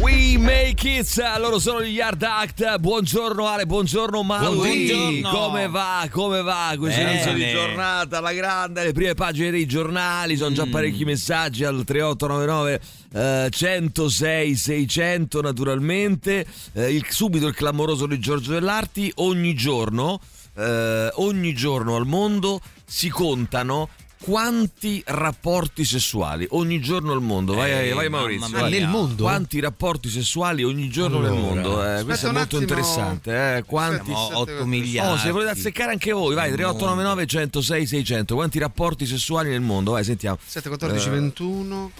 We make it! Loro sono gli Yard Act. Buongiorno Ale, buongiorno Mauri. Buongiorno. Come va? Come va questo Bene. inizio di giornata? La grande, le prime pagine dei giornali. Sono Mm. già parecchi messaggi al 3899 eh, 106 600 naturalmente. Eh, il- subito il clamoroso di Giorgio Dell'Arti. Ogni giorno, eh, ogni giorno al mondo si contano quanti rapporti sessuali ogni giorno al mondo. Vai, Eh, vai Maurizio. vai. nel mondo? Quanti rapporti sessuali ogni giorno nel Allora. mondo? Eh, questo è molto attimo. interessante. Eh. Quanti? Aspetta, Siamo 8 sette- miliardi. Oh, se volete azzeccare anche voi, vai 3899 106 600. Quanti rapporti sessuali nel mondo? Vai, sentiamo. 7, 14, Eh. 21,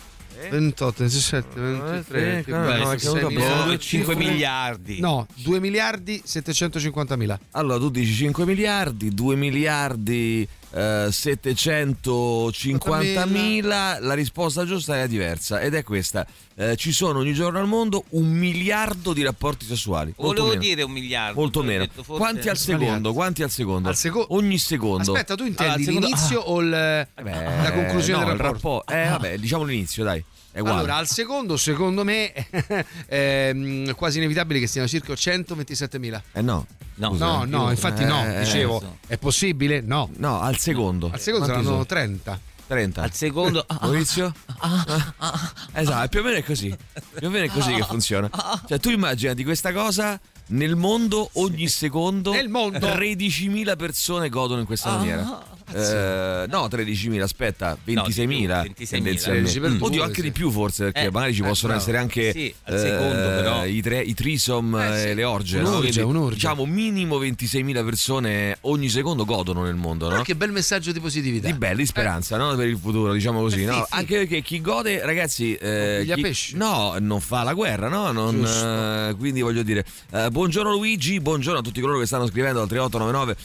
28, 27, 23, Eh, più no, bello, no, è sei caduto miliardi. poco. Sono 5 miliardi. No, 2 miliardi 750 mila. Allora, tu dici 5 miliardi, 2 miliardi eh, 750 mila. La risposta giusta è diversa ed è questa. Eh, ci sono ogni giorno al mondo un miliardo di rapporti sessuali. Volevo meno. dire un miliardo. Molto meno. detto, Quanti al secondo? Quanti al secondo? Al seco- Ogni secondo. Aspetta, tu intendi secondo- l'inizio o il- Eh beh, la conclusione no, del rapporto? rapporto. Eh, vabbè, diciamo l'inizio, dai. Allora, al secondo, secondo me, è mm, quasi inevitabile che stiano circa 127 mila. Eh no. No, Scusa, No, no, infatti no, eh, dicevo, so. è possibile? No. No, al secondo. Al secondo Quanti saranno sono? 30. 30. Al secondo. ah, ah, Maurizio? Esatto, più o meno è così. Più o meno è così che funziona. Cioè, tu immaginati questa cosa. Nel mondo ogni secondo Nel mondo? 13.000 persone godono in questa maniera. Eh, no, 13.000, aspetta, 26.000 No, di più, 26.000. tendenzialmente. 16 per Mm. due, Oddio, anche sì. di più forse, perché Eh, magari ci eh, possono bravo. essere anche Sì, secondo, però. i, tre, i trisom Eh, sì. e le orge. no? Un'orgia. Diciamo minimo 26.000 persone ogni secondo godono nel mondo, no? Però che bel messaggio di positività. Di belli, di speranza no? per il futuro, diciamo così. Eh, no? Anche perché chi gode, ragazzi, eh, chi- pesci. no, non fa la guerra, no? Non, eh, quindi voglio dire, eh, buongiorno Luigi, buongiorno a tutti coloro che stanno scrivendo al 3899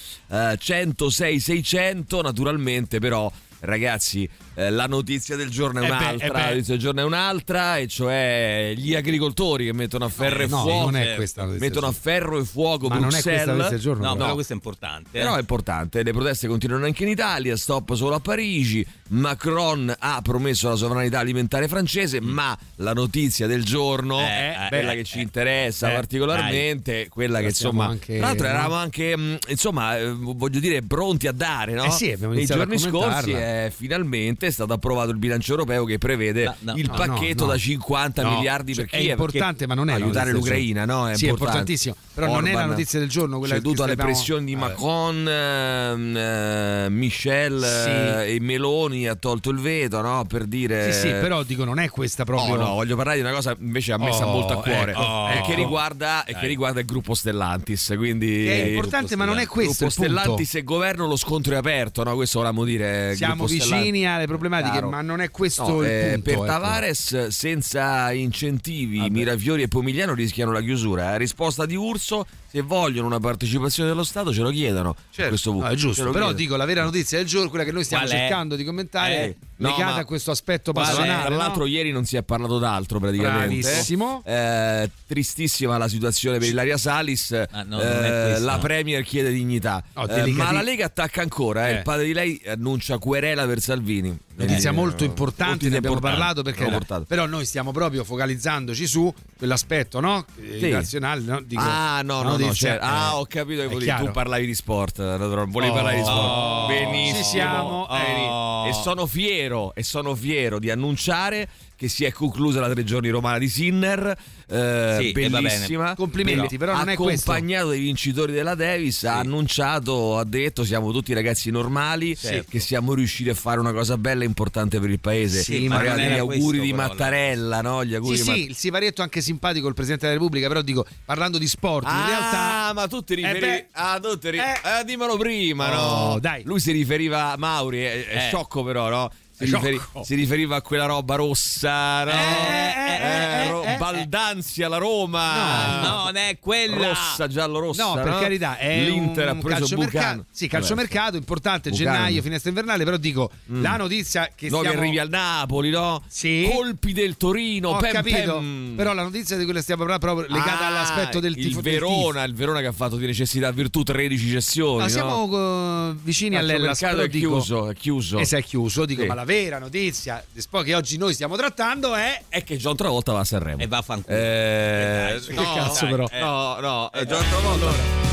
eh, 106 600. Naturalmente, però. Ragazzi, eh, la notizia del giorno è Eh beh, un'altra, eh beh. la notizia del giorno è un'altra, e cioè gli agricoltori che mettono a ferro e no, fuoco. non è questa la notizia Mettono a del ferro e fuoco Ma non è questa Bruxelles. notizia del giorno, No, però. però questo è importante. Però è importante, le proteste continuano anche in Italia, stop solo a Parigi, Macron ha promesso la sovranità alimentare francese, ma la notizia del giorno, Eh, è quella eh, che ci eh, interessa eh, particolarmente, quella che insomma, anche- tra l'altro no? eravamo anche, mh, insomma, voglio dire, pronti a dare, no? Eh sì, abbiamo Nei giorni scorsi finalmente è stato approvato il bilancio europeo che prevede No, no, il no, pacchetto no, no. da 50 No, miliardi cioè, per è Kiev. importante, ma non è aiutare l'Ucraina, no? È Sì, è importantissimo, però non è la Orban, notizia del giorno, quella ceduto alle abbiamo- pressioni di Vabbè. Macron, ehm, eh, Michel Sì. eh, e Meloni ha tolto il veto, no? Per dire Sì, sì, però dico, non è questa proprio. Oh, no, voglio parlare di una cosa invece a me sta Oh, molto a cuore ecco, e ecco. che riguarda, e che riguarda il gruppo Stellantis. Quindi Che è importante, ma non è questo gruppo. Stellantis e governo lo scontro è aperto, no? Questo volevamo dire. Siamo vicini alle problematiche, Chiaro. ma non è questo No, il eh, punto. per ecco. Tavares senza incentivi Vabbè. Mirafiori e Pomigliano rischiano la chiusura. eh. Risposta di Urso: se vogliono una partecipazione dello Stato ce lo chiedono. Certo, questo punto. no, è giusto. Però chiedono. dico la vera notizia del giorno, quella che noi stiamo Qual è? cercando di commentare, Eh, è no, legata a questo aspetto passionale. tra no? l'altro, ieri non si è parlato d'altro praticamente. Bravissimo. Eh, tristissima la situazione per Ilaria Salis. Ah, no, Eh, la Premier chiede dignità. No, Eh, ma la Lega attacca ancora. eh. Eh. Il padre di lei annuncia querela per Salvini. Notizia Eh, molto importante, ne abbiamo parlato perché portato. però noi stiamo proprio focalizzandoci su quell'aspetto, no? Eh, Sì. Nazionale, no? Dico, ah, no, no, no. certo. Ah, eh, ho capito che volevi- tu parlavi di sport. Volevi Oh. parlare di sport. Oh. Benissimo. Ci siamo. Oh. E sono fiero, e sono fiero di annunciare che si è conclusa la tre giorni romana di Sinner. eh, Sì, bellissima. Complimenti, però non è questo. Accompagnato dai vincitori della Davis, ha annunciato, ha detto: siamo tutti ragazzi normali, Certo. che siamo riusciti a fare una cosa bella e importante per il paese. Sì, ma Magari gli auguri questo, di però, Mattarella, no? Gli auguri Sì, di sì, il sivarietto anche simpatico il Presidente della Repubblica, però dico, parlando di sport, in Ah, realtà... ma tu ti beh, ah, tu ti ri- eh. eh, dimmelo prima, Oh, no? dai. Lui si riferiva a Mauri, è, è Eh. sciocco, però, no? Si, riferi- si riferiva a quella roba rossa, no? Eh, ro- Baldanzia la Roma. No, non è quella. Rossa, giallo-rossa. No, per carità, è L'Inter ha preso calciomercato. Buchan. Sì, calciomercato importante, Buchanan. gennaio, finestra invernale, però dico, la notizia che No, stiamo... che arrivi al Napoli, no? Sì. Colpi del Torino, Ho pem, capito, pem. però la notizia di cui le stiamo parlando è proprio legata Ah, all'aspetto del tifo il del Verona, il Verona che ha fatto di necessità virtù 13 cessioni. Ma no? siamo eh, vicini all'Ellas, è dico, chiuso, è chiuso. E se è chiuso, dico, Sì. ma la vera notizia di Spo- che oggi noi stiamo trattando è... È che John Travolta va a Sanremo. E va a fanculo. Eh, dai, no, che cazzo dai, però? eh, No, no, eh, John Travolta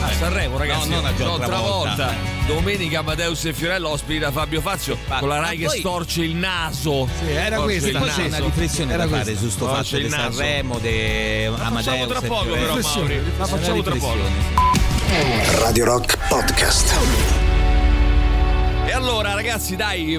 a Sanremo, ragazzi. No, non a John John Travolta. Travolta. Domenica Amadeus e Fiorello ospiti da Fabio Fazio Ma- con la Rai che poi- storce il naso. Sì, era il Poi c'è naso. una riflessione Era da fare su sto Storce fatto di. Sanremo, di La facciamo Amadeus tra e poco Fiorello. però Mauri. La facciamo tra poco. riflessione. Radio Rock Podcast. Allora, ragazzi, dai,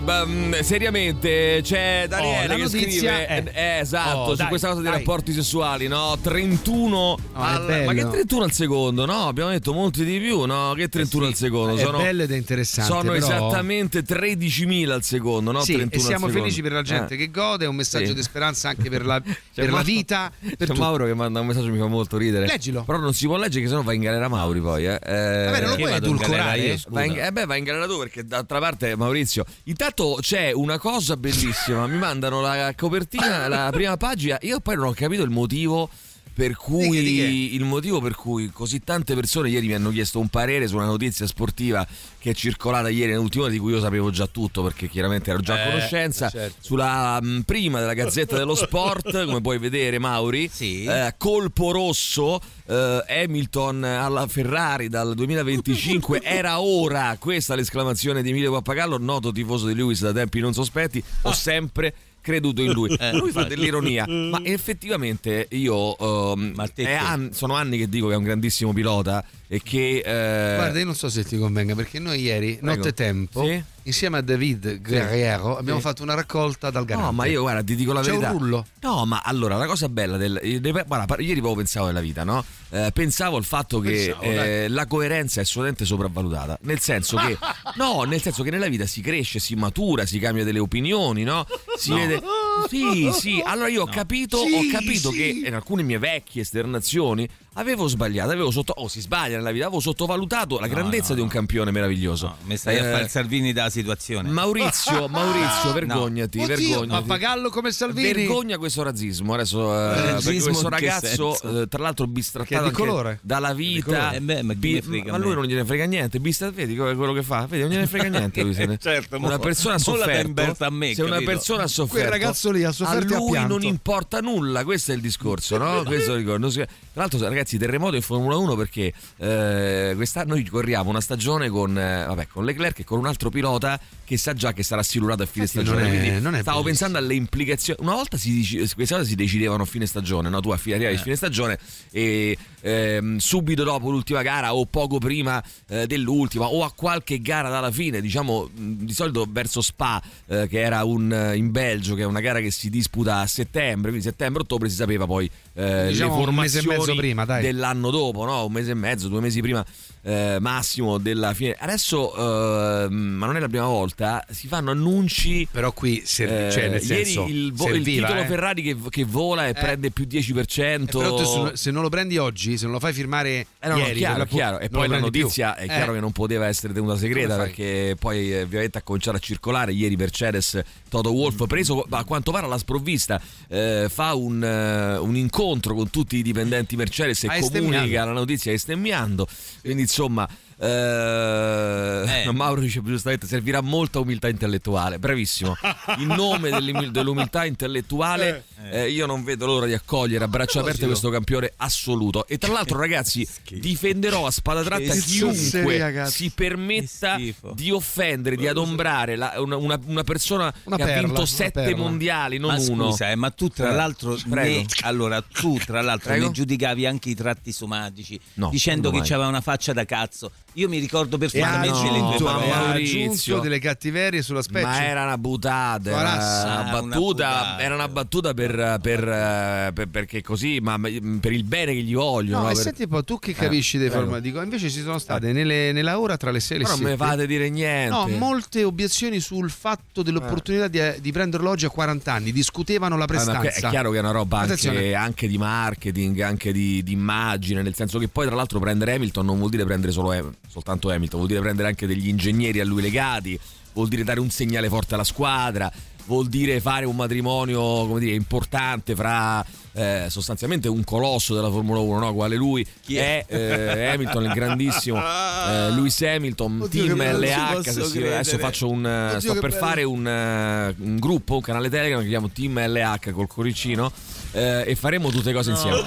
seriamente, c'è Daniele Oh, che notizia scrive è- eh, esatto, Oh, su dai, questa cosa dei dai. rapporti sessuali, no? 31 Oh, è al- ma che 31 al secondo? No, abbiamo detto molti di più, no? Che 31 sì, al secondo? È sono bello ed è interessante. sono però- esattamente 13.000 al secondo, no? Sì, 31 e siamo felici per la gente Eh. che gode, è un messaggio Sì. di speranza anche per la, per la vita. Per C'è tutti. Mauro che manda un messaggio che mi fa molto ridere. Leggilo. Però non si può leggere che sennò va in galera Mauri poi, eh. Eh, Vabbè, non lo Che puoi edulcorare. eh? Va in, eh beh, va in galera tu perché d'altra parte Maurizio. Intanto c'è una cosa bellissima. Mi mandano la copertina, la prima pagina. Io poi non ho capito il motivo. Per cui Di che, di il motivo per cui così tante persone ieri mi hanno chiesto un parere su una notizia sportiva che è circolata ieri nell'ultima di cui io sapevo già tutto perché chiaramente ero già a Eh, conoscenza certo. sulla mh, prima della Gazzetta dello Sport come puoi vedere Mauri Sì. eh, colpo rosso eh, Hamilton alla Ferrari dal 2025 era ora questa l'esclamazione di Emilio Pappagallo noto tifoso di Lewis da tempi non sospetti ho sempre creduto in lui Eh, lui fa dell'ironia ma effettivamente io Ma te è che- an- sono anni che dico che è un grandissimo pilota e che eh, Guarda, io non so se ti convenga perché noi ieri, Prego. notte tempo, Sì? Insieme a David Guerriero, abbiamo Sì. fatto una raccolta dal garante. No, ma io guarda, ti dico la C'è un verità. rullo. No, ma allora la cosa bella del. eh, Guarda, ieri proprio pensavo della vita, no? Eh, pensavo al fatto che Pensavo, eh, dai. la coerenza è assolutamente sopravvalutata. Nel senso che. no, nel senso che nella vita si cresce, si matura, si cambia delle opinioni, no? Si vede. Sì, sì. Allora io ho capito, Sì, ho capito sì. che in alcune mie vecchie esternazioni avevo sbagliato, avevo sotto. Oh, si sbaglia nella vita, avevo sottovalutato la grandezza no, di un no. campione meraviglioso. No, mi stai a Eh, fare il Salvini della situazione. Maurizio, Maurizio, vergognati, Oddio, vergognati. pappagallo come Salvini. Vergogna questo razzismo. Adesso, eh, Razzismo questo ragazzo, eh, tra l'altro, è bistrattato di colore. dalla vita. Eh beh, ma me frega ma a lui non gliene frega niente. Bista, vedi quello che fa? Vedi, non gliene frega niente. Lui, se ne- Certo, una persona ha sofferto. a me, se una capito? persona ha sofferto, ragazzo lì ha sofferto a lui non importa nulla. Questo è il discorso, no? Questo dico, non si- Tra l'altro, ragazzi, terremoto in Formula 1 perché eh, quest'anno noi corriamo una stagione con, eh, vabbè, con Leclerc e con un altro pilota che sa già che sarà silurato a fine Infatti stagione. non è- non è stavo pensando alle implicazioni. Una volta si, queste cose si decidevano a fine stagione, no? tu a fine, arrivavi a Eh. fine stagione e ehm, subito dopo l'ultima gara o poco prima eh, dell'ultima o a qualche gara dalla fine, diciamo di solito verso Spa, eh, che era un, eh, in Belgio, che è una gara che si disputa a settembre, quindi settembre-ottobre si sapeva poi eh, Diciamo le un mese e mezzo prima, dai. dell'anno dopo, no? un mese e mezzo, due mesi prima eh, massimo della fine. Adesso, eh, ma non è la prima volta, si fanno annunci Però qui, ser- eh, cioè, nel ieri senso, il, vo- il serviva, titolo eh. Ferrari che, che vola e prende più 10%. Eh, se- non lo prendi oggi, se non lo fai firmare Eh no, no, ieri, chiaro, per l'appunto, chiaro. E poi la prendi più. notizia è Eh. chiaro che non poteva essere tenuta segreta perché poi eh, ovviamente ha cominciato a circolare. Ieri Mercedes, Toto Wolff, preso a quanto pare alla sprovvista, eh, fa un, eh, un incontro con tutti i dipendenti Mercedes e Ah, comunica la notizia estemmiando. Quindi insomma. Eh, Eh. Mauro dice giustamente servirà molta umiltà intellettuale bravissimo in nome dell'umi- dell'umiltà intellettuale eh, io non vedo l'ora di accogliere a braccia aperte questo campione assoluto e tra l'altro ragazzi difenderò a spada tratta chiunque si permetta di offendere, di adombrare la- una, una- una persona Una che ha perla, vinto una sette perla. mondiali, non ma uno. scusa, eh, ma tu tra Eh, l'altro prego. ne, allora tu tra l'altro Prego. ne giudicavi anche i tratti somatici No, dicendo che mai? c'aveva una faccia da cazzo. Io mi ricordo perfettamente le tue parole. Delle cattiverie sulla specie. Ma era una buttata, era una Ah, una battuta, era una battuta per, per, eh, per- perché così, ma per il bene che gli voglio. No, no? e Per- senti un po', tu che capisci dei prego. format? Dico, invece ci sono state nelle- nella ora tra le 6 e le Però non 7. me fate dire niente. No, molte obiezioni sul fatto dell'opportunità di, di prenderlo oggi a 40 anni. Discutevano la Ah, ma prestanza. que- è chiaro che è una roba anche, anche di marketing, anche di, di immagine, nel senso che poi tra l'altro prendere Hamilton non vuol dire prendere solo Ham- soltanto Hamilton, vuol dire prendere anche degli ingegneri a lui legati, vuol dire dare un segnale forte alla squadra, vuol dire fare un matrimonio come dire, importante fra eh, sostanzialmente un colosso della Formula 1, no? quale lui Chi è? eh, Hamilton, il grandissimo eh, Lewis Hamilton, Oddio, team LH. se si- adesso faccio un Oddio, sto per bello. fare un, eh, un gruppo, un canale Telegram che chiamo Team LH col coricino eh, e faremo tutte cose insieme.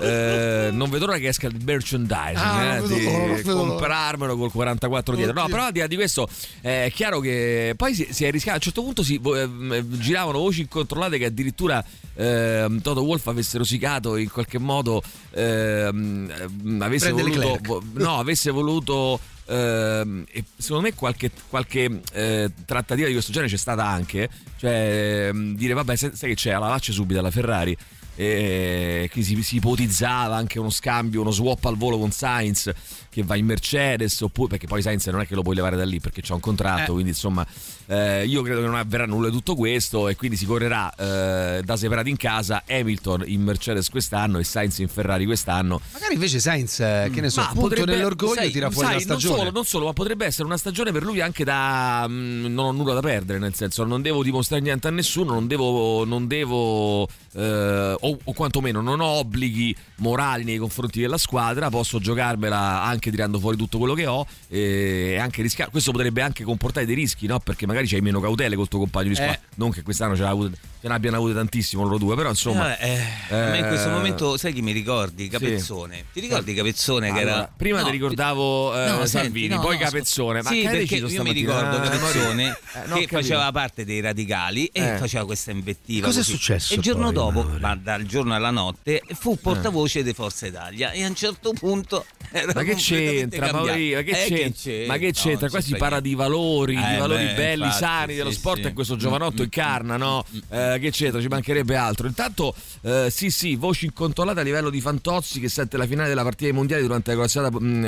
Eh, non vedo l'ora che esca il merchandising, Ah, eh, di comprarmelo col 44 dietro. No, però al di là di questo eh, è chiaro che poi si, si è rischiato. A un certo punto si, eh, giravano voci incontrollate che addirittura ehm, Toto Wolf avesse rosicato in qualche modo ehm, avesse voluto, vo- no, avesse voluto ehm, e secondo me qualche, qualche eh, trattativa di questo genere c'è stata anche cioè ehm, dire vabbè sai, che c'è alla faccia subito alla Ferrari e qui si, si ipotizzava anche uno scambio, uno swap al volo con Sainz che va in Mercedes oppure perché poi Sainz non è che lo puoi levare da lì perché c'è un contratto Eh. quindi insomma eh, io credo che non avverrà nulla di tutto questo e quindi si correrà eh, da separati in casa Hamilton in Mercedes quest'anno e Sainz in Ferrari quest'anno Magari invece Sainz, eh, che ne so, ma appunto potrebbe- nell'orgoglio sai, tira fuori sai, la stagione. Non solo, non solo, ma potrebbe essere una stagione per lui anche da. mm, non ho nulla da perdere, nel senso, non devo dimostrare niente a nessuno, non devo. Non devo eh, o, o quantomeno non ho obblighi morali nei confronti della squadra, posso giocarmela anche tirando fuori tutto quello che ho e anche rischiare. Questo potrebbe anche comportare dei rischi, no? Perché magari c'hai meno cautele col tuo compagno di squadra. Eh. Non che quest'anno ce, l'ha avute- ce ne abbiano avute tantissimo loro due, però insomma. Eh, eh, a me in questo eh, momento sai chi mi ricordi? Capezzone. Ti ricordi Capezzone che Allora, era prima No, ti ricordavo eh, no, senti, Salvini, no, poi no, Capezzone. Ma sì, che perché deciso io mi stamattina? ricordo Ah, Capezzone Eh, che faceva parte dei radicali e Eh. faceva questa invettiva. Cosa è così. successo E il giorno poi, dopo, ma dal giorno alla notte, fu portavoce di Forza Italia e a un certo punto Ma che c'entra. Mauri? Ma che Eh, c'entra? Ma che No, c'entra? non Qua si c'entra parla di valori, di Eh, valori beh, belli, infatti, sani dello sì, sport sì. e questo giovanotto Mm, incarna, no? Eh, che c'entra? Ci mancherebbe altro. Intanto, eh, sì, sì, voci incontrollate a livello di Fantozzi che sente la finale della partita dei mondiali durante la corazzata mm,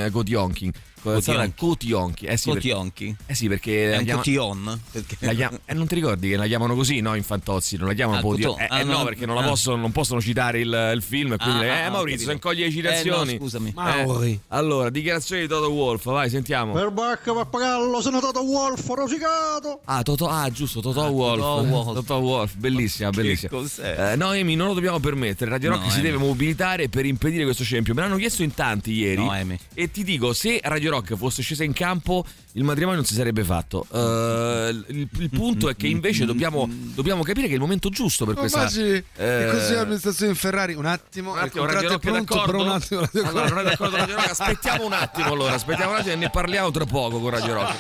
Cotionchi. Cotionchi. Eh sì, perché, Cotionchi. eh sì, perché È la un chiama- cotillon. Perché... chiam- eh, non ti ricordi che la chiamano così, no? In Fantozzi, non la chiamano Ah, Cotion- Eh, ah, eh, no, no, perché non, la ah. possono, non possono citare il, il film e quindi Ah, eh, ah, Maurizio, se incogli le Eh, citazioni. no, scusami. Mauri. Allora, dichiarazione di Toto Wolf, vai, sentiamo. Per bacca pappagallo sono stato Wolf rosicato. Ah, Toto, ah, giusto, Totò Ah, Wolf. Totò Wolf. Totò Wolf, bellissima, bellissima. cos'è? Eh, no, Emi, non lo dobbiamo permettere. Radio Rock si deve mobilitare per impedire questo scempio. Me l'hanno chiesto in tanti ieri. No, Emi. E ti dico, se Radio Rock fosse scesa in campo, il matrimonio non si sarebbe fatto. Eh, il, il punto è che invece dobbiamo, dobbiamo capire che è il momento giusto per Ma questa. immagini eh, così l'amministrazione in Ferrari. Un attimo, un attimo, il Radio contratto è Rock è pronto, d'accordo? però un attimo. Radio Allora, non è Rock. d'accordo Radio Rock? Aspettiamo un attimo allora, aspettiamo un attimo e ne parliamo tra poco con Radio Rock.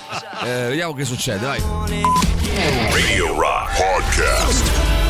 Eh, vediamo che succede, vai. Radio Rock Podcast.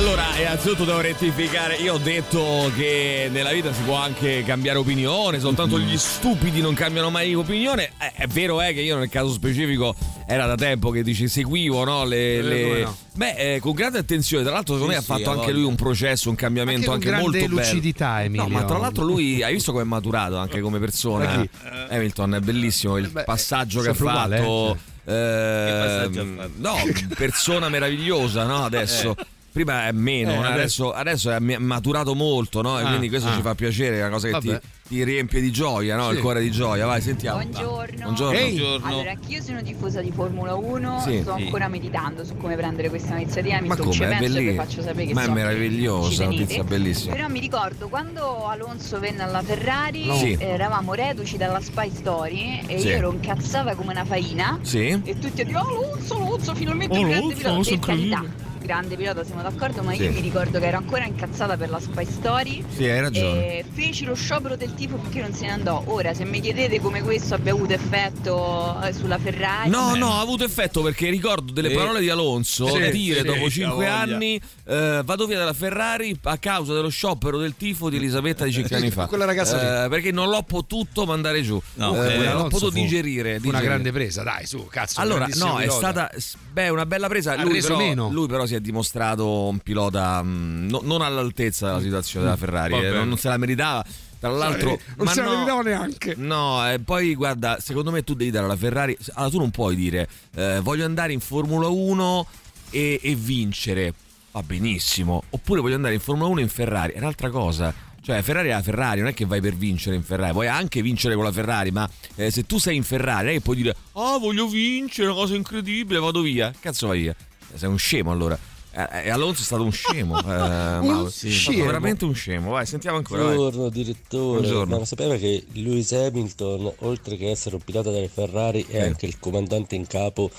Allora, innanzitutto devo rettificare. Io ho detto che nella vita si può anche cambiare opinione, soltanto gli stupidi non cambiano mai opinione. Eh, è vero è che io nel caso specifico era da tempo che dice seguivo no, le, le- Eh, come no. Beh, eh, con grande attenzione, tra l'altro secondo Sì, me ha sì, fatto ha anche voglia. lui un processo, un cambiamento Anche anche, grande molto bello. lucidità, Emilio. No, ma tra l'altro lui hai visto come è maturato anche come persona. Chi? Hamilton è bellissimo il Beh, passaggio che ha fatto. eh, eh, fatto? no, persona meravigliosa, no? Adesso. Prima è meno, Eh, no? adesso, adesso è maturato molto, no? E Ah, quindi questo ah. ci fa piacere, è una cosa che ti, ti riempie di gioia, no? Il Sì. cuore di gioia. Vai, sentiamo. Buongiorno. Buongiorno. Ehi. Buongiorno. Allora, anch'io sono tifosa di Formula 1, Sì. sto Sì. ancora meditando su come prendere questa notizia. Mi Ma sto- come? ci È penso e faccio sapere che Ma è so che meravigliosa, notizia bellissima. Però mi ricordo quando Alonso venne alla Ferrari, No. Sì. eravamo reduci dalla Spy Story e Sì. io ero incazzata come una faina Sì? e tutti a dire "Oh, Alonso, Alonso, finalmente Alonso, grande pilota. Grande pilota, siamo d'accordo, ma Sì. io mi ricordo che ero ancora incazzata per la Spy Story. Sì, hai ragione. E feci lo sciopero del tifo perché non se ne andò. Ora, se mi chiedete come questo abbia avuto effetto eh, sulla Ferrari, No, no, ha avuto effetto perché ricordo delle Sì. parole di Alonso Sì, dire sì, dopo sì, cinque ha voglia. anni eh, vado via dalla Ferrari a causa dello sciopero del tifo di Elisabetta di cinque anni fa. Quella ragazza Eh, perché non l'ho potuto mandare giù. No, Eh, non l'ho Alonso potuto fu- digerire. Fu una digerire. grande presa, dai, su, cazzo. Allora, no, è pilota. stata s- beh, una bella presa. Ha Lui reso però, meno. lui però si è dimostrato un pilota mh, no- non all'altezza della situazione della Ferrari, eh, non, non se la meritava. Tra l'altro, non ma se la no, meritava neanche. No, e poi guarda, secondo me tu devi dare alla Ferrari. Allora, tu non puoi dire eh, voglio andare in Formula 1 e, e vincere. Va benissimo. Oppure voglio andare in Formula 1 in Ferrari. È un'altra cosa. Cioè, Ferrari è la Ferrari, non è che vai per vincere in Ferrari, vuoi anche vincere con la Ferrari, ma eh, se tu sei in Ferrari, non è che puoi dire "Ah, voglio vincere, una cosa incredibile, vado via". Cazzo vai via. Sei un scemo allora. Eh, eh, Alonso è stato un scemo. eh, stato scemo. veramente un scemo. Vai, sentiamo ancora. vai. Buongiorno direttore, Buongiorno. ma sapeva che Lewis Hamilton, oltre che essere un pilota delle Ferrari, è Eh. anche il comandante in capo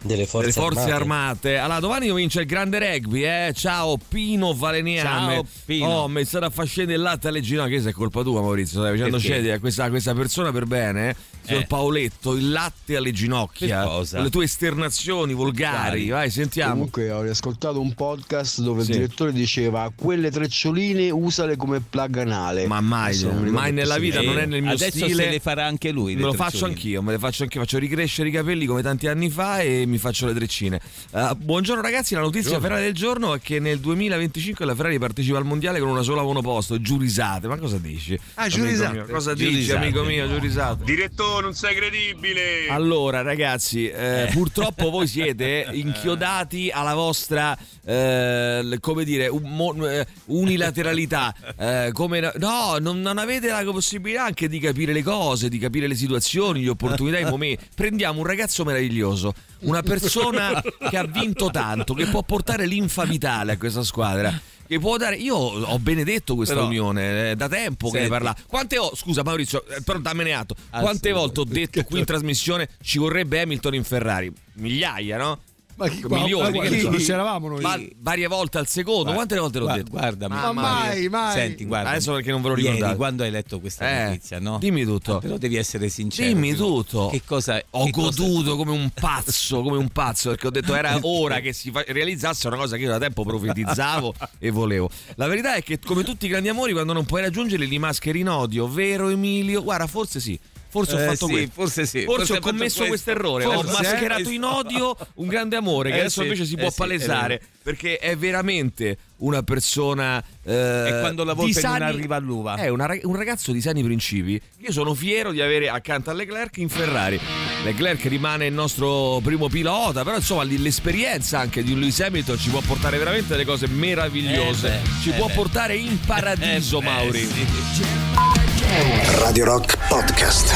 delle forze, delle forze armate? armate. Allora, domani comincia il grande rugby, eh? Ciao Pino Valeniame. Ciao, Pino. Oh, mi è stato a far scendere il latte alle ginocchia. Che è colpa tua, Maurizio. Stai facendo scendere a questa, questa persona per bene, eh? Signor Eh. Paoletto, il latte alle ginocchia. Cosa? Le tue esternazioni volgari. Volgari. Vai, sentiamo. Comunque ho riascoltato un podcast dove Sì. il direttore diceva quelle treccioline usale come plug anale. Ma mai, Adesso ricordo mai nella vita, se- non è nel mio Adesso stile. se le farà anche lui. Me le lo faccio anch'io, me le faccio anch'io, faccio ricrescere i capelli come tanti anni fa e mi faccio le treccine. Eh, buongiorno ragazzi, la notizia Ferrari del giorno è che nel 2025 la Ferrari partecipa al mondiale con una sola monoposto, giurisate. Ma cosa dici? Ah, giurisate. mio? Cosa dici, Giurisate. amico mio, giurisate? Direttore, non sei credibile! Allora, ragazzi, eh, purtroppo voi siete inchiodati alla vostra, eh, come dire, un- mo- eh, unilateralità. Eh, come, no, non, non avete la possibilità anche di capire le cose, di capire le situazioni, le opportunità, i momenti. Prendiamo un ragazzo meraviglioso, una persona che ha vinto tanto, che può portare l'infa vitale a questa squadra. Che può dare. Io ho benedetto questa Però- unione, eh, da tempo che ne Senti. parla. Quante ho, scusa Maurizio, eh, però dammene atto. Quante volte ho detto qui in trasmissione ci vorrebbe Hamilton in Ferrari? Migliaia, no? Ma chi- Milioni, ma che ne chi- non c'eravamo noi. Ma varie volte al secondo, quante volte l'ho Gua- detto? Guarda, Ma mai, mai. Senti, guarda. Adesso perché non ve lo Ieri, ricordate. quando hai letto questa Eh, notizia, no? dimmi tutto. Ah, però devi essere sincero. Dimmi tutto. Che cosa Ho che cosa- goduto come un pazzo, come un pazzo, perché ho detto era ora che si fa- realizzasse una cosa che io da tempo profetizzavo e volevo. La verità è che, come tutti i grandi amori, quando non puoi raggiungerli, li mascheri in odio, vero Emilio? Guarda, forse sì. Forse ho Eh, fatto sì, questo. forse sì, Forse, forse ho commesso questo. errore. Ho mascherato eh. in odio un grande amore, che Eh, adesso sì, invece si eh, può sì, palesare. perché è veramente una persona. Eh, E quando la volpe non sani- arriva all'uva. È una un ragazzo di sani principi. Io sono fiero di avere accanto a Leclerc in Ferrari. Leclerc rimane il nostro primo pilota, però insomma l'esperienza anche di un Lewis Hamilton ci può portare veramente delle cose meravigliose. Eh beh, ci eh può beh. portare in paradiso, Eh, Mauri. sì. Radio Rock Podcast.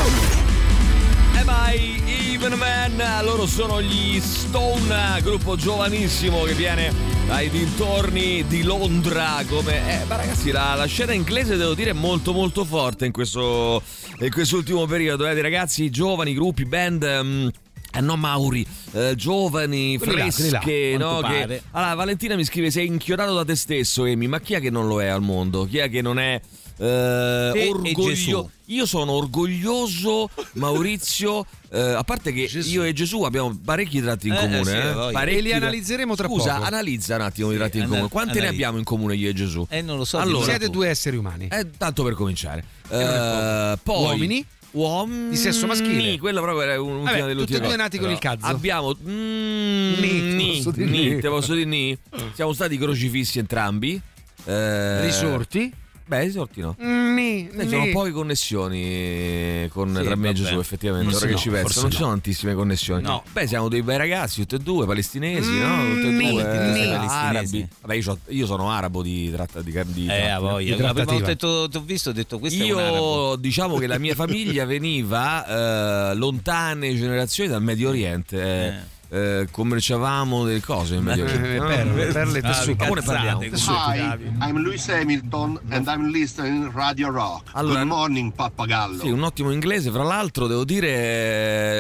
E vai, Even Man, loro sono gli Stone, gruppo giovanissimo che viene dai dintorni di Londra. Come, eh, ma ragazzi, la, la scena inglese devo dire è molto molto forte in questo in quest'ultimo periodo. Eh, di ragazzi giovani, gruppi, band. mm, eh, no, Mauri, eh, giovani, Quelli là, quelli là, fresche, no? Che... Allora, Valentina mi scrive: Sei inchiodato da te stesso, Emi. Ma chi è che non lo è al mondo? Chi è che non è eh, Te orgoglio- Gesù. Io sono orgoglioso, Maurizio. eh, a parte che Gesù. io e Gesù abbiamo parecchi tratti in Eh, comune. eh, sì, eh. Parecchi E li analizzeremo tra Scusa, poco. analizza un attimo i Sì, tratti in comune. Quanti ne abbiamo in comune io e Gesù? Eh, non lo so. Allora, Siete due esseri umani. Eh, tanto per cominciare. Eh, poi, Uomini? Uomini Di sesso maschile? Quello proprio era un- Vabbè, un'ultima delle tutti e due nati con il cazzo. Abbiamo mm, Ni, ni, posso dire ni, ni. te posso dire ni. Siamo stati crocifissi entrambi. Eh, Risorti? Beh, risorti no. Ni, Beh, ci sono poche connessioni con, Sì, tra me e. Gesù, effettivamente. Forse Ora che ci penso, non ci no. sono tantissime connessioni. No. Beh, siamo dei bei ragazzi, tutti e due, palestinesi, no? Tutti e due, eh, arabi. Vabbè, io, io sono arabo di tratta di, di Eh. Di La prima volta che ti ho visto ho detto questo è un arabo. Io diciamo che la mia famiglia veniva eh, lontane generazioni dal Medio Oriente. Eh. eh, commerciavamo delle cose in Medio Oriente. Eh, no? perle, perle e Ah, tessuti. ne parliamo. Hi, I'm Lewis Hamilton and I'm listening Radio Rock. Allora- Good morning, pappagallo. Sì, un ottimo inglese, fra l'altro devo dire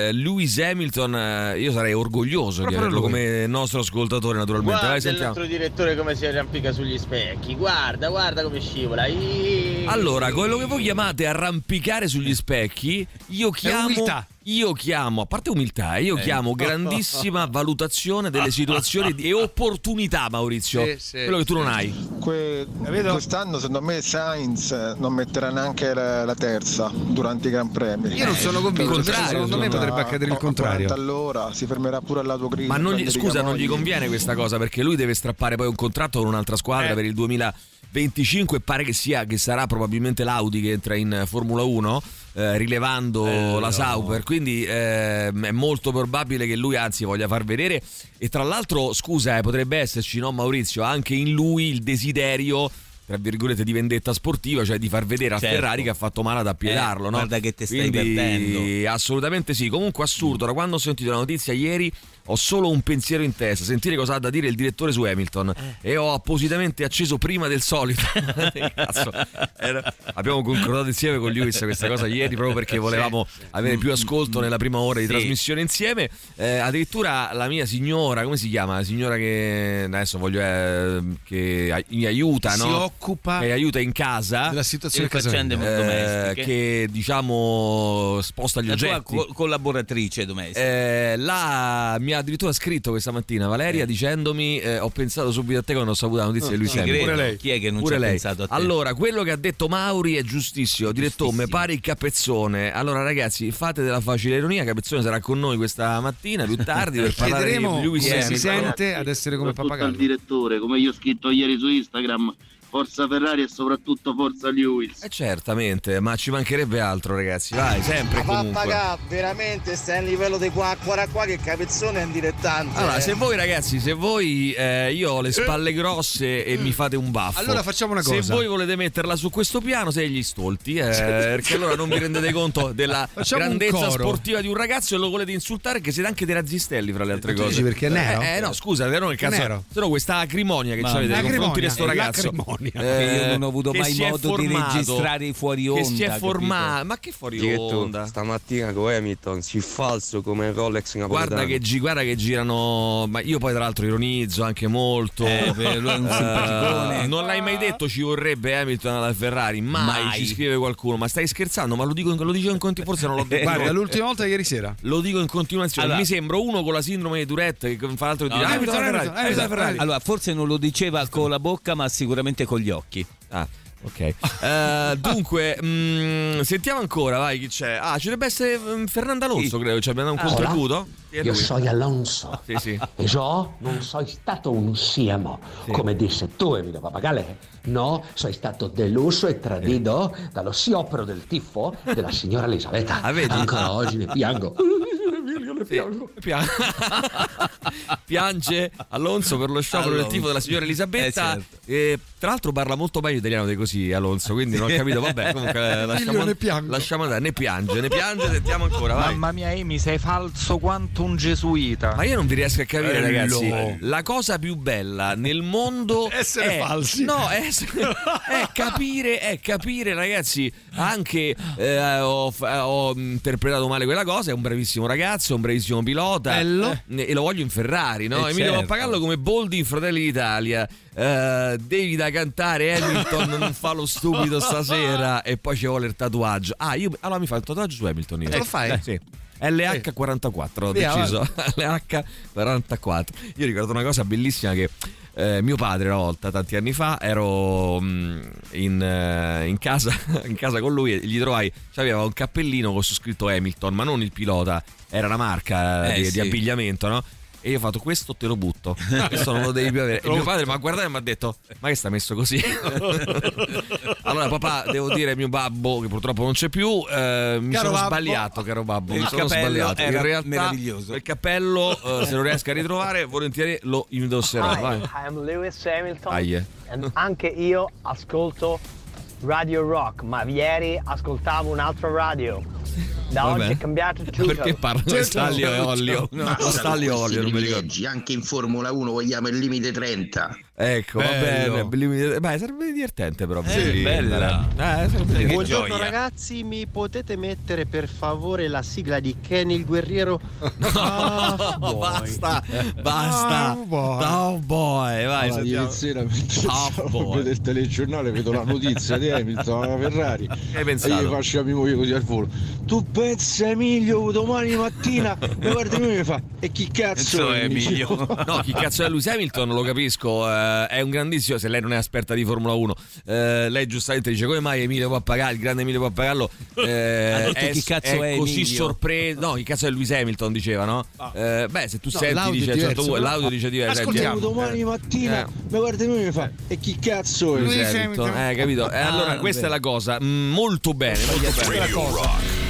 eh, Lewis Hamilton, eh, io sarei orgoglioso Proprio di averlo lui. come nostro ascoltatore naturalmente. Vai, Guarda il sentiamo. nostro direttore come si arrampica sugli specchi. Guarda, guarda come scivola. Iii. Allora, quello che voi chiamate arrampicare sugli specchi, io chiamo. Io chiamo, a parte umiltà, eh, io eh. chiamo grandissima valutazione delle situazioni e opportunità, Maurizio. Sì, sì, quello che tu non hai. Que- eh, quest'anno, secondo me, Sainz non metterà neanche la, la terza durante i Gran Premi. Io non sono convinto. Il contrario, secondo me potrebbe accadere il contrario. All'ora si fermerà pure all'autogrill. Ma non gli, scusa, non gli conviene questa cosa perché lui deve strappare poi un contratto con un'altra squadra eh. per il 2000 25 pare che sia che sarà probabilmente l'Audi che entra in eh, Formula 1 eh, rilevando eh, la Sauber no. quindi eh, è molto probabile che lui anzi voglia far vedere e tra l'altro scusa eh, potrebbe esserci no Maurizio anche in lui il desiderio tra virgolette di vendetta sportiva, cioè di far vedere a. Certo. Ferrari che ha fatto male ad appiedarlo. Eh, no? Guarda che te stai Quindi, perdendo. Assolutamente sì. Comunque assurdo, da quando ho sentito la notizia ieri ho solo un pensiero in testa, sentire cosa ha da dire il direttore su Hamilton Eh. e ho appositamente acceso prima del solito. Cazzo, era- abbiamo concordato insieme con Lewis questa cosa ieri proprio perché volevamo avere più ascolto nella prima ora di Sì. trasmissione insieme. Eh, addirittura la mia signora, come si chiama? La signora che adesso voglio eh, che mi aiuta, Si no? occupa Che aiuta in casa. della situazione faccende domestiche. che diciamo sposta gli La tua oggetti. co- collaboratrice domestica. Eh, la, mi ha addirittura scritto questa mattina Valeria dicendomi eh, ho pensato subito a te quando ho saputo la notizia di lui sempre. Pure lei. Chi è che non Pure ci ha lei. pensato a te? Allora, quello che ha detto Mauri è giustissimo. Detto, me pare il capezzone. Allora, ragazzi, fate della facile ironia. Capezzone sarà con noi questa mattina più tardi per parlare Chiederemo di Lewis come si sente ad essere come soprattutto al pappagallo. direttore, come io ho scritto ieri su Instagram, forza Ferrari e soprattutto forza Lewis. Eh, certamente, ma ci mancherebbe altro, ragazzi. Vai, sempre e comunque. Pappagallo, veramente stai a livello di qua, qua, qua che capezzone è un dilettante. Allora, eh. se voi ragazzi, se voi eh, io ho le spalle grosse e mi fate un baffo. Allora facciamo una Se cosa. voi volete metterla su questo piano, sei gli stolti, eh, perché allora non vi rendete conto della Facciamo grandezza sportiva di un ragazzo e lo volete insultare che siete anche dei razzistelli fra le altre cose. dici perché è nero? Eh, eh, no, scusa, vero nel È cazzo. nero. Se no questa acrimonia che Mamma avete nei confronti di sto Acrimonia, ragazzo. l'acrimonia. Che io non ho avuto mai si è modo di formato, registrare i fuori onda. Che si è formato, ma che fuori Ghetto, onda? stamattina con Hamilton si falso come Rolex napoletano. Guarda che, guarda che girano, ma io poi tra l'altro ironizzo anche molto. Eh, un Eh, simpaticone. non l'hai mai detto ci vorrebbe Hamilton alla Ferrari? Mai, Mai. ci scrive qualcuno. Ma stai scherzando? Ma lo dico, lo dico in continuazione. Forse non l'ho detto. Guarda, l'ultima volta ieri sera. Lo dico in continuazione. Allora- Mi sembra uno con la sindrome di Tourette che fa l'altro No, dire no, Hamilton alla Ferrari. Hamilton, Hamilton alla Ferrari. Allora, forse non lo diceva con la bocca, ma sicuramente con gli occhi. Ah, ok. Eh, dunque, mm, sentiamo ancora, vai, chi c'è? Ah, ci dovrebbe essere mm, Fernando Alonso, credo. Ci abbiamo dato un contributo. Sì, è Io sono Alonso Sì, sì. e io non sono stato un siamo, come disse tu Emilio Papagale. No, sono stato deluso e tradito dallo sciopero del tifo della signora Elisabetta. Ah, vedi? Ancora oggi ne piango. Io ne Sì, piango. pia- Piange Alonso per lo sciopero del tifo della signora Elisabetta. Eh, certo. E, tra l'altro parla molto meglio italiano di così Alonso, quindi non ho capito. Vabbè, comunque eh, lasciamo, ne lasciamo andare. Ne piange, ne piange, sentiamo ancora. Vai. Mamma mia, Amy, sei falso quanto un gesuita. Ma io non vi riesco a capire, Bello. ragazzi. La cosa più bella nel mondo Essere è, falsi. No, è, è capire, è capire, ragazzi. Anche eh, ho, ho interpretato male quella cosa. È un bravissimo ragazzo, un bravissimo pilota. Bello. Eh, E lo voglio in Ferrari, no? Eh, Emilio certo. Pappagallo come Boldi in Fratelli d'Italia. Eh, devi da cantare Hamilton non fa lo stupido stasera e poi ci vuole il tatuaggio ah io allora mi fa il tatuaggio su Hamilton io. Te lo fai? Eh, sì LH44 ho deciso LH44 io ricordo una cosa bellissima che eh, mio padre una volta tanti anni fa ero mm, in, eh, in casa in casa con lui e gli trovai aveva un cappellino con su scritto Hamilton ma non il pilota era una marca Eh, di, di sì. abbigliamento no? E io ho fatto questo te lo butto, questo non lo devi più avere. E mio padre mi ha guardato e mi ha detto: Ma che sta messo così? allora, papà, devo dire, mio babbo, che purtroppo non c'è più, eh, mi Caro sono babbo. sbagliato, caro babbo. Il mi sono sbagliato. era In realtà, meraviglioso. il cappello, eh, se lo riesco a ritrovare, volentieri lo indosserò. Vai. I'm Lewis Hamilton Aie. e anche io ascolto Radio Rock, ma ieri ascoltavo un altro radio. Da Vabbè. oggi è cambiato tutto. Perché parlano di staglio e olio? No, staglio e olio, non mi ricordo. anche in Formula 1 vogliamo il limite 30. Ecco, va Bello. bene. Beh, sarebbe divertente però. Eh, vederli bella. Eh, sarebbe. Buongiorno gioia. ragazzi, mi potete mettere per favore la sigla di Kenny il guerriero? Ah, No, boy. basta, basta. Ah, boy. Oh boy, vai. Allora, ieri sera mentre Ah, vedere il telegiornale vedo la notizia di Hamilton alla Ferrari e gli faccio a mia moglie così al volo tu pensa Emilio domani mattina mi guarda lui e mi fa e chi cazzo è Emilio. No, chi cazzo è Lewis Hamilton? Lo capisco, eh, è un grandissimo. Se lei non è esperta di Formula 1, eh, lei giustamente dice: Come mai Emilio Pappagallo, il grande Emilio Pappagallo, eh, detto chi cazzo è così Emilio? sorpreso? No, chi cazzo è Lewis Hamilton? Diceva, no? Eh, beh, se tu No, senti, l'audio dice è certo diverso, punto, però. l'audio dice diverso. Ascoltiamo. domani mattina Eh. mi guarda lui e mi fa e chi cazzo è Lewis Hamilton, Hamilton. eh, capito? Eh, allora, Ah, questa è la cosa. Mm, molto bene, molto bene. Radio Rock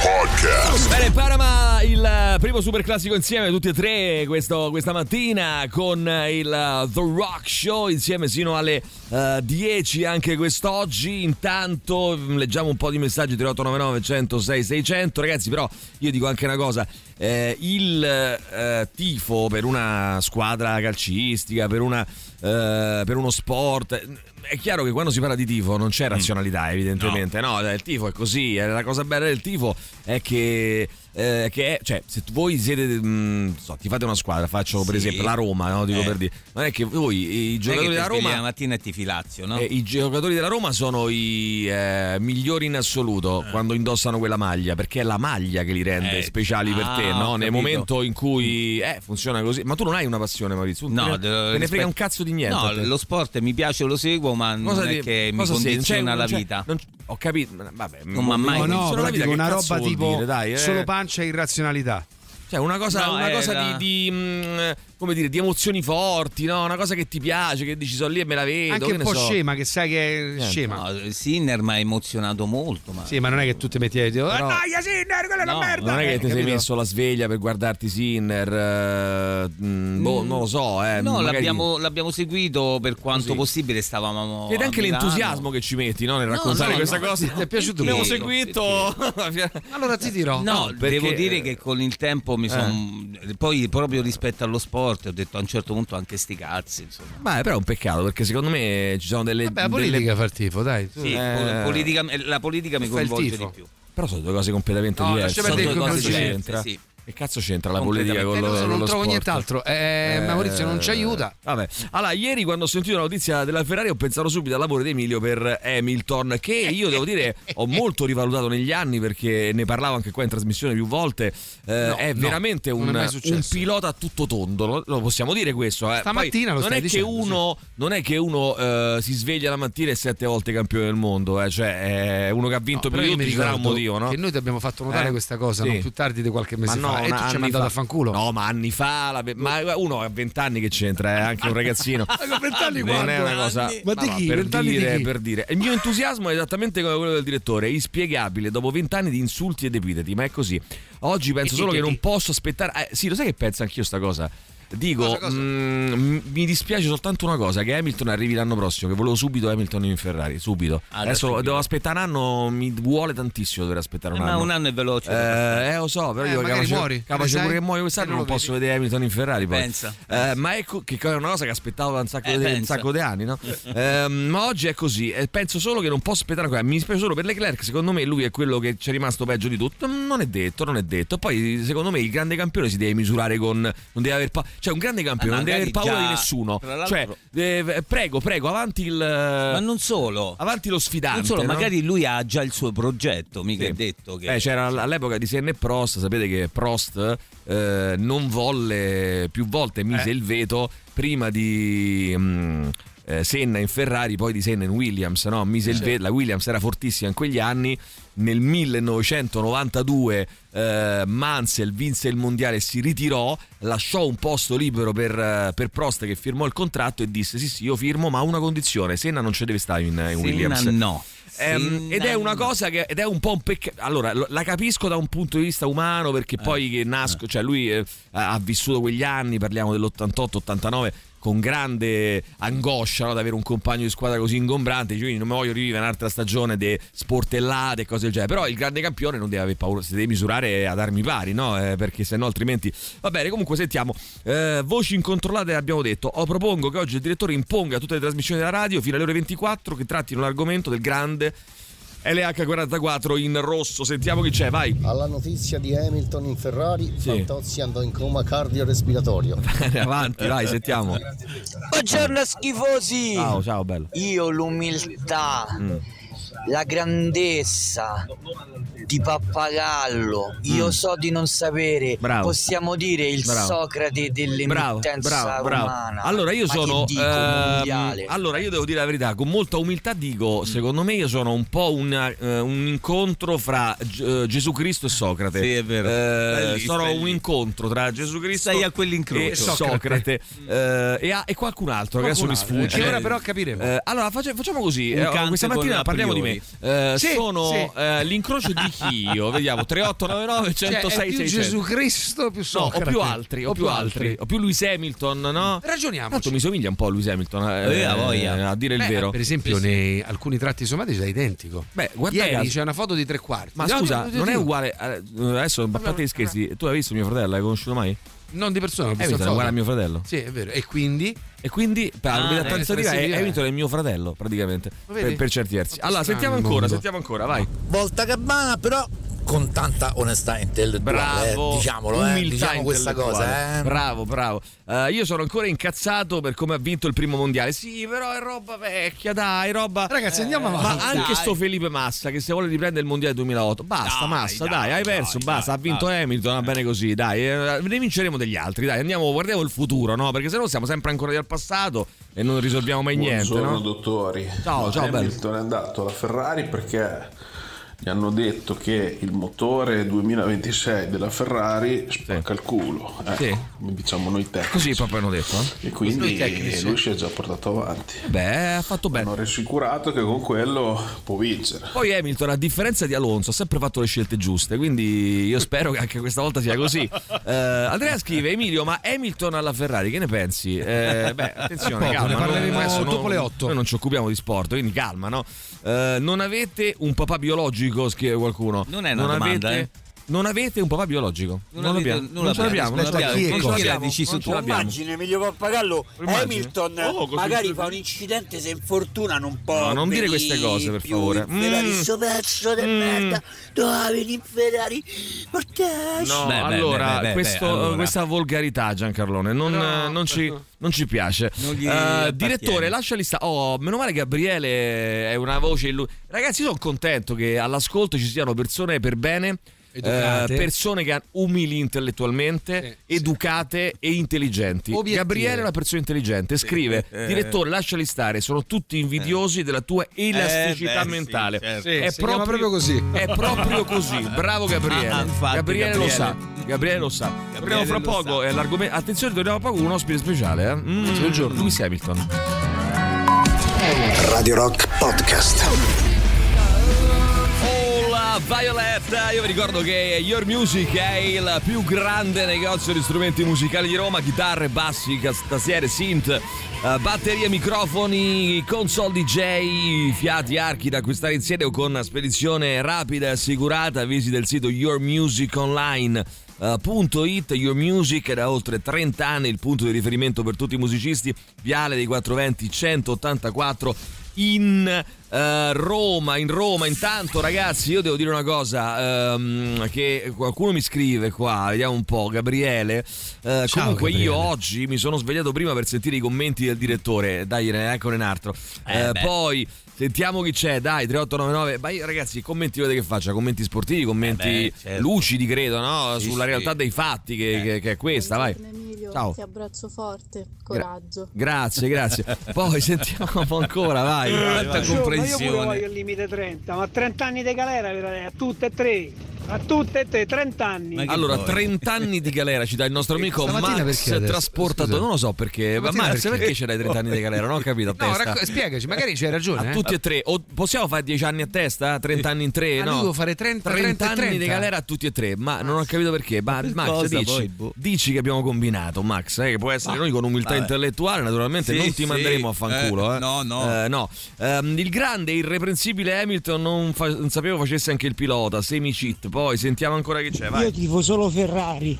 Podcast. Bene, Parama, il primo super classico insieme, tutti e tre, questo- questa mattina con il uh, The Rock Show, insieme sino alle uh, 10 anche quest'oggi. Intanto mm, leggiamo un po' di messaggi 3899 106 600. Ragazzi, però io dico anche una cosa, eh, il eh, tifo per una squadra calcistica, per, una, eh, per uno sport... È chiaro che quando si parla di tifo non c'è razionalità, evidentemente. No, il tifo è così. eh, La cosa bella del tifo è che. Eh, che è- cioè, se voi siete. mh, so, ti fate una squadra, faccio per Sì. esempio la Roma, no? Dico Eh. per dire. Non è che voi, i giocatori della Roma. la mattina e ti filazio, no? eh, I giocatori della Roma sono i eh, migliori in assoluto quando indossano quella maglia, perché è la maglia che li rende Eh, speciali per ah, te, ho no? Nel momento in cui eh, funziona così. Ma tu non hai una passione, Maurizio? No, te, te ne frega un cazzo di niente. No, lo sport mi piace, lo seguo, ma Cosa non ti- è che mi condiziona la vita. non- ho capito, vabbè, Non m'ha mai- No, no, una roba tipo dire, dai, solo pancia e irrazionalità. Cioè, una cosa, No, una cosa la- di, di, mm, come dire, di emozioni forti, no? Una cosa che ti piace, che dici sono lì e me la vedo. Anche che un ne po' so. scema, che sai che è Niente. scema. No, Sinner mi ha emozionato molto, ma Sì, ma non è che tu ti metti a dire, Però- "Ah, noia, Sinner, quella è No, una merda. Non è che Eh, ti sei capito? messo la sveglia per guardarti Sinner, eh, mm, boh, non lo so, eh. No, magari- l'abbiamo, l'abbiamo seguito per quanto Così. possibile, stavamo Ed anche Milano. l'entusiasmo che ci metti no, nel raccontare no, questa no, cosa. Ti è piaciuto Abbiamo molto? seguito. Allora ti dirò. No, perché- devo dire che con il tempo mi sono. Poi proprio rispetto allo sport ho detto a un certo punto anche sti cazzi. Insomma. Ma però è un peccato perché secondo me ci sono delle. Vabbè, la delle- politica fa il tifo, dai. tu. Sì, Eh. po- politica- la politica mi coinvolge di più. Però sono due cose completamente No, diverse. Sono due cose c'entra. sì. Che cazzo c'entra la politica con Eh, lo, no, con non trovo sport? nient'altro. Eh, Maurizio non ci aiuta. Vabbè, allora, ieri quando ho sentito la notizia della Ferrari ho pensato subito al lavoro di Emilio per Hamilton, che io devo dire ho molto rivalutato negli anni perché ne parlavo anche qua in trasmissione più volte. Eh, No, è veramente un, è un pilota a tutto tondo, lo, lo possiamo dire questo. Eh. Stamattina Poi lo non è dicendo, uno, non è che uno eh, si sveglia la mattina e sette volte campione del mondo, eh. cioè è uno che ha vinto No, mi tutti, sarà un motivo, no? Che noi ti abbiamo fatto notare Eh? questa cosa Sì. non più tardi di qualche mese Ma no, fa. E tu ci hai mandato fa. a fanculo. No, ma anni fa, la- ma uno a 20 anni che c'entra, è anche un ragazzino. Ma 20 anni non è una cosa Ma di no, chi? per 20 anni di dire, chi? per dire. Il mio entusiasmo è esattamente come quello del direttore, è inspiegabile dopo 20 anni di insulti ed epiteti, ma è così. Oggi penso solo che non posso aspettare. eh, sì, lo sai che penso anch'io sta cosa? Dico, Cosa, cosa? mm, mi dispiace soltanto una cosa: che Hamilton arrivi l'anno prossimo. Che volevo subito Hamilton in Ferrari, subito. Ah, Adesso subito. devo aspettare un anno, mi vuole tantissimo dover aspettare un Eh, ma anno. un anno è veloce. Eh, eh, lo so, però Eh, io capace, muori, capace pure che muoio quest'anno non posso vedi. vedere Hamilton in Ferrari poi. Pensa, Eh, ma ecco che è una cosa che aspettavo da un sacco, Eh, di, un sacco di anni, no? Ehm, ma oggi è così. penso solo che non posso aspettare ancora. Mi dispiace solo per Leclerc. Secondo me lui è quello che ci è rimasto peggio di tutto. Non è detto, non è detto. Poi, secondo me, il grande campione si deve misurare con. Non deve aver paura. Cioè, un grande campione Ah, non deve aver paura già- di nessuno. Cioè, eh, prego, prego, avanti il. Ma non solo. Avanti lo sfidante. Non solo, no? magari lui ha già il suo progetto, mica Sì. è detto che... Eh, c'era all'epoca di Senna e Prost, sapete che Prost eh, non volle più volte mise Eh. il veto prima di mm, eh, Senna in Ferrari, poi di Senna in Williams, no? Mise il veto, la Williams era fortissima in quegli anni. Nel 1992 eh, Mansell vinse il mondiale e si ritirò, lasciò un posto libero per, eh, per Prost che firmò il contratto e disse sì sì io firmo ma a una condizione, Senna non ci deve stare in, in Senna Williams. no. Senna ed è una cosa che ed è un po' un peccato. Allora, lo- la capisco da un punto di vista umano perché poi che nasco, cioè lui eh, ha vissuto quegli anni, parliamo dell'88-89 con grande angoscia no, ad avere un compagno di squadra così ingombrante, quindi non mi voglio rivivere un'altra stagione di sportellate e cose del genere, però il grande campione non deve avere paura, si deve misurare ad armi pari, no? Eh, perché se no altrimenti... Va bene, comunque sentiamo, eh, voci incontrollate abbiamo detto, o propongo che oggi il direttore imponga a tutte le trasmissioni della radio fino alle ore 24 che trattino l'argomento del grande LH44 in rosso. Sentiamo chi c'è, vai. Alla notizia di Hamilton in Ferrari, Fantozzi andò in coma cardiorespiratorio. Avanti, vai, sentiamo. Buongiorno schifosi! Ciao, ciao, bello. Io l'umiltà, Mm. La grandezza di Pappagallo, io Mm. so di non sapere, Bravo. possiamo dire il Bravo. Socrate dell'emittenza bravo, bravo. romana. Allora io Ma sono dico, ehm, mondiale. allora io devo dire la verità, con molta umiltà dico, secondo me io sono un po' un, eh, un incontro fra G- eh, Gesù Cristo e Socrate. Sì, è vero. Eh, lì, sono stai un incontro tra Gesù Cristo Stai a quell'incrocio. e Socrate eh, e, a- e qualcun altro che adesso mi Qualcun altro, sfugge. che ora però capiremo. Eh, allora faccia- facciamo così, eh, questa mattina parliamo di me. priori. Eh, Sì, sono sì. eh, l'incrocio di chi io? Vediamo 3899 Cioè, 106 è più 600. Gesù Cristo più No, o più altri, o, più altri. o più Lewis Hamilton, no? Ragioniamoci. Tanto mi somiglia un po' a Lewis Hamilton, eh, Eh, ha voglia. a dire il Beh, vero. Per esempio, nei alcuni tratti somatici è identico. Beh, guarda Ieri caso- c'è una foto di tre quarti. Ma No, scusa, no, no, non è uguale. eh, Adesso, a parte gli scherzi, tu hai visto mio fratello? L'hai conosciuto mai? Non di persona, visto Hamilton è uguale a mio fratello. Sì, è vero. E quindi E quindi, per Ah, la simile. Hamilton è mio fratello, praticamente. Per, per certi versi. Allora, sentiamo ancora, sentiamo ancora, vai. Volta Gabbana, però con tanta onestà intellettuale, Bravo, eh, diciamolo, eh, umiltà diciamo questa cosa. Eh. Bravo, bravo. Eh, io sono ancora incazzato per come ha vinto il primo mondiale. Sì, però è roba vecchia, dai, roba. Ragazzi, andiamo Ma avanti. anche Dai. sto Felipe Massa che se vuole riprendere il mondiale 2008, basta, Dai, Massa, dai, dai, hai perso, dai, basta. dai, ha vinto Hamilton, va bene così, dai. eh, ne vinceremo degli altri, dai. Andiamo, guardiamo il futuro, no? Perché se no siamo sempre ancora al passato e non risolviamo mai niente, Buongiorno no? dottori. Ciao, ciao, bello. Hamilton è andato alla Ferrari perché gli hanno detto che il motore 2026 della Ferrari spacca il culo, eh, Sì. come diciamo noi tecnici. Così proprio hanno detto, eh? E quindi lui si è già portato avanti. Beh, ha fatto bene. Hanno rassicurato che con quello può vincere. Poi Hamilton, a differenza di Alonso, ha sempre fatto le scelte giuste, quindi io spero che anche questa volta sia così. Eh, Andrea scrive, Emilio, ma Hamilton alla Ferrari, che ne pensi? Eh, beh, attenzione, Poco, calma. ne non- parleremo adesso dopo non- le otto. Noi non ci occupiamo di sport, quindi calma, no? Eh, non avete un papà biologico, scrive qualcuno. Non è una domanda, avete... eh. Non avete un papà biologico? Non Non, avete- l'abbiamo. non Non ce l'abbiamo. Non l'abbiamo. chi è? Non l'abbiamo. Dici Non ce l'abbiamo. Immagine Emilio Pappagallo. Hamilton Oh, magari fa un incidente se infortuna non può No, non dire queste cose, per favore. Ferrari, Mm. sto pezzo di Mm. merda doveva venire in Ferrari mortacci No, Beh, allora, beh, beh, questo- beh, allora. questa volgarità, Giancarlone, non, No. non ci, non ci piace. Non appartiene. direttore, lasciali sta. Oh, meno male che Gabriele è una voce. illu- Ragazzi, io sono contento che all'ascolto ci siano persone per bene. Educate. eh, persone che umili intellettualmente, Sì, educate e intelligenti. Obiettive. Gabriele è una persona intelligente. Scrive: Eh. Direttore, lasciali stare. Sono tutti invidiosi della tua elasticità Eh, beh, sì, mentale. certo. Sì, è chiama proprio così. È proprio così. Bravo Gabriele. Ah, infatti, Gabriele, lo Gabriele. sa. Gabriele lo sa. Torniamo fra lo poco. sa. È l'argomento. Attenzione, torniamo fra poco con un ospite speciale. Eh? Mm, Buongiorno. Lewis Hamilton. Radio Rock Podcast. Hola Violet, io vi ricordo che Your Music è il più grande negozio di strumenti musicali di Roma, chitarre, bassi, tastiere, synth, eh, batterie, microfoni, console DJ, fiati, archi da acquistare in sede o con spedizione rapida e assicurata. Visita il sito Your Music Online. eh, punto .it, Your Music da oltre 30 anni il punto di riferimento per tutti i musicisti, Viale dei 420 184 in eh, Roma, in Roma. Intanto, ragazzi, io devo dire una cosa: ehm, che qualcuno mi scrive qua, vediamo un po'. Gabriele. Eh, Ciao, comunque, io Gabriele. oggi mi sono svegliato prima per sentire i commenti del direttore. Dai, ecco un altro. Eh, beh. poi. Sentiamo chi c'è, dai, 3899. Ma io, ragazzi, commenti vedete che faccia? Commenti sportivi, commenti Eh beh, certo. lucidi, credo, no? Sì, Sulla sì. realtà dei fatti, che, Eh. che- che è questa, vai. Emilio, Ciao. ti abbraccio forte, coraggio. Grazie, grazie. Poi sentiamo ancora, vai. Io pure comprensione. voglio il limite 30, ma 30 anni di galera a tutte e tre. A tutte e te, 30 anni. Allora, 30 anni di galera ci dà il nostro amico Max perché adesso? trasportato. Scusa. Non lo so perché. Ma Max, perché, perché? ce l'hai 30 anni di galera? Non ho capito. No, testa. racco- spiegaci, magari c'hai ragione. A eh. Tutti e tre. O possiamo fare 10 anni a testa? 30 anni in tre? Ah, no? io devo fare 30, 30 e anni 30. di galera a tutti e tre. Ma non ho capito perché. Ma Per Max, dici, poi, boh. dici che abbiamo combinato, Max. eh, che può essere Ma- noi con umiltà vabbè. intellettuale. Naturalmente Sì, non ti sì, manderemo a fanculo. eh, Eh, no, no. Eh, no. Ehm, il grande, irreprensibile Hamilton non, fa- non sapevo facesse anche il pilota. Semi cheat. Poi sentiamo ancora che c'è. Io Vai. tifo solo Ferrari.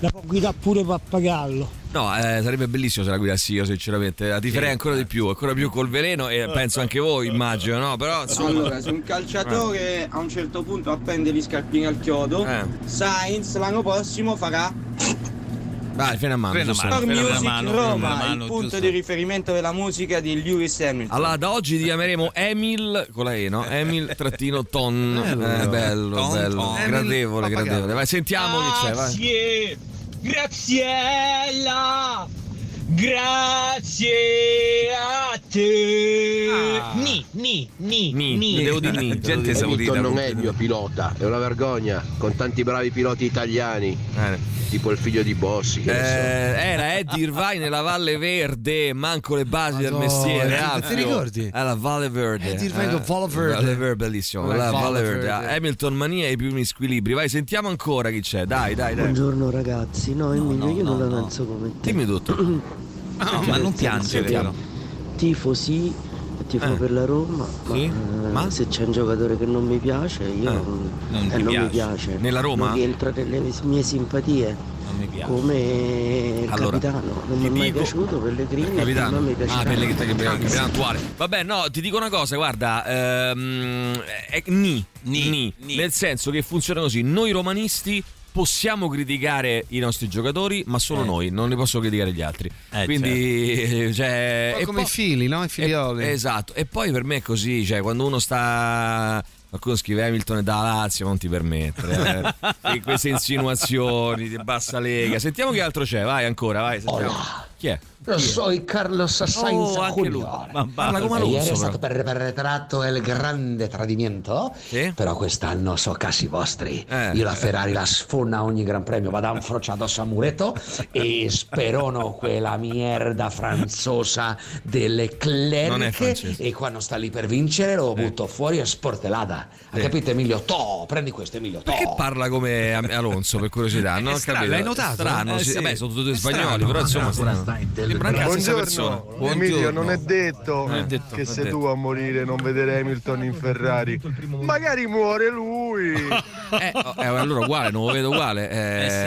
La può guidare pure Pappagallo. No, eh, sarebbe bellissimo se la guidassi io, sinceramente. La tiferei ancora di più, ancora più col veleno e penso anche voi, immagino, no? Però insomma. Allora, se un calciatore a un certo punto appende gli scarpini al chiodo, Eh. Sainz l'anno prossimo farà Vai, frena a mano. Frena a mano. Music Roma, una mano, il punto giusto. di riferimento della musica di Lewis Hamilton. Allora, da oggi ti chiameremo Emil con la E, no? Emil trattino ton. Bello. Eh, bello, Ton, bello. ton. Gradevole, Emil gradevole. Vai, sentiamo che c'è, vai. Grazie, Graziella, grazie a te. Ni, ni, ni, Ni, ni. mi devo dire ni, gente esaudita. Hamilton non è il mio pilota, è una vergogna, con tanti bravi piloti italiani, tipo il figlio di Bossi. Che ne so. Eh, era Eddie Irvine nella Valle Verde, manco le basi del Madonna, mestiere. ti- Alfio. ti ricordi? È la Valle Verde. Eddie Irvine Eh, con Valle Verde. Valle Verde, bellissimo. La Valle Valle Verde. Verde. Hamilton Mania e i primi squilibri. Vai, sentiamo ancora chi c'è. Dai, dai, dai. Buongiorno ragazzi, no Emilio, io non la penso come te. Dimmi tutto. No, ma non piangere. Tifo sì, tifo Eh. per la Roma, ma, Sì? eh, Ma? se c'è un giocatore che non mi piace, io Eh. non, Non eh, non mi piace. piace. Nella Roma? Non rientra nelle mie simpatie. Non mi piace. Come il Allora, capitano, non mi è mai dico- piaciuto Pellegrini, Capitano. non mi Ah, piacerà. Pellegrini, capitano, attuale. Vabbè, no, ti dico una cosa, guarda, ehm, è, ni, ni, nel senso che funziona così. Noi romanisti possiamo criticare i nostri giocatori, ma solo Eh. noi, non li posso criticare gli altri. Eh, Quindi, cioè, Un po' come poi- i fili, no? I figlioli. e- esatto, e poi per me è così, cioè quando uno sta qualcuno scrive Hamilton è da Lazio, non ti permettere. eh. E queste insinuazioni di bassa lega. Sentiamo che altro c'è, vai ancora, vai. Chi è? Io sono Carlos Sainz Oh. Junior. Ma parla come Ieri Alonso, è stato però. per- perpetrato il grande tradimento, però quest'anno so casi vostri. Eh. Io la Ferrari la sfona a ogni gran premio, vado a infrociato a muretto e sperono quella merda franzosa delle cleriche e quando sta lì per vincere lo butto fuori e sportelata. Hai Sì. capito Emilio? To, prendi questo Emilio, to. Perché parla come Alonso per curiosità? Non ho strano, l'hai notato? Strano, Eh, sì. sì. Vabbè, sono tutti spagnoli, strano. però insomma strano. Sembra anche la stessa persona. Buongiorno, Emilio, non è detto, detto, che sei detto. tu a morire non vedere Hamilton in Ferrari. Magari muore lui. Eh, oh, eh, allora uguale, non lo vedo uguale.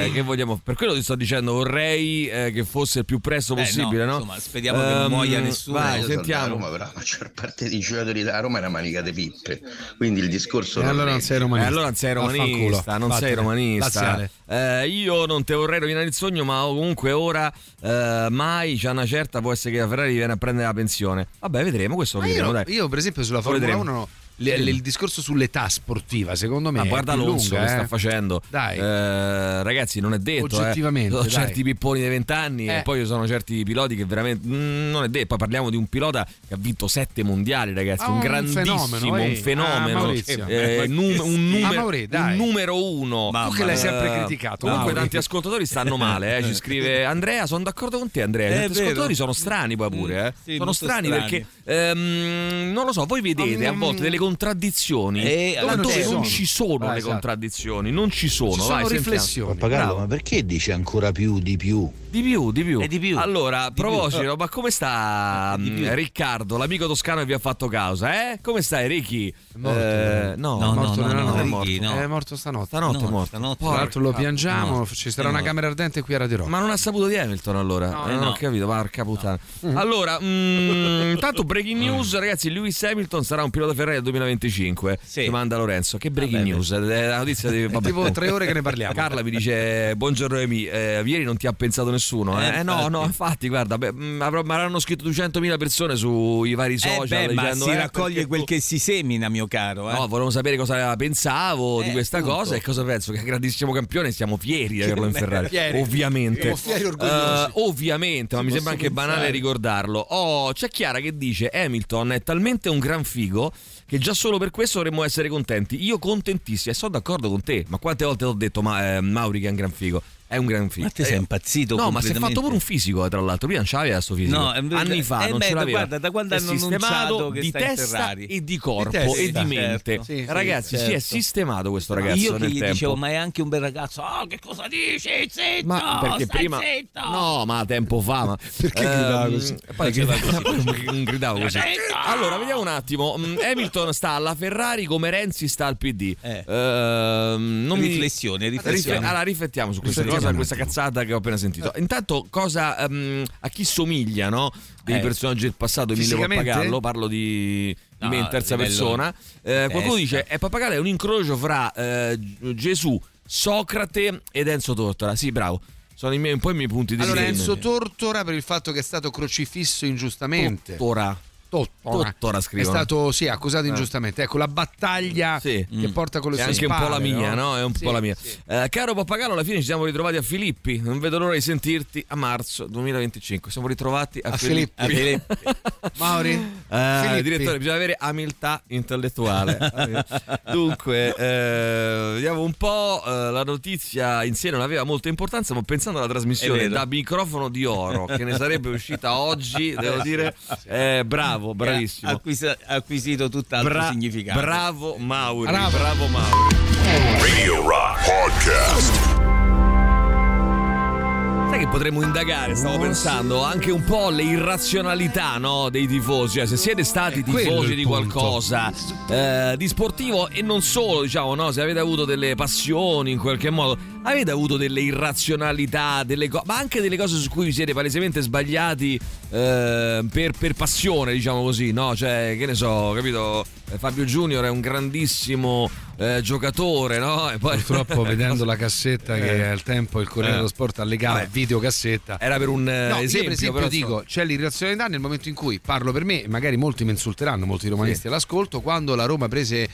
Eh, Che vogliamo? Per quello ti sto dicendo, vorrei eh, che fosse il più presto Eh, possibile, no, no? insomma, speriamo che non muoia nessuno. Vai, sentiamo. Roma, però la maggior parte dei giocatori della Roma è una manica di pippe. Quindi il discorso non allora non sei Eh, romanista. allora non sei romanista, non sei romanista. Eh, io non te vorrei rovinare il sogno, ma comunque ora eh, c'è una certa, può essere che la Ferrari viene a prendere la pensione. Vabbè, vedremo, questo lo vedremo, io, io, per esempio sulla Formula vedremo. 1 le- il discorso sull'età sportiva secondo me Ma guarda Alonso lunga, che eh. sta facendo. Dai. Eh, ragazzi, non è detto. Oggettivamente, Eh. Sono dai. certi pipponi dei vent'anni Eh. e poi ci sono certi piloti che veramente. mm, non è detto. Poi parliamo di un pilota che ha vinto sette mondiali, ragazzi. Ah, un un grandissimo, fenomeno, eh. un fenomeno. Ah, Maurizio. Eh, Ma num- che un, numero, Ah, Mauri, un numero uno. Tu che l'hai sempre Eh, criticato, Comunque, Mauri. tanti ascoltatori stanno male. eh. Ci scrive Andrea. Sono d'accordo con te, Andrea. Tanti vero. ascoltatori sono strani, poi pure. eh. sì, sono strani, strani. perché ehm, non lo so. Voi vedete a volte delle contraddizioni Eh, laddove non ci non sono. ci sono Ah, le esatto. contraddizioni, non ci sono. Ci sono Vai, riflessioni. Pappagallo, ma perché dici ancora più di più? Di più, di più. E di più. Allora, Di più. proposito, ma come sta mm. Riccardo, l'amico toscano che vi ha fatto causa, eh? Come stai, Ricky? morto. Eh, no, No, È no, morto no, no, notte. Ricky, no. È morto stanotte. Stanotte No, è morto. stanotte. Tra l'altro lo piangiamo, no. ci sarà Sì, una no. camera ardente qui a Radio Rock. Ma non ha saputo di Hamilton allora? No, Eh, non no. ho capito, porca puttana. Allora, mm, intanto breaking news, ragazzi, Lewis Hamilton sarà un pilota Ferrari del 2025. Sì. Ci manda Lorenzo. Che breaking Vabbè, news? È la notizia di vabbè. tipo tre ore che ne parliamo. Carla mi dice buongiorno Emi, eh, ieri non ti ha pensato nessuno. Eh, Eh, Eh, no, no, infatti, guarda, beh, mi avranno scritto 200.000 persone sui vari Eh, social beh, ma dicendo si eh, raccoglie perché- quel che si semina, mio caro. Eh. No, volevo sapere cosa pensavo di Eh, questa appunto. cosa e cosa penso che è grandissimo campione siamo fieri di averlo in Ferrari. Fieri. Ovviamente. Eh, ovviamente, ma mi sembra anche banale ricordarlo. Oh, c'è Chiara che dice Hamilton è talmente un gran figo che già solo per questo dovremmo essere contenti. Io contentissimo e sono d'accordo con te. Ma quante volte ho detto ma, eh, Mauri che è un gran figo? È un gran figo. Ma te sei Eh, impazzito No, ma si è fatto pure un fisico, eh, tra l'altro. Prima non c'aveva sto fisico. No, Anni fa eh, non beh, ce l'aveva. guarda, da quando È hanno sistemato che di testa e di corpo Di testa, e di mente. certo. Sì, Ragazzi, si è certo. sistemato questo ragazzo Io che gli tempo. dicevo, ma è anche un bel ragazzo. Oh, che cosa dici? Zitto, Ma perché prima zitto. No, ma tempo fa, ma Perché gridava così? Poi gridava così. gridavo così. Allora, vediamo un attimo. Mm, Hamilton sta alla Ferrari come Renzi sta al PD. Eh. Ehm, non Riflessione, riflessione. Allora, riflettiamo su Riflettiamo cosa, questa cazzata che ho appena sentito. Intanto, cosa ehm, a chi somiglia, no? Dei Eh. personaggi del passato, Emilio? Pappagallo, parlo di, di No, me in terza persona. Eh, qualcuno dice: è Pappagallo è un incrocio fra eh, Gesù, Socrate ed Enzo Tortora. Sì, bravo. Sono i miei, un po' i miei punti di Allora vista. Enzo Tortora per il fatto che è stato crocifisso ingiustamente. Tortora. Tortora. Tortora È scrivono. stato sì, accusato Eh. ingiustamente. Ecco la battaglia Sì. che porta con le È sue anche un po' la spade, mia, no? È un Sì, po' la mia. sì. Eh, caro Pappagallo, alla fine ci siamo ritrovati a Filippi. Non vedo l'ora di sentirti a marzo 2025. Siamo ritrovati a, A Filippi. Filippi. Mauri, Eh, Filippi. direttore, bisogna avere umiltà intellettuale. Dunque, eh, vediamo un po'. eh, la notizia in sé non aveva molta importanza, ma pensando alla trasmissione da microfono di oro che ne sarebbe uscita oggi, devo dire, eh, bravo, bravissimo. Ha acquisa- acquisito tutt'altro Bra- significato. bravo Mauri, Bravo. bravo Mauri. Radio Rock Podcast. Sai che potremmo indagare, stavo pensando, anche un po' le irrazionalità no, dei tifosi. Cioè, se siete stati tifosi di qualcosa eh, di sportivo e non solo, diciamo, no, se avete avuto delle passioni in qualche modo, avete avuto delle irrazionalità, delle co- ma anche delle cose su cui vi siete palesemente sbagliati eh, per, per passione, diciamo così, no? Cioè, che ne so, capito? Eh, Fabio Junior è un grandissimo eh, giocatore, no? E poi Purtroppo vedendo la cassetta che al tempo il Corriere Eh. dello Sport allegava Vabbè. videocassetta. Era per un eh, No, esempio, io per esempio però, dico, c'è l'irrazionalità nel momento in cui parlo per me, magari molti mi insulteranno, molti romanisti all'ascolto, quando la Roma prese,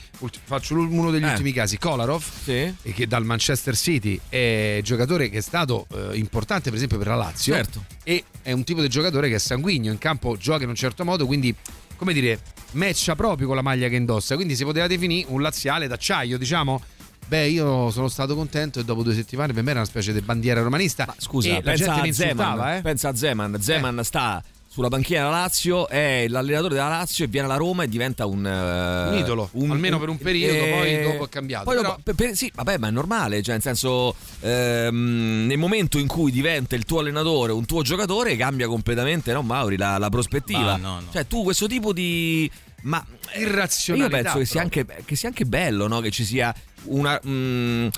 faccio uno degli Eh. ultimi casi, Kolarov, Sì. e che dal Manchester City è giocatore che è stato eh, importante per esempio per la Lazio Certo. e è un tipo di giocatore che è sanguigno, in campo gioca in un certo modo, quindi come dire, matcha proprio con la maglia che indossa, quindi si poteva definire un laziale d'acciaio, diciamo. Beh, io sono stato contento e dopo due settimane per me era una specie di bandiera romanista. Scusa, e la pensa a Zeman, eh. pensa a Zeman. Zeman sta sulla banchina della Lazio, è l'allenatore della Lazio e viene alla Roma e diventa un, eh, Un idolo, almeno per un periodo, poi dopo è cambiato, Poi però- dopo- per- per- sì, vabbè, ma è normale, cioè nel senso ehm, nel momento in cui diventa il tuo allenatore, un tuo giocatore, cambia completamente, no Mauri, la, la prospettiva. Ma no, no. Cioè tu questo tipo di... Ma eh, Irrazionalità Io penso che sia, anche, che sia anche bello, no? Che ci sia una, mm,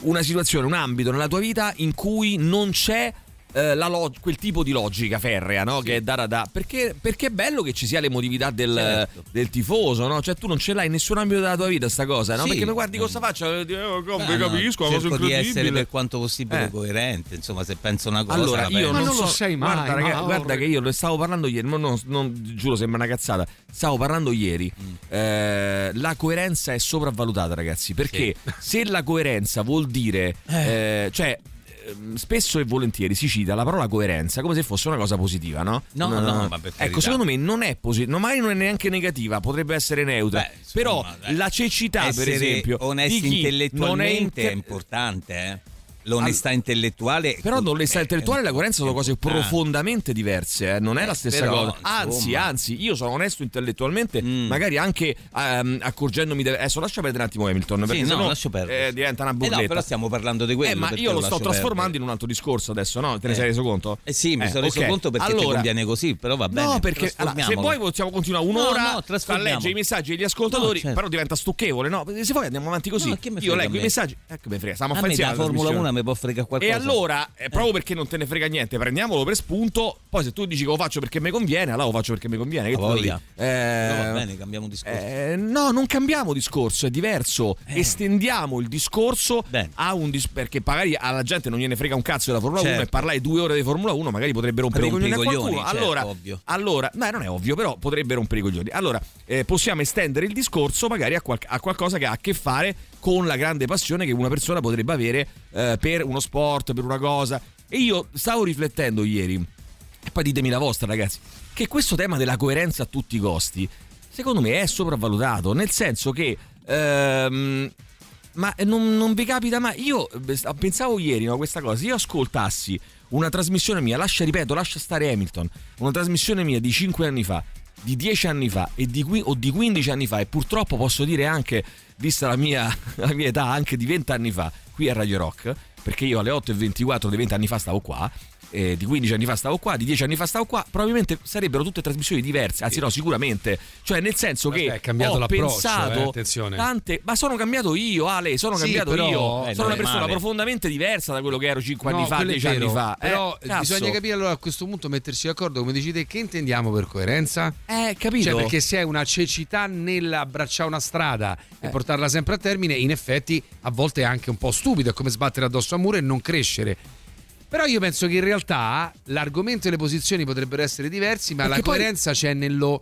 una situazione, un ambito nella tua vita in cui non c'è eh, la log- quel tipo di logica ferrea, no? Che è data da. Perché, perché è bello che ci sia l'emotività del, Certo. del tifoso, no? Cioè, tu non ce l'hai in nessun ambito della tua vita, sta cosa, no? Sì. Perché mi guardi con sta faccia e oh, come Ah, no, capisco, cosa cerco di essere per quanto possibile Eh. coerente, insomma, se penso una cosa Allora, io non, non lo so, sei mai, Guarda, Mauro. guarda che io ne stavo parlando ieri, ma non, non- giuro, sembra una cazzata. Stavo parlando ieri. Mm. Eh, la coerenza è sopravvalutata, ragazzi. Perché se la coerenza vuol dire, eh, cioè. Ehm, Spesso e volentieri si cita la parola coerenza come se fosse una cosa positiva, no? No, no, ma per Ecco, secondo me non è positiva, magari non è neanche negativa, potrebbe essere neutra. Beh, insomma, però dai. la cecità, per esempio, onesti intellettualmente non è, è, inter- importante, eh. L'onestà All... intellettuale. Però l'onestà è, intellettuale e la coerenza sono cose profondamente diverse, eh? non è eh, la stessa però, cosa. Anzi, anzi, io sono onesto intellettualmente, mm. magari anche um, accorgendomi. De... Adesso lascia perdere un attimo Hamilton, perché sì, no, lascio perdere. Eh, diventa una eh, burletta. No, però stiamo parlando di quello. Eh, ma io lo, sto trasformando perdere. in un altro discorso adesso, no? Te ne eh. sei reso conto? Eh sì, mi sono reso conto perché allora, ti conviene così, però va bene. No, perché allora, se poi possiamo continuare un'ora a leggere i messaggi degli ascoltatori, certo. però diventa stucchevole, no? Se poi andiamo avanti così, io leggo i messaggi. Ecco, mi frega, stiamo a fare la Formula 1 settimana mi può fregare qualcosa. E allora, eh, proprio perché non te ne frega niente, prendiamolo per spunto. Poi se tu dici che lo faccio perché mi conviene, allora lo faccio perché mi conviene. Che voglia. Eh, no, va eh, bene, cambiamo discorso. Eh, no, non cambiamo discorso, è diverso. Eh. Estendiamo il discorso bene. a un dis- perché magari alla gente non gliene frega un cazzo della Formula certo. 1 e parlare due ore di Formula 1 magari potrebbe rompere un coglioni. Qualcuno. allora, certo, ovvio. allora, beh, non è ovvio, però potrebbe rompere i coglioni. Allora, eh, possiamo estendere il discorso magari a, qual- a qualcosa che ha a che fare con la grande passione che una persona potrebbe avere eh, per uno sport, per una cosa. E io stavo riflettendo ieri, e poi ditemi la vostra, ragazzi, che questo tema della coerenza a tutti i costi secondo me è sopravvalutato, nel senso che... ehm, ma non, non vi capita mai? Io eh, pensavo ieri no, questa cosa. Se io ascoltassi una trasmissione mia, lascia, ripeto, lascia stare Hamilton, una trasmissione mia di 5 anni fa, di 10 anni fa di, o di 15 anni fa, e purtroppo posso dire anche, vista la mia, la mia età, anche di 20 anni fa, qui a Radio Rock, perché io alle 8.24 di 20 anni fa stavo qua. Eh, di 15 anni fa stavo qua, di 10 anni fa stavo qua, probabilmente sarebbero tutte trasmissioni diverse, anzi no, sicuramente. Cioè nel senso Vabbè, che è cambiato ho l'approccio, pensato eh, tante, ma sono cambiato io, Ale, sono Sì, cambiato però- io. Eh, sono una persona male. profondamente diversa da quello che ero 5 anni No, fa, quello è 10 anni fa. Eh, Però bisogna capire allora a questo punto mettersi d'accordo, come dici te, che intendiamo per coerenza? Eh, capito. Cioè, perché se hai una cecità nell'abbracciare una strada e Eh. portarla sempre a termine, in effetti a volte è anche un po' stupido, è come sbattere addosso a muro e non crescere. Però io penso che in realtà l'argomento e le posizioni potrebbero essere diversi, ma Perché la poi- coerenza c'è nello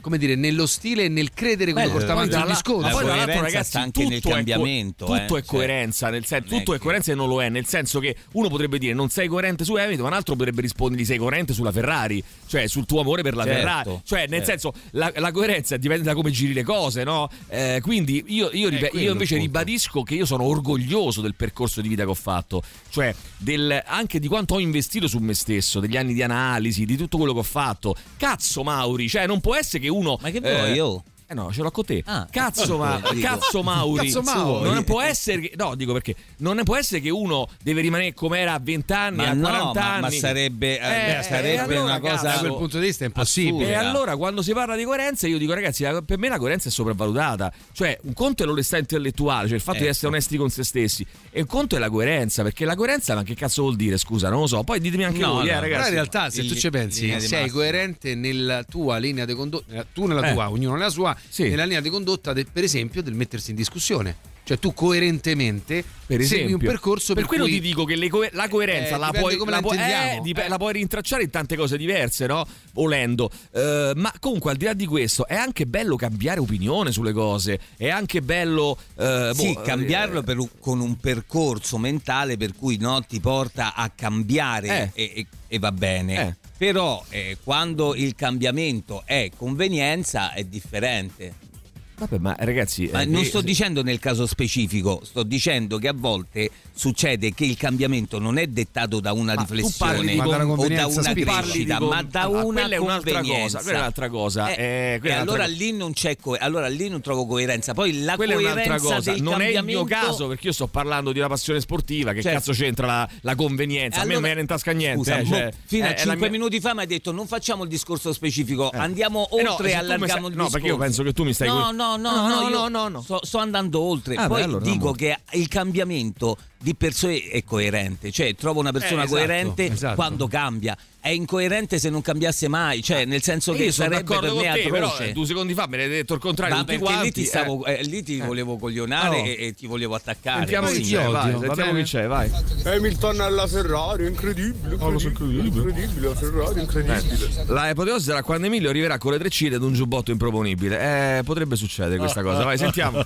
come dire, nello stile e nel credere come poi avanti il discorso. Ma poi tra l'altro, ragazzi, anche tutto nel è co- cambiamento, tutto eh, è cioè, coerenza, nel senso, tutto è che- coerenza e non lo è, nel senso che uno potrebbe dire non sei coerente su Hamilton, ma un altro potrebbe rispondergli sei coerente sulla Ferrari, cioè sul tuo amore per la Certo, Ferrari. Cioè, nel certo. senso, la, la coerenza dipende da come giri le cose, no? Eh, quindi io, io, ripe- quello io invece punto. ribadisco che io sono orgoglioso del percorso di vita che ho fatto, cioè del- anche di quanto ho investito su me stesso, degli anni di analisi, di tutto quello che ho fatto. Cazzo, Mauri, cioè non può essere che uno. Ma che vuoi, io? Eh no, ce l'ho con te. Ah. cazzo, ma, cazzo Mauri. Cazzo Mauri. Non può essere che, no, dico perché non ne può essere che uno deve rimanere come era a 20 anni, Ma a no, 40 ma- anni. ma sarebbe- eh, Eh, sarebbe e allora, una cosa- cazzo, da quel punto di vista è impossibile. e allora quando si parla di coerenza io dico ragazzi la- per me la coerenza è sopravvalutata cioè un conto è l'onestà intellettuale cioè il fatto di Ecco. essere onesti con se stessi e un conto è la coerenza perché la coerenza ma che cazzo vuol dire scusa non lo so poi ditemi anche No, voi no, eh, Però ragazzi in realtà, se in tu ci pensi, sei coerente nella tua linea di condotta, tu nella Eh. tua, ognuno nella sua, Sì. nella linea di condotta, de- per esempio, del mettersi in discussione. Cioè, tu coerentemente per segui esempio un percorso per, per, quello cui ti dico che coe- la coerenza Eh, la, puoi, come la, intendiamo. eh, dip- Eh. la puoi rintracciare in tante cose diverse no? volendo Eh, ma comunque al di là di questo è anche bello cambiare opinione sulle cose è anche bello eh, Sì, boh, cambiarlo eh, per un- con un percorso mentale per cui no, ti porta a cambiare e, e- e va bene. Però eh, quando il cambiamento è convenienza è differente. Vabbè ma ragazzi Ma eh, non sto dicendo nel caso specifico, sto dicendo che a volte succede che il cambiamento non è dettato da una riflessione una o da una crescita, ma con- da ah, una quella è un'altra convenienza. cosa, quella è un'altra cosa, Eh, eh, e allora cosa. lì non c'è co- allora lì non trovo coerenza. Poi la quella è un'altra coerenza cosa, del non è il cambiamento mio caso perché io sto parlando di una passione sportiva. Che Certo. cazzo c'entra la, la convenienza? A me non Allora- me ne in tasca niente. Scusa, eh, cioè, fino a è la 5 mia- minuti fa mi hai detto non facciamo il discorso specifico, andiamo Eh no, oltre e stai- il no, discorso. perché io penso che tu mi stai No, no, no, No, no, no, no. Sto, sto andando oltre. Ah, beh, Poi allora, dico no. che il cambiamento di per sé è coerente, cioè trovo una persona Eh, esatto, coerente esatto. quando cambia. È incoerente se non cambiasse mai, cioè nel senso Eh, che io sono sarebbe per me con te, però atroce. eh, due secondi fa me l'hai detto il contrario. Ma tutti perché quanti, lì ti, stavo, eh. eh, lì ti volevo coglionare Oh. e, e ti volevo attaccare. Sentiamo chi c'è, vai, va sentiamo chi c'è, vai. Hamilton alla Ferrari, incredibile. Incredibile, incredibile, la Ferrari, incredibile. La apoteosi sarà quando Emilio arriverà con le treccine ed un giubbotto improponibile. Eh, potrebbe succedere questa cosa. Vai, sentiamo.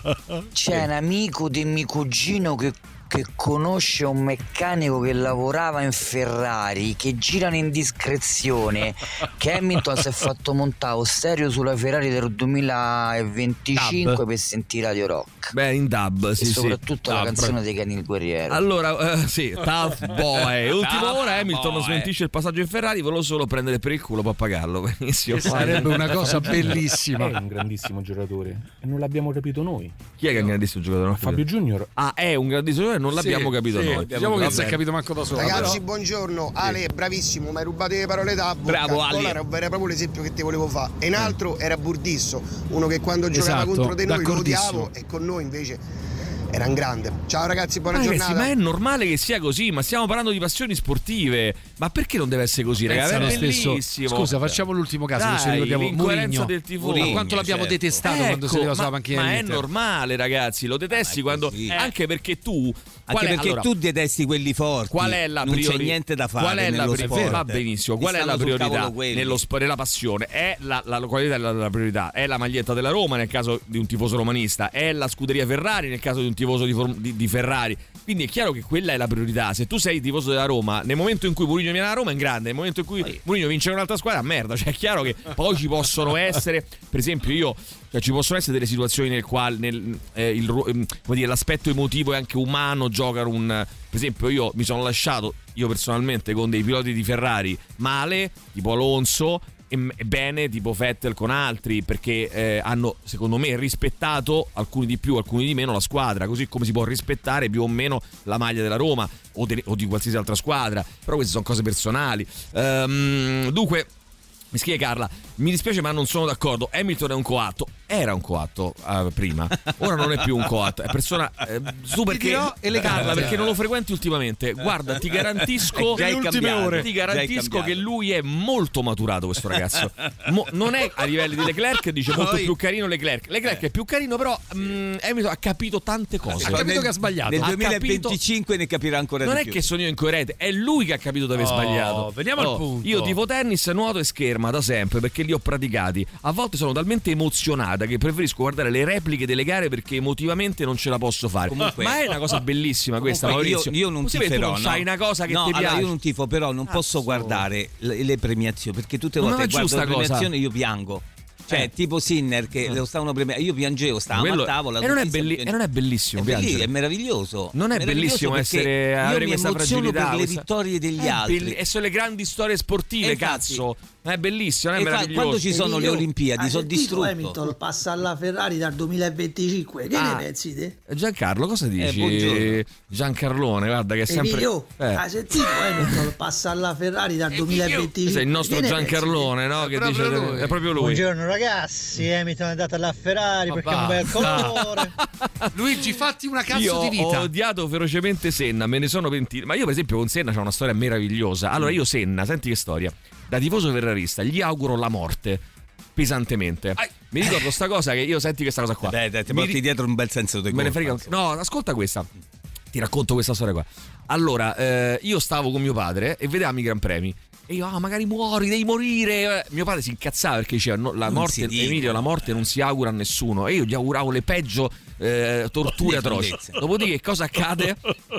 C'è un amico di mio cugino che, che conosce un meccanico che lavorava in Ferrari che girano in discrezione che Hamilton si è fatto montare un stereo sulla Ferrari del 2025 Dub. per sentire Radio Rock Beh, in dub, sì, e sì. soprattutto la Dub. canzone dei cani il guerriero Allora, eh, sì, tough boy. Ultima Tough ora Hamilton boy. smentisce il passaggio in Ferrari, volevo solo prendere per il culo per pagarlo. Benissimo. sarebbe una cosa bellissima. È un grandissimo giocatore e non l'abbiamo capito noi. Chi è che è un grandissimo giocatore? Fabio. Junior. Ah, è un grandissimo giocatore, non l'abbiamo Sì, capito sì, noi. Diciamo che non si è capito manco da solo. Ragazzi, però- buongiorno. Ale, bravissimo, mi hai rubato le parole da bocca. Bravo, Ale. Allora, era proprio l'esempio che ti volevo fare. E un altro era Burdisso, uno che quando giocava Esatto, contro di noi lo odiavo e con noi invece era un grande. Ciao ragazzi, buona Ragazzi, giornata. ma è normale che sia così, ma stiamo parlando di passioni sportive. Ma perché non deve essere così, ragazzi? Pensa È stesso. bellissimo. Scusa, facciamo l'ultimo caso, Dai, ci ricordiamo l'incoerenza Mourinho. del tifoso. Ma quanto l'abbiamo certo. detestato quando si leva sulla ma, panchina ma è dell'Inter. normale, ragazzi, lo detesti quando così. anche perché tu Anche è- perché allora, tu detesti quelli forti. Qual è la non priorità? c'è niente da fare Qual è la nello pri- sport. Va benissimo. Qual è la priorità nello sport? Nella passione? È la, la, qualità della, della priorità? È la maglietta della Roma nel caso di un tifoso romanista? È la scuderia Ferrari nel caso di un tifoso di, di- di Ferrari. Quindi è chiaro che quella è la priorità. Se tu sei tifoso della Roma, nel momento in cui Mourinho viene alla Roma è in grande, nel momento in cui Mourinho vince con un'altra squadra, merda. Cioè è chiaro che poi ci possono essere, per esempio io, cioè, ci possono essere delle situazioni nel quale nel, eh, il ehm, dire, l'aspetto emotivo e anche umano giocano un... Per esempio io mi sono lasciato, io personalmente, con dei piloti di Ferrari male, tipo Alonso, bene tipo Vettel con altri perché eh, hanno secondo me rispettato alcuni di più alcuni di meno la squadra così come si può rispettare più o meno la maglia della Roma o, de- o di qualsiasi altra squadra. Però queste sono cose personali. Ehm, dunque mi scrive Carla, mi dispiace ma non sono d'accordo. Hamilton è un coatto. Era un coatto eh, prima, ora non è più un coatto. È persona. eh, dirò elegante. Carla, perché non lo frequenti ultimamente. Guarda, ti garantisco. Già è. Ti Già è garantisco cambiato. che lui è molto maturato, questo ragazzo. Mo- non è a livelli di Leclerc, dice molto più carino Leclerc. Leclerc è più carino, però mm, Hamilton ha capito tante cose. Ha capito che ha sbagliato. Nel Ha 2025 ne capirà ancora non di è più. che sono io incoerente, è lui che ha capito di aver Oh, sbagliato. veniamo al punto. Io tipo tennis, nuoto e scherma da sempre perché li ho praticati. A volte sono talmente emozionata che preferisco guardare le repliche delle gare perché emotivamente non ce la posso fare. Comunque- Ma è una cosa bellissima questa, Maurizio. Io, io non Così tiferò, non no? sai una cosa che no, ti allora piace. io non tifo, però non posso guardare le, le premiazioni perché tutte le volte che guardo le cosa. premiazioni io piango. Cioè, Eh. tipo Sinner che lo stavano premiando, io piangevo, stavamo Quello- a tavola. e non è belli- e non è bellissimo È, belli- è meraviglioso. Non è Meraviglioso bellissimo essere avere mi questa emoziono fragilità, per le vittorie degli È altri. belli- e sono le grandi storie sportive, E infatti- cazzo. È bellissimo, è E fa- meraviglioso. quando ci sono le Olimpiadi, Hai sono distrutto. Hamilton passa alla Ferrari dal 2025. Che Ah. ne pensi te? Giancarlo, cosa dici? buongiorno. Giancarlone, guarda che è sempre. Emilio, Eh. hai sentito Hamilton passa alla Ferrari dal 2025? Questo è il nostro Che? Giancarlone, no? Che dice è proprio lui. Buongiorno ragazzi, Hamilton è andato alla Ferrari Ma perché è un bel colore. Luigi, fatti una cazzo Io di ho vita. odiato ferocemente Senna, me ne sono pentito. Ma io, per esempio, con Senna c'è una storia meravigliosa. Allora, io Senna, senti che storia. Da tifoso ferrarista, gli auguro la morte. Pesantemente. Mi ricordo sta cosa che io senti questa cosa qua. Beh, dai, ti porti ri- dietro un bel senso di Me colpa, frega. No, ascolta questa. Ti racconto questa storia qua. Allora, eh, io stavo con mio padre e vedevamo i Gran Premi. E io, ah, magari muori, devi morire. Eh, Mio padre si incazzava perché diceva: no, la Non morte. Emilio, la morte non si augura a nessuno. E io gli auguravo le peggio eh, torture atroci. Dopodiché, che cosa accade?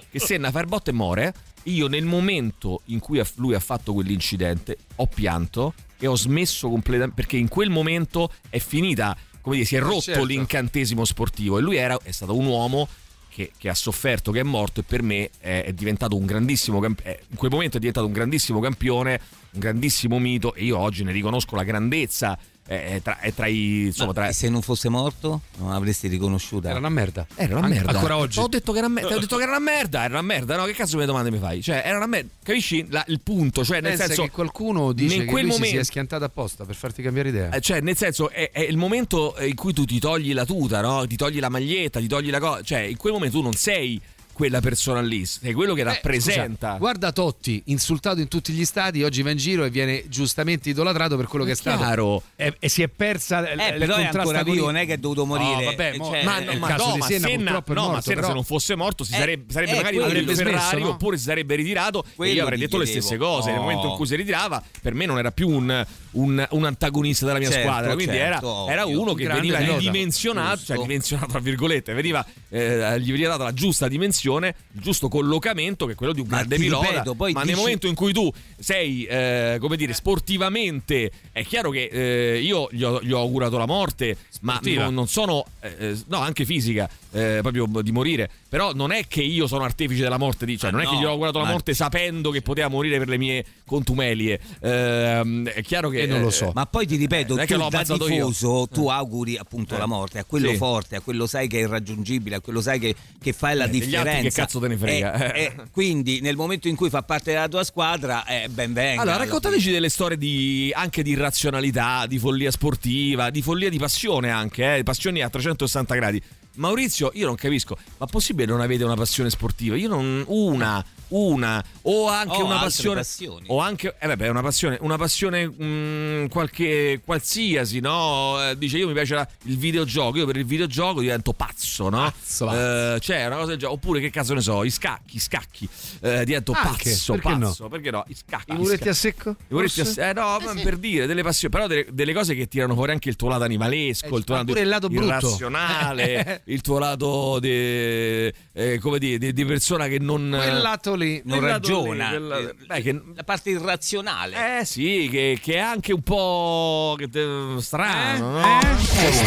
Che Senna fa il botto e muore. Io, nel momento in cui lui ha fatto quell'incidente, ho pianto e ho smesso completamente. Perché in quel momento è finita, come dire, si è rotto certo. l'incantesimo sportivo. E lui era, è stato un uomo che, che ha sofferto, che è morto e per me è, è diventato un grandissimo campione. In quel momento è diventato un grandissimo campione, un grandissimo mito e io oggi ne riconosco la grandezza. È, è tra, è tra i. Insomma, tra, se non fosse morto, non avresti riconosciuta. Era una merda. era una An- merda. Ancora oggi. Ho detto che era, una merda. Ho detto che era una merda. Era una merda. No, che cazzo di domande mi fai? Cioè, era una merda. Capisci La- il punto? Cioè, nel Pensa senso. che qualcuno dice in che quel lui si momento- sia schiantato apposta per farti cambiare idea. Eh, Cioè, nel senso, è, è il momento in cui tu ti togli la tuta, no? Ti togli la maglietta, ti togli la cosa. Cioè, in quel momento tu non sei quella persona lì, sei quello che Eh, rappresenta. scusa, guarda Totti, insultato in tutti gli stadi, oggi va in giro e viene giustamente idolatrato per quello che è stato. chiaro. E, e si è persa l- Eh, il però è ancora vivo, non è che è dovuto morire. Oh, vabbè, Eh, mo- cioè, ma, eh, no, il ma caso no, di ma Senna Senna, purtroppo è no, ma morto, Senna però- se non fosse morto si Eh, sarebbe, sarebbe eh, magari avrebbe. Ferrari smesso, no? oppure si sarebbe ritirato e Quello io avrei detto le stesse cose. Nel momento in cui si ritirava, per me non era più un, un- un antagonista della mia Certo, squadra, quindi certo, era, era uno che veniva ridimensionato, cioè dimensionato tra virgolette, veniva, eh, gli veniva data la giusta dimensione, il giusto collocamento che è quello di un Ma grande ti pilota. ripeto, poi ma nel dici- momento in cui tu sei, eh, come dire, sportivamente, è chiaro che eh, io gli ho, gli ho augurato la morte, ma Sportiva. non, non sono, eh, eh, no, anche fisica, eh, proprio di morire. Però non è che io sono artefice della morte, cioè Ma non è che no, gli ho augurato la ma- morte sapendo che poteva morire per le mie contumelie. Ehm, è chiaro che. Non lo eh, so. Ma poi ti ripeto, non è che tu l'ho da ammazzato io. tifoso tu auguri appunto Eh. la morte a quello Sì. forte, a quello sai che è irraggiungibile, a quello sai che, che fa la Eh, differenza. Che cazzo te ne frega? E- e quindi nel momento in cui fa parte della tua squadra, eh, ben venga. Allora, raccontateci delle storie di, anche di irrazionalità, di follia sportiva, di follia di passione anche, eh, passioni a 360 gradi. Maurizio, io non capisco, ma possibile non avete una passione sportiva? Io non. Una, una, o anche Ho una passione. passioni. O anche. Eh, vabbè, una passione, una passione mm, qualche. qualsiasi, no? Eh, dice io mi piace la- il videogioco, io per il videogioco divento pazzo, no? Pazzo, pazzo. Eh, cioè, una cosa del genere. Oppure che cazzo ne so, i scacchi, scacchi. Eh, divento Anche, pazzo, perché no? pazzo. Perché no? I scacchi. I muretti a secco? I muretti Forse? ass- eh, no, ma per dire delle passioni, però delle, delle cose che tirano fuori anche il tuo lato animalesco, Eh, il tuo lato il lato brutto. irrazionale. il tuo lato di, eh, come dire, di, di persona che non... Quel lato lì. Non lì, ragiona. quella- beh, che- La parte irrazionale. eh sì, che, che è anche un po' te- strano, no?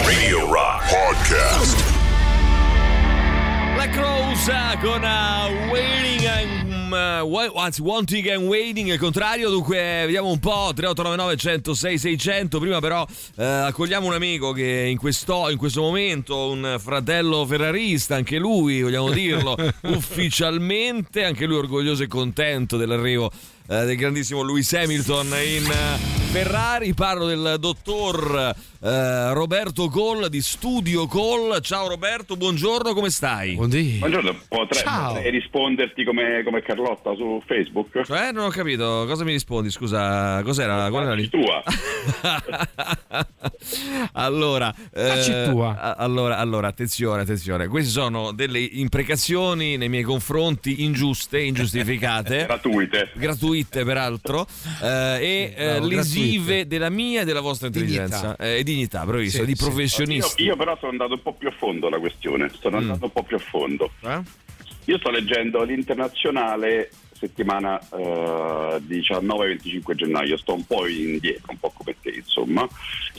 Radio Rock Podcast. La Crows con uh, Waiting and, uh, wa- anzi Wanting and Waiting il contrario. Dunque vediamo un po' 3899 106 600 prima però eh, accogliamo un amico che in questo, in questo momento un fratello ferrarista anche lui vogliamo dirlo ufficialmente anche lui orgoglioso e contento dell'arrivo eh, del grandissimo Lewis Hamilton in eh, Ferrari parlo del dottor eh, Roberto Cole di Studio Cole ciao Roberto buongiorno come stai? Buongiorno, potrei, potrei risponderti come, come Carlotta su Facebook? Cioè, non ho capito, cosa mi rispondi? Scusa, cos'era? Qual era la tua. allora, Facci tua. allora, allora, attenzione, attenzione. Queste sono delle imprecazioni nei miei confronti ingiuste, ingiustificate. gratuite. Gratuite, peraltro. eh, e eh, Bravo, lesive gratuite. della mia e della vostra intelligenza. Eh, e dignità, bravissimo, di professionisti. Io, io però sono andato un po' più a fondo la questione, sono Mm. andato un po' più a fondo. Eh? Io sto leggendo l'internazionale settimana eh, 19-25 gennaio, sto un po' indietro, un po' come te insomma,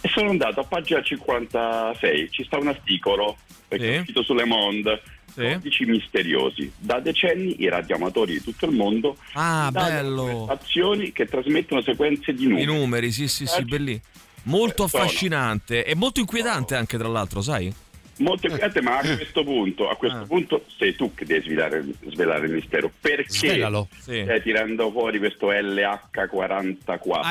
e sono andato a pagina 56, ci sta un articolo perché è uscito su Le Monde, codici misteriosi, da decenni i radioamatori di tutto il mondo Ah, bello. azioni che trasmettono sequenze di numeri. I numeri, sì, sì, sì, belli. Molto Sono. affascinante e molto inquietante anche, tra l'altro, sai? Molto inquietante, ma a questo punto, a Ah. questo punto sei tu che devi svelare, svelare il mistero. Perché Svelalo. Sì. stai tirando fuori questo LH44?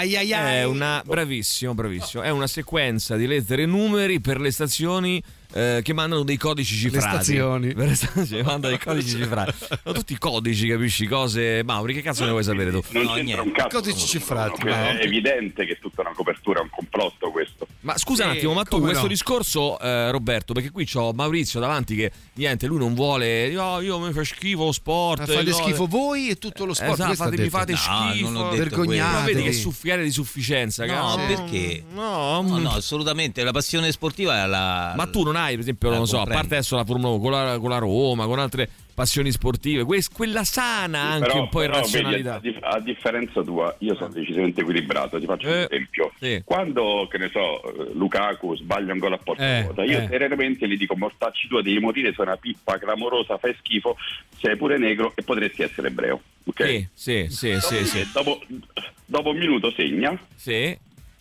È una bravissimo, bravissimo. È una sequenza di lettere e numeri per le stazioni eh, che mandano dei codici cifrati. stazioni. Per le stazioni mandano dei codici cifrati. Sono tutti codici, capisci? Cose. Mauri, che cazzo ne vuoi sapere tu? Non c'entra un cazzo. Codici cifrati. No, ma- È evidente che è tutta una copertura, un complotto questo. Ma scusa un Sì, attimo, ma tu questo no. discorso, eh, Roberto, perché qui c'ho Maurizio davanti che niente, lui non vuole. "Oh, io mi fa schifo lo sport. Ma fate cose". schifo voi e tutto lo sport. Esatto, fatemi detto. fate No, schifo. non. Ma vedi che suffiare di sufficienza. No, cazzo. perché? No, no, no, assolutamente. La passione sportiva è la. Ma tu non hai, per esempio, La non so, a parte adesso la Formula 1 con la, con la Roma, con altre passioni sportive, que- quella sana anche Però- un po' irrazionalità. vedi, a, a differenza tua, io sono decisamente equilibrato. Ti faccio un Eh, esempio. Quando, che ne so, eh, Lukaku sbaglia un gol a porta Eh, vuota, io eh. serenamente gli dico: Mortacci tua, devi morire, sei una pippa clamorosa, fai schifo, sei pure negro e potresti essere ebreo. Ok? Sì, sì, sì, sì, sì. Dopo, dopo un minuto segna. Sì.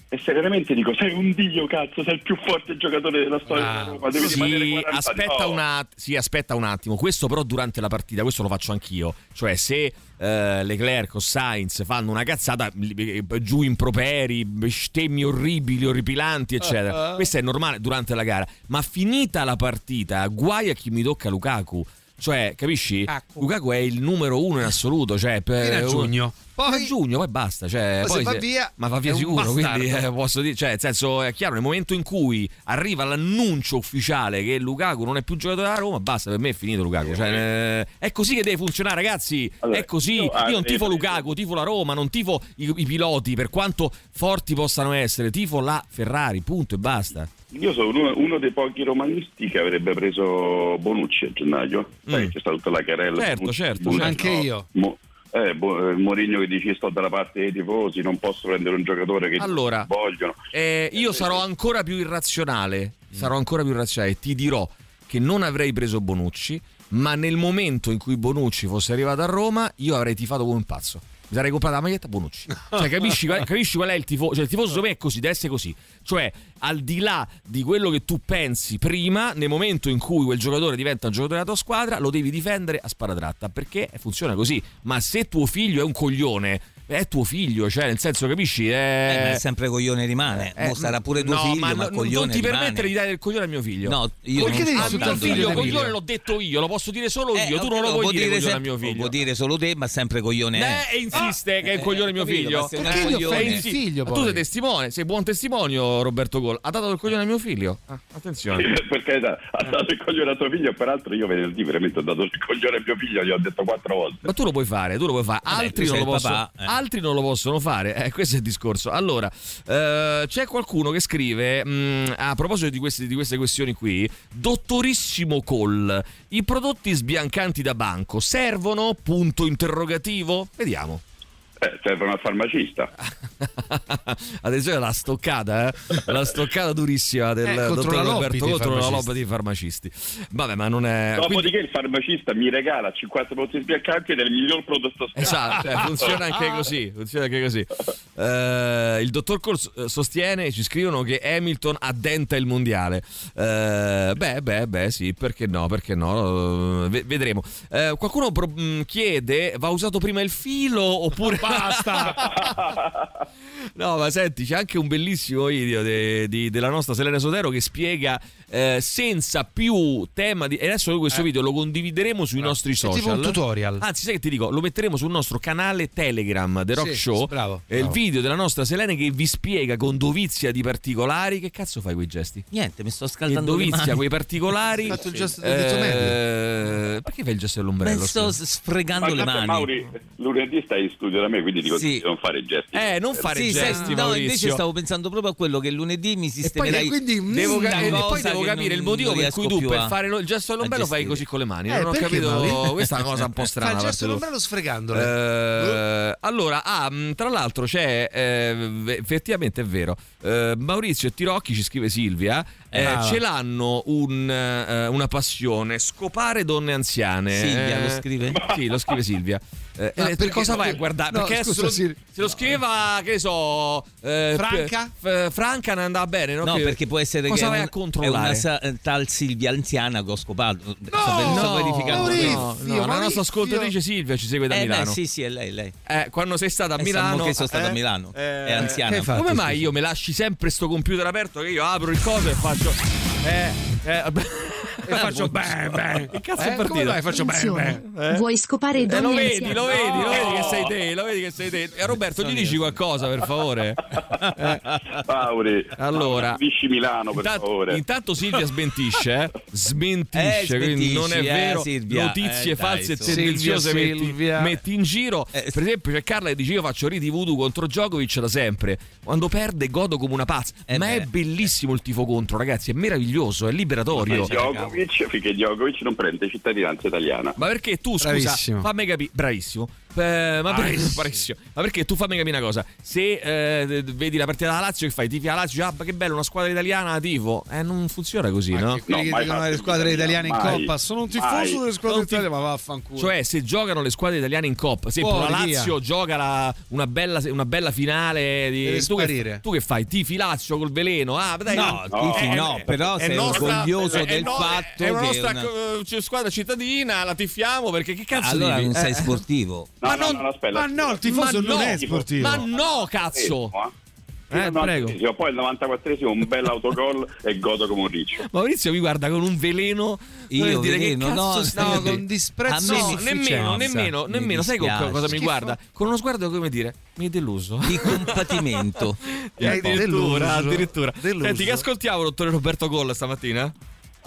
E serenamente dico: Sei un dio, cazzo, sei il più forte giocatore della storia della Roma. Devi Sì, 40 anni". aspetta, No. un att- sì, aspetta un attimo. Questo però durante la partita, questo lo faccio anch'io. Cioè, se eh, Leclerc o Sainz fanno una cazzata, eh, giù improperi, bestemmi orribili, orripilanti, eccetera. Ah, ah. Questo è normale durante la gara. Ma finita la partita, guai a chi mi tocca Lukaku. Cioè, capisci? Lukaku è il numero uno in assoluto. Cioè, per, Fino a giugno. Poi a giugno, poi basta. Cioè, Poi se va se- via, ma va via sicuro. Quindi eh, posso dire, cioè, nel senso, è chiaro, nel momento in cui arriva l'annuncio ufficiale che Lukaku non è più giocatore della Roma, basta, per me è finito Lukaku. Cioè, eh, è così che deve funzionare, ragazzi. Allora, è così. io Io, non avrei tifo preso- Lukaku, tifo la Roma, non tifo i, i piloti, per quanto forti possano essere, tifo la Ferrari, punto e basta. Io sono uno, uno dei pochi romanisti che avrebbe preso Bonucci a gennaio. Sai che c'è stata tutta la querella. Mm. Certo, Bonucci, certo, Bonucci, Anche no. io. Mo- eh, Bo- eh, Mourinho che dice sto dalla parte dei tifosi, non posso prendere un giocatore che Allora, vogliono. Eh, io sarò ancora più irrazionale. Sarò ancora più irrazionale. Ti dirò che non avrei preso Bonucci, ma nel momento in cui Bonucci fosse arrivato a Roma, io avrei tifato come un pazzo. Mi sarei comprato la maglietta Bonucci. Cioè, capisci, capisci qual è il tifoso? Cioè, il tifoso secondo è così, deve essere così. Cioè, al di là di quello che tu pensi prima, nel momento in cui quel giocatore diventa un giocatore della tua squadra, lo devi difendere a sparadratta. Perché funziona così. Ma se tuo figlio è un coglione, è tuo figlio, cioè, nel senso, capisci? Eh, ma È... è sempre coglione rimane. Eh, Mo sarà pure tuo no, figlio, ma ma, coglione non ti rimane. permettere di dare il coglione al mio figlio. No, io Perché non devi sto al mio figlio figlio coglione l'ho detto io, lo posso dire solo Eh, io. tu ok, non lo lo puoi dire dire coglione al sempre- mio lo figlio. Può dire solo te, ma sempre coglione è. Eh, e insiste che è il coglione mio capito, figlio. Perché gli il figlio Ma tu sei testimone, sei buon testimonio, Roberto Gol. Ha dato il coglione al mio figlio. Ah, attenzione. Perché ha dato il coglione a tuo figlio, peraltro io venerdì veramente ho dato il coglione a mio figlio, gli ho detto quattro volte. Ma tu lo puoi fare, tu lo puoi fare. Altri tu non lo possono. Altri non lo possono fare. Eh, questo è il discorso. Allora, eh, c'è qualcuno che scrive mh, a proposito di queste, di queste questioni qui, dottorissimo Cole, i prodotti sbiancanti da banco servono? Punto interrogativo. Vediamo. Eh, servono al farmacista. Attenzione la stoccata, eh? la stoccata durissima del Eh, dottor Roberto contro la lobby dei farmacisti. Vabbè, ma non è. Dopodiché il farmacista mi regala 50 prodotti sbiancanti il miglior prodotto Esatto, cioè, funziona anche così. Funziona anche così. Eh, il dottor Cole s- sostiene, ci scrivono che Hamilton addenta il mondiale. Eh, beh, beh, beh, sì, perché no? Perché no? Eh, ve- vedremo. Eh, qualcuno pro- chiede: va usato prima il filo oppure. Basta! No, ma senti, c'è anche un bellissimo video de- di- della nostra Selena Sotero che spiega eh, senza più tema di. E adesso noi questo video lo condivideremo sui nostri È social. tipo un tutorial. Anzi, sai che ti dico, lo metteremo sul nostro canale Telegram The Rock Sì, Show. bravo, È il bravo. video della nostra Selene che vi spiega con dovizia di particolari. Che cazzo fai quei gesti? Niente, mi sto scaldando le dovizia, quei particolari. Hai fatto il gesto del dito Eh, perché fai il gesto dell'ombrello? Beh, sto sfregando Ma le mani. Mauri, lunedì stai in studio da me, quindi ti consiglio Sì. di non fare gesti. Eh, non fare Sì, gesti, no, Maurizio. invece stavo pensando proprio a quello che lunedì mi sistemerai quindi, Devo ca- e poi devo capire il motivo per cui tu per fare lo- il gesto all'ombrello fai così con le mani. Eh, non ho capito. Mauri? Questa è una cosa un po' strana. Fa il gesto dell'ombrello sfregandole. Eh, allora, ah, mh, tra l'altro c'è, eh, effettivamente è vero, eh, Maurizio e Tirocchi ci scrive Silvia, eh, Ah. ce l'hanno un, eh, una passione, scopare donne anziane. Silvia Eh, lo scrive? Sì, lo scrive Silvia. Eh, eh, per perché- cosa vai a guardare? no, perché scusa, se, lo, se lo scriveva, che ne so, eh, Franca? f- Franca ne andava bene, no? No, Che- perché può essere cosa che vai è a un- controllare? È una eh, tal Silvia anziana che ho scopato. No, No, sto verificando. Maurizio, no, no, la nostra ascoltatrice Silvia ci segue da Eh, beh, Milano. sì, sì, è lei, lei. Eh, quando sei stata a Eh, Milano, che sono stata a eh, Milano. eh, È anziana. fatto? Come mai io me lasci sempre sto computer aperto che io apro il coso e faccio eh, eh, vabbè. E faccio beh, beh. Che cazzo Eh, è partito? come vai? Faccio beh, beh. Eh? Vuoi scopare Eh, donne lo vedi, lo vedi, lo vedi che sei te, lo vedi che sei te. E Roberto, gli dici qualcosa per favore? Eh, Mauri, Allora. Visci Milano, per Intanto, favore. intanto Silvia smentisce, eh? smentisce, Eh, quindi non è eh, vero. Silvia. Notizie Eh, dai, false e tendenziose Silvia, metti, Silvia. metti in giro. Eh, per esempio, c'è Carla che dice: Io faccio riti voodoo contro Djokovic da sempre. Quando perde, godo come una pazza. Eh, Ma è bellissimo il tifo contro, ragazzi. È meraviglioso, è liberatorio. Djokovic, finché Djokovic non prende cittadinanza italiana. Ma perché tu, scusa, Bravissimo. fammi capire, bravissimo. Eh, ma, perché, Bravissimo. bravissimo. ma perché tu fammi capire una cosa? Se eh, vedi la partita della Lazio, che fai? Tifi la Lazio, ah, ma che bello, una squadra italiana tifo. Eh, non funziona così, no? Anche quelli No, che mai dicono fatto le squadre in italiane in Italia, coppa mai. sono un Mai. tifoso delle squadre Non ti- italiane, ma vaffanculo. Cioè, se giocano le squadre italiane in coppa, se la via. Lazio gioca la- una, bella, una bella finale di. Tu, che, tu che fai? Tifi Lazio col veleno? Ah, dai, No, No, tifi eh, no, però sei nostra- orgoglioso del no- fatto è una che nostra una- eh, squadra cittadina, la tifiamo perché che cazzo allora non sei Eh, sportivo. No, Ma no, non- no, aspetta, Ma no, il tifoso Ma non no, è sportivo. Ma no, cazzo! Eh, prego. Sì, poi il 94esimo un bel autogol e godo come un riccio. Maurizio mi guarda con un veleno. Io dire veleno, che no, dire. con disprezzo No, nemmeno, nemmeno, Mi nemmeno. Sai con cosa mi guarda? Con uno sguardo come dire, mi hai deluso. Di compatimento. addirittura, deluso. addirittura. Deluso. Senti, che ascoltiamo, dottore Roberto Colla stamattina?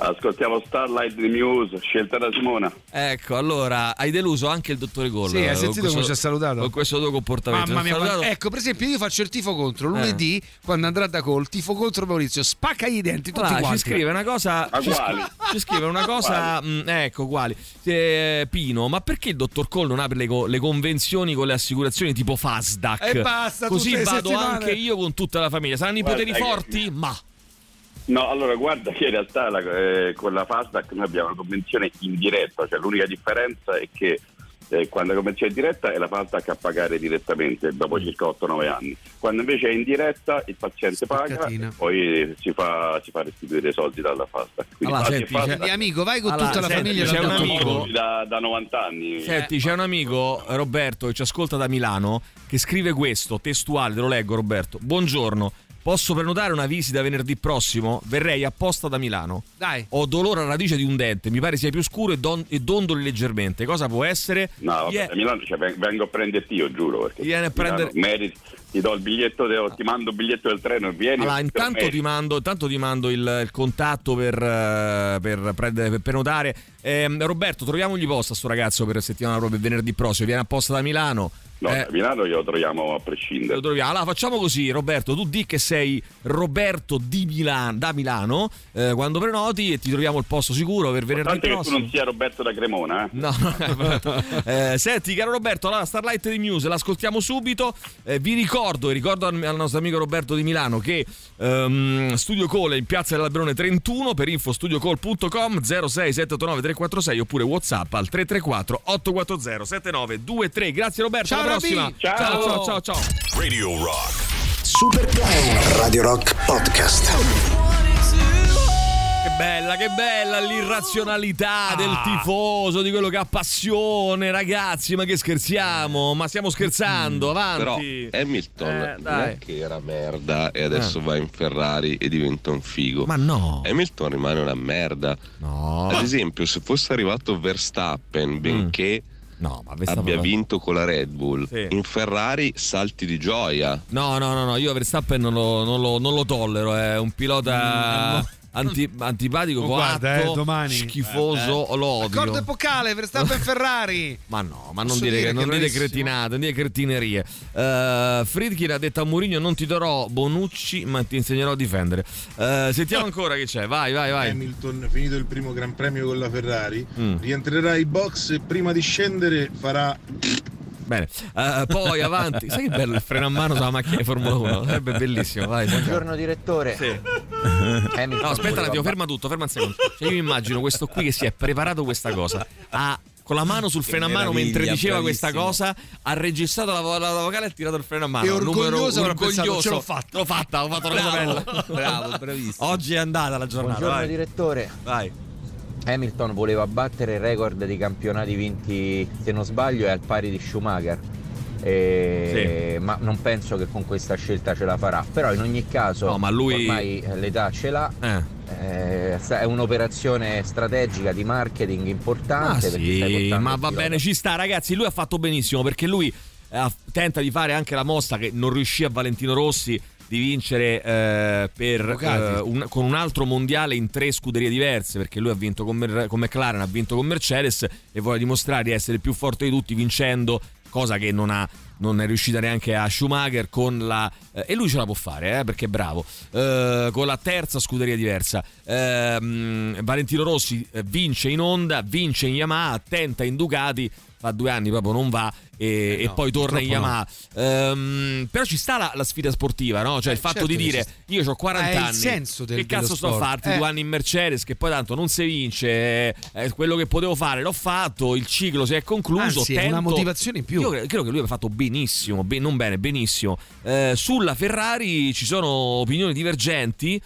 Ascoltiamo Starlight the News, scelta da Simona. Ecco, allora, hai deluso anche il dottore Colla. Sì, hai con sentito questo- come ci ha salutato? Con questo tuo comportamento. Mamma mia, ma- ecco, per esempio, io faccio il tifo contro lunedì quando andrà da call, tifo contro Maurizio, spacca i denti tutti Allora, ci scrive una cosa. Ma Ci, quali? ci scrive una cosa. mh, ecco quali. Eh, Pino, ma perché il dottor Cole non apre le, co- le convenzioni con le assicurazioni tipo Fasdac? E basta, Così vado settimane. anche io con tutta la famiglia. Saranno i poteri che- forti? Ma. No, allora guarda che in realtà la- eh, con la Fastback noi abbiamo una convenzione in diretta, cioè l'unica differenza è che eh, quando la convenzione è diretta è la Fastback a pagare direttamente dopo circa 8-9 anni. Quando invece è in diretta il paziente paga e poi si fa, si fa restituire i soldi dalla Fastback. Quindi Allora, senti, Quindi, amico, vai con Allora, tutta la senti, famiglia c'è un amico- da, da 90 anni. Senti, c'è un amico, Roberto, che ci ascolta da Milano, che scrive questo, testuale, te lo leggo Roberto. Buongiorno, posso prenotare una visita venerdì prossimo? Verrei apposta da Milano. Dai. Ho dolore alla radice di un dente, mi pare sia più scuro e, don- e dondoli leggermente. Cosa può essere? No, vabbè, Yeah. a Milano cioè, ven- vengo a prenderti io, giuro. Perché Viene a Milano prendere- meriti, ti do il biglietto, de- ti mando il biglietto del treno e vieni. Allora, intanto ti mando, intanto ti mando il, il contatto per, eh, per, prendere- per prenotare. Ehm, Roberto, troviamogli posto a sto ragazzo per settimana proprio venerdì prossimo. Viene apposta da Milano. No, Eh, a Milano glielo troviamo a prescindere. lo troviamo. Allora facciamo così, Roberto. Tu di che sei Roberto di Milano, da Milano eh, quando prenoti e ti troviamo il posto sicuro per venerdì Tanto che tu prossimo. non sia Roberto da Cremona, eh? No, eh, senti, caro Roberto, la Starlight di News l'ascoltiamo subito. Eh, vi ricordo, e ricordo al, al nostro amico Roberto di Milano che ehm, Studio Call è in piazza dell'Alberone 31 per info studiocall.com 06789 346 oppure WhatsApp al 334 840 7923. Grazie Roberto, Ciao, alla prossima. Ciao. ciao, ciao, ciao. ciao. Radio Rock. Super Radio Rock Podcast. Che bella, che bella l'irrazionalità del tifoso, di quello che ha passione, ragazzi, ma che scherziamo, ma stiamo scherzando, Però avanti. Hamilton Eh, non è che era merda e adesso Eh. va in Ferrari e diventa un figo. Ma no. Hamilton rimane una merda. No. Ad esempio, se fosse arrivato Verstappen, benché Verstappen abbia vinto con la Red Bull, Sì. in Ferrari salti di gioia. No, no, no, no, io Verstappen non lo, non lo- non lo tollero, è un pilota anti- antipatico, Oh, coatto, guarda, eh, domani. schifoso, lo odio. Accordo epocale, Verstappen Ferrari. Ma no, ma non Posso dire, dire non bravissimo. cretinate, non dite cretinerie. Uh, Friedkin ha detto a Mourinho non ti darò Bonucci, ma ti insegnerò a difendere. Eh, sentiamo ancora che c'è, vai, vai, vai. Hamilton, finito il primo Gran Premio con la Ferrari, Mm. rientrerà ai box e prima di scendere farà Bene, Eh, poi avanti. Sai che bello il freno a mano sulla macchina di Formula 1? Sarebbe bellissimo, vai. Buongiorno direttore. Hamilton No, aspetta un attimo, ferma tutto, ferma un secondo. Cioè, io mi immagino questo qui che si è preparato questa cosa. Ha con la mano sul Che freno a mano mentre diceva bravissimo. questa cosa, ha registrato la, vo- la vocale e ha tirato il freno a mano. E orgoglioso Numero- orgoglioso. "Ce l'ho fatta." L'ho fatta, ho fatto una cosa Bravo, bella. bravo, bravissimo. Oggi è andata la giornata. Buongiorno vai. direttore. Vai. Hamilton voleva battere il record di campionati vinti, se non sbaglio, è al pari di Schumacher. E- Ma non penso che con questa scelta ce la farà. Però in ogni caso, No, ma lui- ormai eh, l'età ce l'ha. Eh. Eh, è un'operazione strategica di marketing importante. Ah, sì, ma va bene, ci sta, ragazzi. Lui ha fatto benissimo perché lui eh, tenta di fare anche la mossa che non riuscì a Valentino Rossi di vincere eh, per, eh, un- con un altro mondiale in tre scuderie diverse perché lui ha vinto con, Mer- con McLaren, ha vinto con Mercedes e vuole dimostrare di essere il più forte di tutti vincendo, cosa che non ha non è riuscita neanche a Schumacher con la eh, e lui ce la può fare eh, perché è bravo eh, con la terza scuderia diversa. Ehm, Valentino Rossi eh, vince in Honda vince in Yamaha tenta in Ducati fa due anni proprio non va e, e no, poi torna in purtroppo no. Yamaha Ehm, però ci sta la, la sfida sportiva no? cioè il fatto certo di dire io ho 40 È il anni senso del- che cazzo sto a farti Eh. due anni in Mercedes che poi tanto non si vince eh, eh, quello che potevo fare l'ho fatto il ciclo si è concluso Anzi, è una tento- motivazione in più. io cre- credo che lui abbia fatto benissimo, ben- non bene, benissimo. Eh, sulla Ferrari ci sono opinioni divergenti.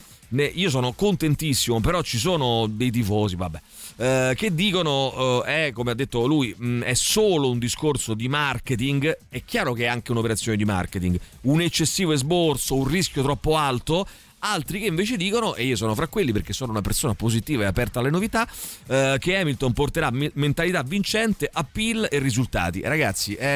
io sono contentissimo, però ci sono dei tifosi, vabbè, eh, che dicono, eh, è come ha detto lui, mh, è solo un discorso di marketing. È chiaro che è anche un'operazione di marketing, un eccessivo esborso, un rischio troppo alto. Altri che invece dicono, e io sono fra quelli perché sono una persona positiva e aperta alle novità, eh, che Hamilton porterà me- mentalità vincente, appeal e risultati. Ragazzi, è,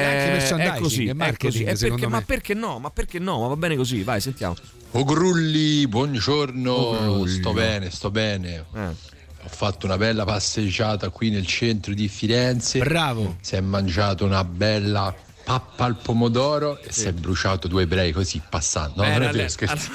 anche è così, è così. È perché- ma perché no? Ma perché no? Ma va bene così, vai, sentiamo. O Grulli, buongiorno, O Grulli. sto bene, sto bene. Eh. Ho fatto una bella passeggiata qui nel centro di Firenze. Bravo. Si è mangiato una bella pappa al pomodoro e si è bruciato due ebrei così passando. No, Bene, non è vero, scherzo.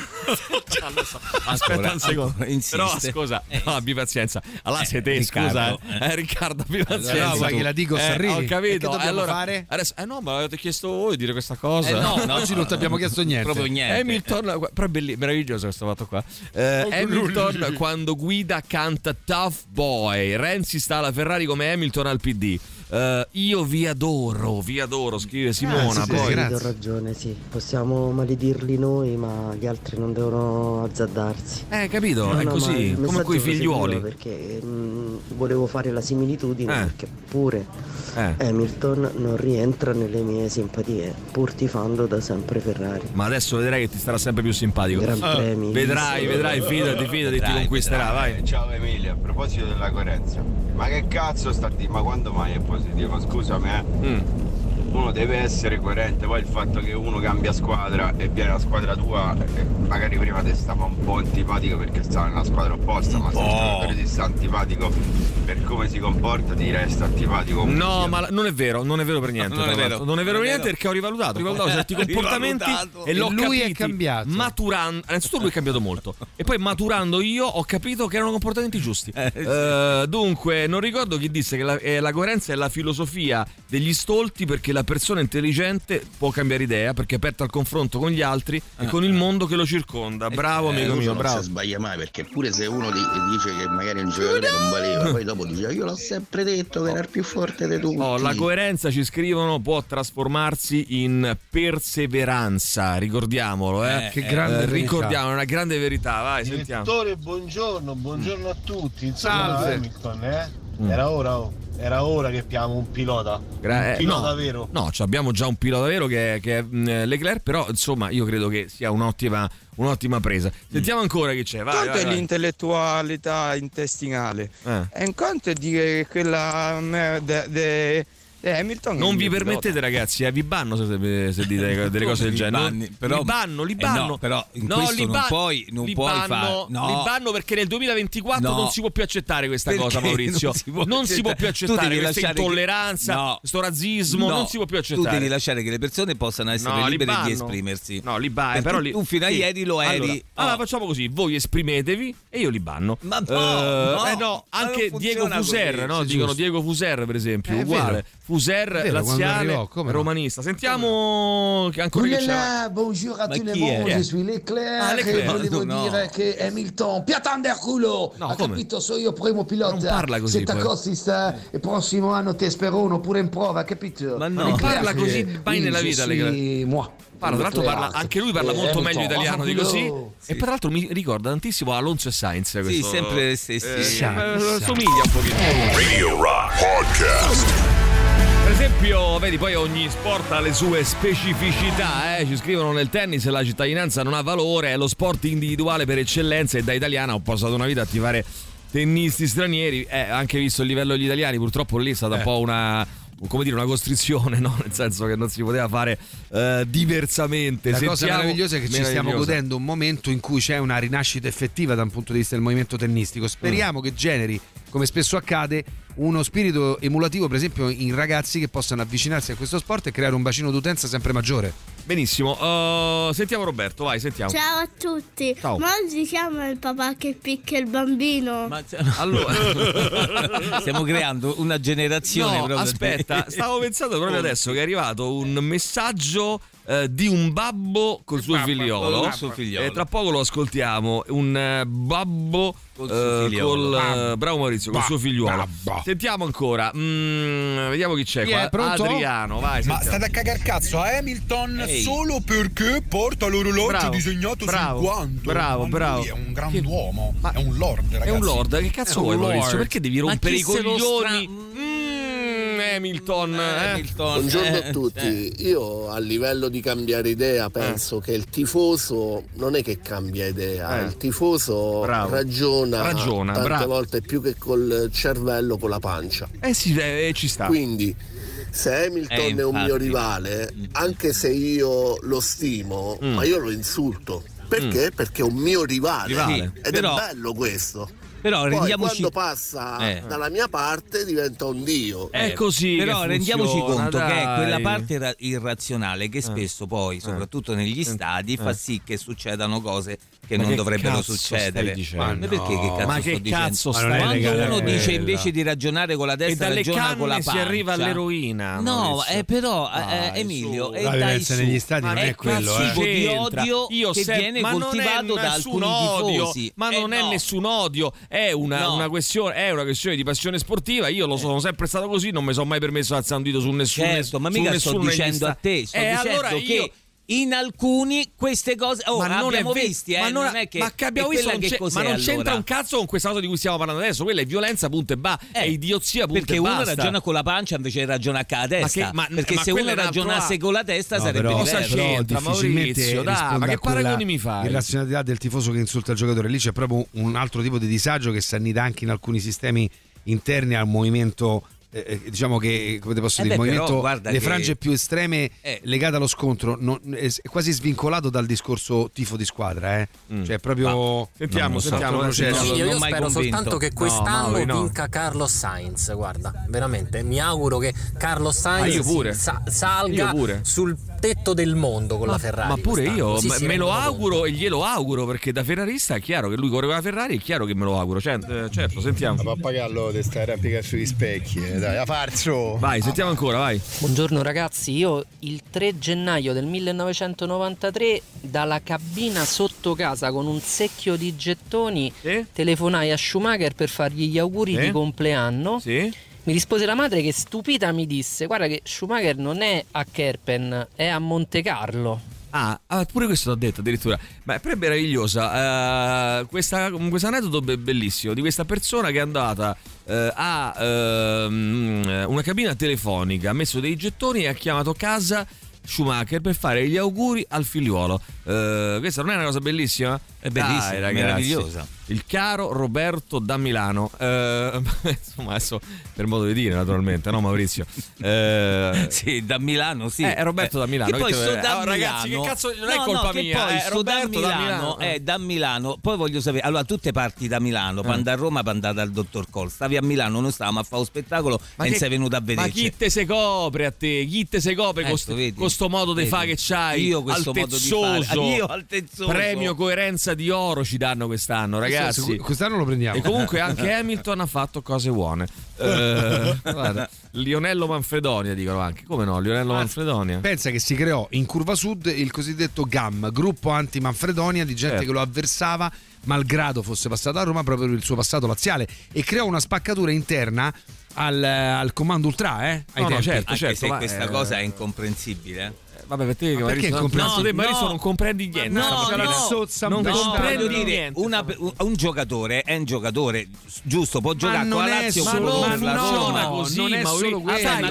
Adesso- Aspetta un secondo. Però scusa, no, abbi pazienza. Allora sei te, Riccardo, scusa. eh. Eh, Riccardo, abbi pazienza. no, vuoi che la dico, eh, Sarrini? Ho capito. che allora, fare? Adesso, eh no, ma avete chiesto voi di dire questa cosa. Eh, no, no. Oggi non ti abbiamo chiesto niente. Proprio niente. Hamilton, però è belli- meraviglioso questo fatto qua. Eh, Hamilton quando guida canta Tough Boy. Renzi sta alla Ferrari come Hamilton al PD. Eh, io vi adoro, vi adoro, scrive Simona. sì, sì, poi. sì, Sì, ho ragione, sì. Possiamo maledirli noi, ma gli altri non devono azzardarsi. Eh, capito? No, è no, così, come coi figliuoli. Perché mh, volevo fare la similitudine Eh. perché pure Eh. Hamilton non rientra nelle mie simpatie, pur tifando da sempre Ferrari. Ma adesso vedrai che ti starà sempre più simpatico. Gran premi. Vedrai, vedrai, fidati, fidati, ti Vedrai, conquisterà, vai. Ciao Emilia, a proposito della coerenza, ma che cazzo sta di? Ma quando mai è positivo? Scusami, eh. Mm. Uno deve essere coerente, poi il fatto che uno cambia squadra e viene la squadra tua, eh, magari prima ti stava un po' antipatico perché stava nella squadra opposta, ma se il giocatore ti sta antipatico per come si comporta ti resta antipatico. comunque No, sia. ma la- non è vero, non è vero per niente. Non è vero. Non è vero per è niente perché ho rivalutato, ho rivalutato certi comportamenti Rivalutato. e l'ho lui è capiti cambiato. Maturando, innanzitutto lui è cambiato molto e poi maturando io ho capito che erano comportamenti giusti. Eh, dunque, non ricordo chi disse che la, eh, la coerenza è la filosofia degli stolti perché la persona intelligente può cambiare idea perché è aperta al confronto con gli altri e con il mondo che lo circonda. Bravo amico Uno mio, non bravo. si sbaglia mai perché pure se uno di- dice che magari un giocatore non valeva, poi dopo dice io l'ho sempre detto che era il più forte di tutti. Oh, la coerenza ci scrivono può trasformarsi in perseveranza, ricordiamolo, eh. Eh, che grande Eh, ricordiamo, è una grande verità, vai, sentiamo. Direttore, buongiorno, buongiorno a tutti. Insomma, Salve. Hamilton, eh? Mm. Era ora, oh. Era ora che abbiamo un pilota. Gra- un eh, pilota no, vero. No, ci abbiamo già un pilota vero che, che è mh, Leclerc, però insomma io credo che sia un'ottima, un'ottima presa. Sentiamo ancora chi c'è, vai, Conto vai, è vai. l'intellettualità intestinale. Eh. E un conto è dire che quella merda di Hamilton. Non vi mio pilota. permettete, ragazzi, eh, vi banno se, se dite delle cose del genere. banni? Però- li banno, li Eh banno. no, però in No, questo non ban- puoi- non li puoi banno, fare- no. Li banno perché nel 2024 No. non si può più accettare questa Perché cosa, Maurizio. non si può Non si può più accettare? Tu questa lasciare che- intolleranza, No. questo razzismo, No, non si può più Tu accettare. devi lasciare che le persone possano essere libere di esprimersi. No, li banno. Perché Però li- tu fino a sì. ieri lo eri. Allora, Oh. allora facciamo così: voi esprimetevi e io li banno. Ma no, Eh, eh anche Diego Fuser, no? Dicono. Diego Fuser, per esempio, Eh, uguale. È vero, laziale, arrivò, come no? romanista. Sentiamo che ancora chi c'è. Bonjour tous les chi è? monde, je suis Leclerc, Ah, Leclerc. volevo No. dire che Hamilton, piatando il culo, No, ha come? capito, so io primo pilota, Non parla così, se poi. t'accossi sta, il prossimo anno ti spero uno pure in prova, capito? Ma no, non parla così mai nella vita, Leclerc. Moi. Parla, tra l'altro parla, anche lui parla Eh, molto meglio italiano di così. vaffanculo. E tra l'altro mi ricorda tantissimo Alonso e Sainz. Questo, sempre gli stessi. eh, eh, somiglia un pochino. Radio Rock Podcast. Esempio, vedi, poi ogni sport ha le sue specificità, eh? ci scrivono nel tennis la cittadinanza non ha valore, è lo sport individuale per eccellenza e da italiana ho passato una vita a attivare tennisti stranieri, eh, anche visto il livello degli italiani, purtroppo lì è stata un Eh. po' una, come dire, una costrizione, no? nel senso che non si poteva fare eh, diversamente. La cosa Sentiamo- meravigliosa è che ci stiamo meravigliosa. godendo un momento in cui c'è una rinascita effettiva da un punto di vista del movimento tennistico. Speriamo che generi, come spesso accade, uno spirito emulativo, per esempio, in ragazzi che possano avvicinarsi a questo sport e creare un bacino d'utenza sempre maggiore. Benissimo, uh, sentiamo Roberto, vai, sentiamo. Ciao a tutti, Ciao. ma oggi chiama il papà che picchia il bambino. Allora, Stiamo creando una generazione No, proprio. aspetta, stavo pensando proprio adesso che è arrivato un messaggio eh, di un babbo col suo figliolo. col suo figliolo. E tra poco lo ascoltiamo. Un eh, babbo Col suo eh, col, eh, bravo Maurizio, col Ba- suo figliuolo. babbo. Sentiamo ancora. Mm, vediamo chi c'è Chi qua. è? Pronto? Adriano, vai. Ma sentiamo. state a cagar cazzo a Hamilton Ehi. solo perché porta l'orologio Bravo, disegnato bravo, sul guanto. bravo, bravo. è un grand'uomo, è un lord, ragazzi. È un lord, che cazzo vuoi Maurizio? Perché devi rompere i coglioni? Mm, Hamilton, eh? Buongiorno Eh, a tutti, io a livello di cambiare idea penso che il tifoso non è che cambia idea, Eh. il tifoso Bravo. ragiona, Ragiona, tante bravo. volte più che col cervello, con la pancia. Eh sì, eh, ci sta. Quindi se Hamilton Eh, è un mio rivale, anche se io lo stimo, Mm. ma io lo insulto. Perché? Perché è un mio rivale. Rivale. Ed Però- è bello questo. Però Poi rendiamoci- quando passa Eh. dalla mia parte diventa un dio. È così Però rendiamoci conto che è dai. quella parte ra- irrazionale Eh. che spesso poi, soprattutto negli stadi, fa Eh. sì che succedano cose che Ma non che dovrebbero cazzo succedere. Ma perché che cazzo Ma sto che dicendo? cazzo stai Quando uno dice invece di ragionare con la E testa dalle ragiona con la canne si pancia. arriva all'eroina. No, eh, però eh, Dai, Emilio, su. e La dai violenza su. negli stadi Ma non è quello, cazzo eh. di odio Io che viene è coltivato da alcuni odio, tifosi. Ma Eh, non è no. nessun odio, è una, No. una questione, è una questione di passione sportiva. Io lo sono sempre stato così, non mi sono mai permesso di alzare un dito su nessuno. Certo, ma su mica sto dicendo a te, sto Eh, dicendo allora che io- in alcuni queste cose oh, ma non abbiamo ve- visti, eh, ma non, non è che ma che abbiamo visto non che ma non c'entra allora? un cazzo con questa cosa di cui stiamo parlando adesso. Quella è violenza, punto e ba. è idiozia, punto perché e uno basta. ragiona con la pancia invece ragiona con la testa. che- ma- perché ma se uno ragionasse con la testa No, sarebbe però, diverso. però c'entra, difficilmente Maurizio? Dai, ma che paragoni mi fai? Irrazionalità del tifoso che insulta il giocatore. Lì c'è proprio un altro tipo di disagio che si annida anche in alcuni sistemi interni al movimento eh, eh, diciamo che come te posso Eh dire, il beh, però movimento, guarda le che- frange più estreme Eh. legate allo scontro non- è quasi svincolato dal discorso tifo di squadra, eh. cioè è proprio Sentiamo, non lo so, sentiamo, sentiamo. Io, io non mai spero convinto. soltanto che No, quest'anno Mauri, no. vinca Carlos Sainz. Guarda, veramente mi auguro che Carlos Sainz Ah, io pure. si- sa- salga sul tetto del mondo con la Ferrari. Ma pure quest'anno, io me, si me lo auguro e glielo auguro perché da ferrarista è chiaro che lui corre con la Ferrari, è chiaro che me lo auguro. Cioè, eh, certo, sentiamo. Pappagallo di stare a piegare sugli specchi, eh, dai, a farzo! Vai, sentiamo ancora, vai. Buongiorno ragazzi, io il 3 gennaio del 1993 dalla cabina sotto casa con un secchio di gettoni telefonai a Schumacher per fargli gli auguri Sì. di compleanno. Sì. Mi rispose la madre che stupita mi disse guarda che Schumacher non è a Kerpen, è a Monte Carlo. Ah, ah, pure questo l'ho detto addirittura. Ma è proprio meravigliosa. eh, questa- questo aneddoto be- bellissimo di questa persona che è andata eh, a ehm, una cabina telefonica, ha messo dei gettoni e ha chiamato casa Schumacher per fare gli auguri al figliuolo. Eh, questa non è una cosa bellissima? È bellissima, Dai, ragazzi. meravigliosa. Il caro Roberto da Milano. Eh, insomma, adesso per modo di dire, naturalmente, no, Maurizio? Eh, Sì, da Milano, sì. Eh, Roberto da Milano. Che poi sto te- da oh, ragazzi, Milano- che cazzo- non è No, colpa no, mia, Poi eh, Roberto da da Milano, Milano. eh, da Milano. Poi voglio sapere, allora tu te parti da Milano, Eh. a Roma, poi andare dal dottor Col. Stavi a Milano, noi stavamo a fare lo spettacolo e non che- sei venuto a Ma vederci. chi te se copre a te? Chi te se copre con Ecco, questo modo di Vedi? fa che c'hai? Io questo modo di fare. altezzoso. Io altezzoso. Premio coerenza di oro ci danno quest'anno, ragazzi. Questo- Quest'anno lo prendiamo. E comunque anche Hamilton ha fatto cose buone. Eh, guarda, Lionello Manfredonia dicono anche. Come no? Lionello Ah, Manfredonia. Pensa che si creò in Curva Sud il cosiddetto GAM, gruppo anti-Manfredonia di gente Certo. che lo avversava malgrado fosse passato a Roma proprio per il suo passato laziale e creò una spaccatura interna al, al comando ultra, eh? Ai No, no, certo, Anche certo, se ma, questa eh, cosa è incomprensibile. Vabbè, per te che Ma perché è incomprensibile? no, te, Maurizio, No. non comprendi niente. No, no, una zozza non comprendi dire, niente. una- un, un giocatore è un giocatore, giusto, può giocare non con la Lazio solo- con ma la no, Roma. no, così, non è solo quello. Sai, Ma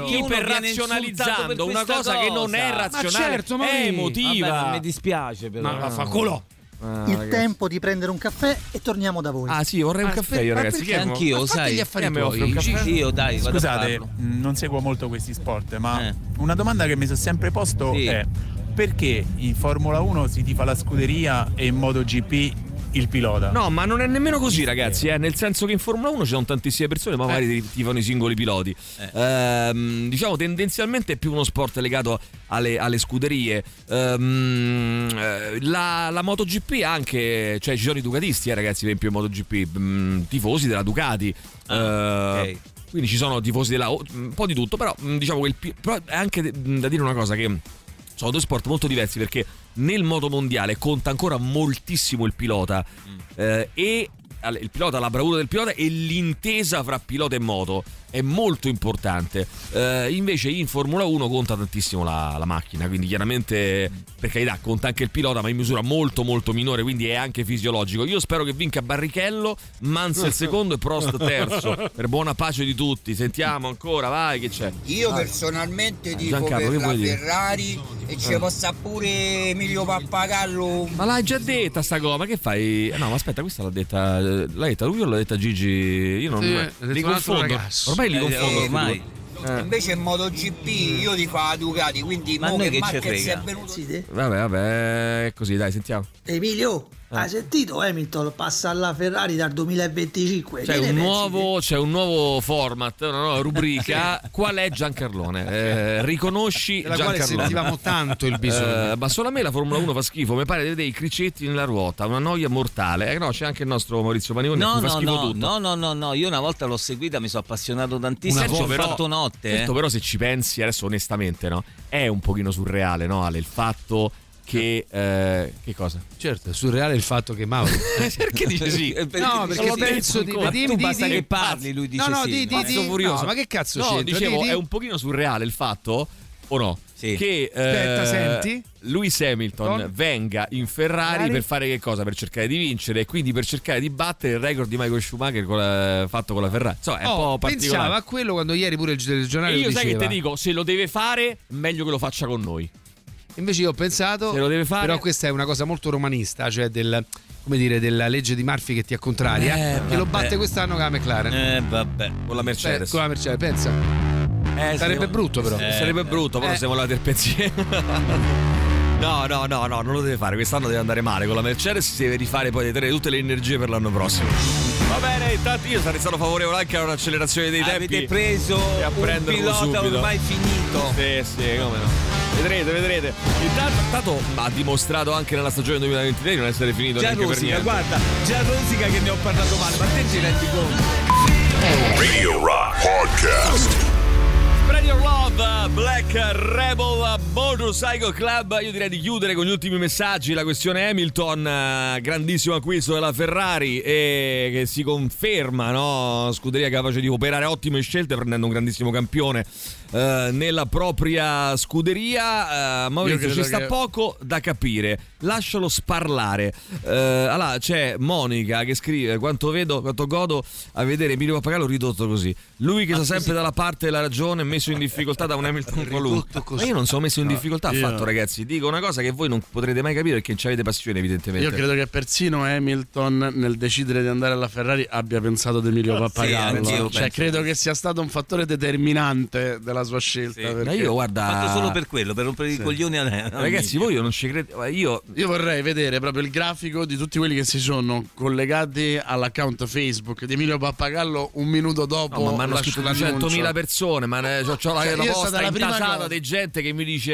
insultato per una questa cosa che non è cosa. razionale, Ma certo, ma è mi- emotiva. Vabbè, mi dispiace però. Ma vaffanculo. Ah, Il ragazzi. tempo di prendere un caffè e torniamo da voi. Ah sì, vorrei un caffè io, ragazzi. mo- anch'io, sai. gli affari tuoi. Io dai, Scusate, mh, non seguo molto questi sport, ma Eh. una domanda che mi sono sempre posto Sì. è perché in Formula 1 si tifa la scuderia e in MotoGP il pilota? No, ma non è nemmeno così, ragazzi. eh, Nel senso che in Formula 1 ci sono tantissime persone, ma magari tifano i singoli piloti. Ehm, diciamo, tendenzialmente è più uno sport legato alle, alle scuderie. Ehm, eh, la, la MotoGP anche, cioè ci sono i ducatisti, eh, ragazzi, per esempio in MotoGP, mm, tifosi della Ducati. Ah, eh, ok. Quindi ci sono tifosi della un po' di tutto, però mm, diciamo che il, però è anche da dire una cosa che sono due sport molto diversi perché nel moto mondiale conta ancora moltissimo il pilota. Eh, e il pilota, la bravura del pilota e l'intesa fra pilota e moto è molto importante. Eh, invece in Formula 1 conta tantissimo la, la macchina, quindi chiaramente per carità conta anche il pilota, ma in misura molto molto minore, quindi è anche fisiologico. Io spero che vinca Barrichello, Mansell secondo e Prost terzo, per buona pace di tutti. Sentiamo ancora, vai che c'è. Io personalmente tifo Giancarlo, per che la? Ferrari e ci Eh. possa pure Emilio Pappagallo. Ma l'hai già detta sta cosa, ma che fai? No, ma aspetta, questa l'ha detta. L'ha detta lui o l'ha detta Gigi? Io non. Sì, altro confondo. ragazzo. Ormai li Eh, confondo. ormai. Eh, Invece in MotoGP io tifo la Ducati, quindi Ma noi che che ci frega? è venuto Vabbè, vabbè, è così, dai, sentiamo. Emilio, Eh. Hai sentito Hamilton passa alla Ferrari dal 2025? C'è un, nuovo, c'è un nuovo format, una nuova rubrica. Qual è Giancarlone? Eh, riconosci Della quale Giancarlone. sentivamo tanto il bisogno. Eh, ma solo a me la Formula 1 fa schifo. Mi pare di vedere i cricetti nella ruota, una noia mortale. Eh, no, c'è anche il nostro Maurizio Panigoni. a No, no, schifo no, tutto. no, no, no, no, io una volta l'ho seguita, mi sono appassionato tantissimo, Certo, ci ho però- fatto notte. eh. Certo, però se ci pensi adesso onestamente, no? È un pochino surreale, no, Ale? Il fatto che... eh, che cosa? Certo, è surreale il fatto che Mauro. Perché dici sì? Eh, No, perché sì? penso di. Ma di- tu basta di- che parli, lui dice No, no, sì. di, di, di- furioso. no, ma che cazzo No, c'entra? dicevo, Di- di- è un pochino surreale il fatto, o no? Sì. Che eh, Aspetta, senti. Lewis Hamilton Con- venga in Ferrari Ferrari. per fare che cosa? Per cercare di vincere e quindi per cercare di battere il record di Michael Schumacher con la- fatto con la Ferrari. Insomma, è un Oh, po' particolare. pensava a quello quando ieri pure il telegiornale E io lo sai che ti dico, se lo deve fare, meglio che lo faccia con noi. Invece io ho pensato, Se lo deve fare- però questa è una cosa molto romanista, cioè del, come dire, della legge di Murphy che ti è contraria, Eh, che lo batte quest'anno con la McLaren. Eh, vabbè. Con la Mercedes. Beh, con la Mercedes, pensa. Eh, Sarebbe brutto però. eh, sarebbe brutto, però Eh. siamo là del pensiero. No, no, no, no, non lo deve fare. Quest'anno deve andare male. Con la Mercedes si deve rifare poi deve tenere tutte le energie per l'anno prossimo. Va bene, intanto io sarei stato favorevole anche a un'accelerazione dei tempi. Avete preso e a un pilota subito. ormai finito. Sì, sì, come no. Vedrete, vedrete. Intanto, intanto ha dimostrato anche nella stagione 2023 di non essere finito Già neanche per rosica, niente. guarda, già rosica che ne ho parlato male, ma te ci rendi conto? Radio Rock Podcast. Spread your love, Black Rebel Motorcycle Club. Io direi di chiudere con gli ultimi messaggi. La questione Hamilton, eh, grandissimo acquisto della Ferrari e che si conferma, no? Scuderia capace di operare ottime scelte prendendo un grandissimo campione eh, nella propria scuderia. Eh, Maurizio, ci sta che- poco da capire. Lascialo sparlare. Eh, allora, c'è Monica che scrive: Quanto vedo, quanto godo a vedere Emilio Pappagallo ridotto così. Lui che sta sempre dalla parte della ragione, messo in difficoltà da un Hamilton qualunque. Ma io non sono messo in No, difficoltà io- affatto, ragazzi. Dico una cosa che voi non potrete mai capire perché ci avete passione, evidentemente. Io credo che persino Hamilton nel decidere di andare alla Ferrari abbia pensato ad Emilio Pappagallo. anch'io cioè, penso. credo che sia stato un fattore determinante della sua scelta. perché- Ma io guarda. Fatto solo per quello, per rompere i Sì. coglioni a a- Ragazzi, voi io non ci credete. ma Io. Io vorrei vedere proprio il grafico di tutti quelli che si sono collegati all'account Facebook di Emilio Pappagallo un minuto dopo. No, ma hanno scritto l'annuncio. 200.000 persone, ma c'ho, c'ho la, Cioè, la posta intasata cosa. di gente che mi dice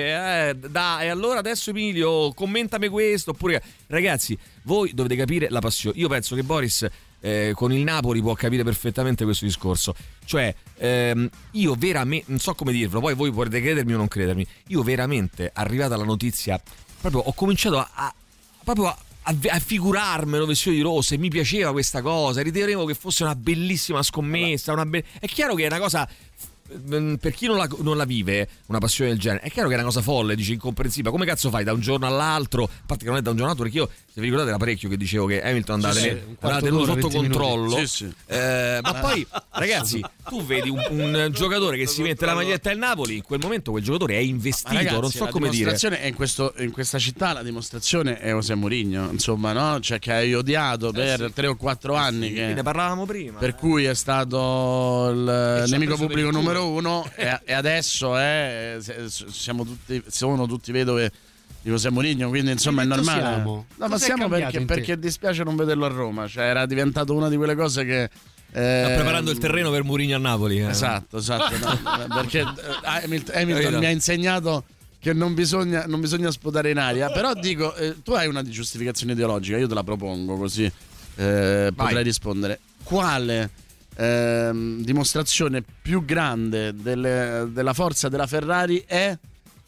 eh, da, e allora adesso Emilio commentami questo oppure ragazzi voi dovete capire la passione io penso che Boris eh, con il Napoli può capire perfettamente questo discorso cioè ehm, io veramente non so come dirvelo poi voi potete credermi o non credermi io veramente arrivata la notizia proprio ho cominciato a, a- proprio a a, a figurarmelo vestito di rosso e mi piaceva questa cosa ritenevo che fosse una bellissima scommessa una be- è chiaro che è una cosa per chi non la, non la vive una passione del genere è chiaro che è una cosa folle dice incomprensibile. Come cazzo fai da un giorno all'altro? A parte che non è da un giorno all'altro perché io se vi ricordate era parecchio che dicevo che Hamilton andava Sì, sì, d'ora, sotto 20 minuti. controllo Sì, sì. Eh, ma poi ragazzi tu vedi un, un giocatore che si mette la maglietta del Napoli in quel momento quel giocatore è investito ragazzi, non so la come dire dimostrazione è in, questo- in questa città la dimostrazione è José Mourinho, insomma, no? Cioè che hai odiato per tre o quattro anni. che- ne parlavamo prima per cui è stato il nemico pubblico numero uno e, e adesso siamo tutti, sono tutti vedove di José Mourinho, quindi insomma è normale. siamo? No, ma siamo perché, perché dispiace non vederlo a Roma, cioè era diventato una di quelle cose che... eh, sta preparando il terreno per Mourinho a Napoli eh. Esatto, esatto. no, perché eh, Hamilton, Hamilton mi ha insegnato che non bisogna, non bisogna sputare in aria. Però dico, eh, tu hai una giustificazione ideologica, io te la propongo così eh, potrai rispondere. Quale ehm, dimostrazione più grande delle- della forza della Ferrari è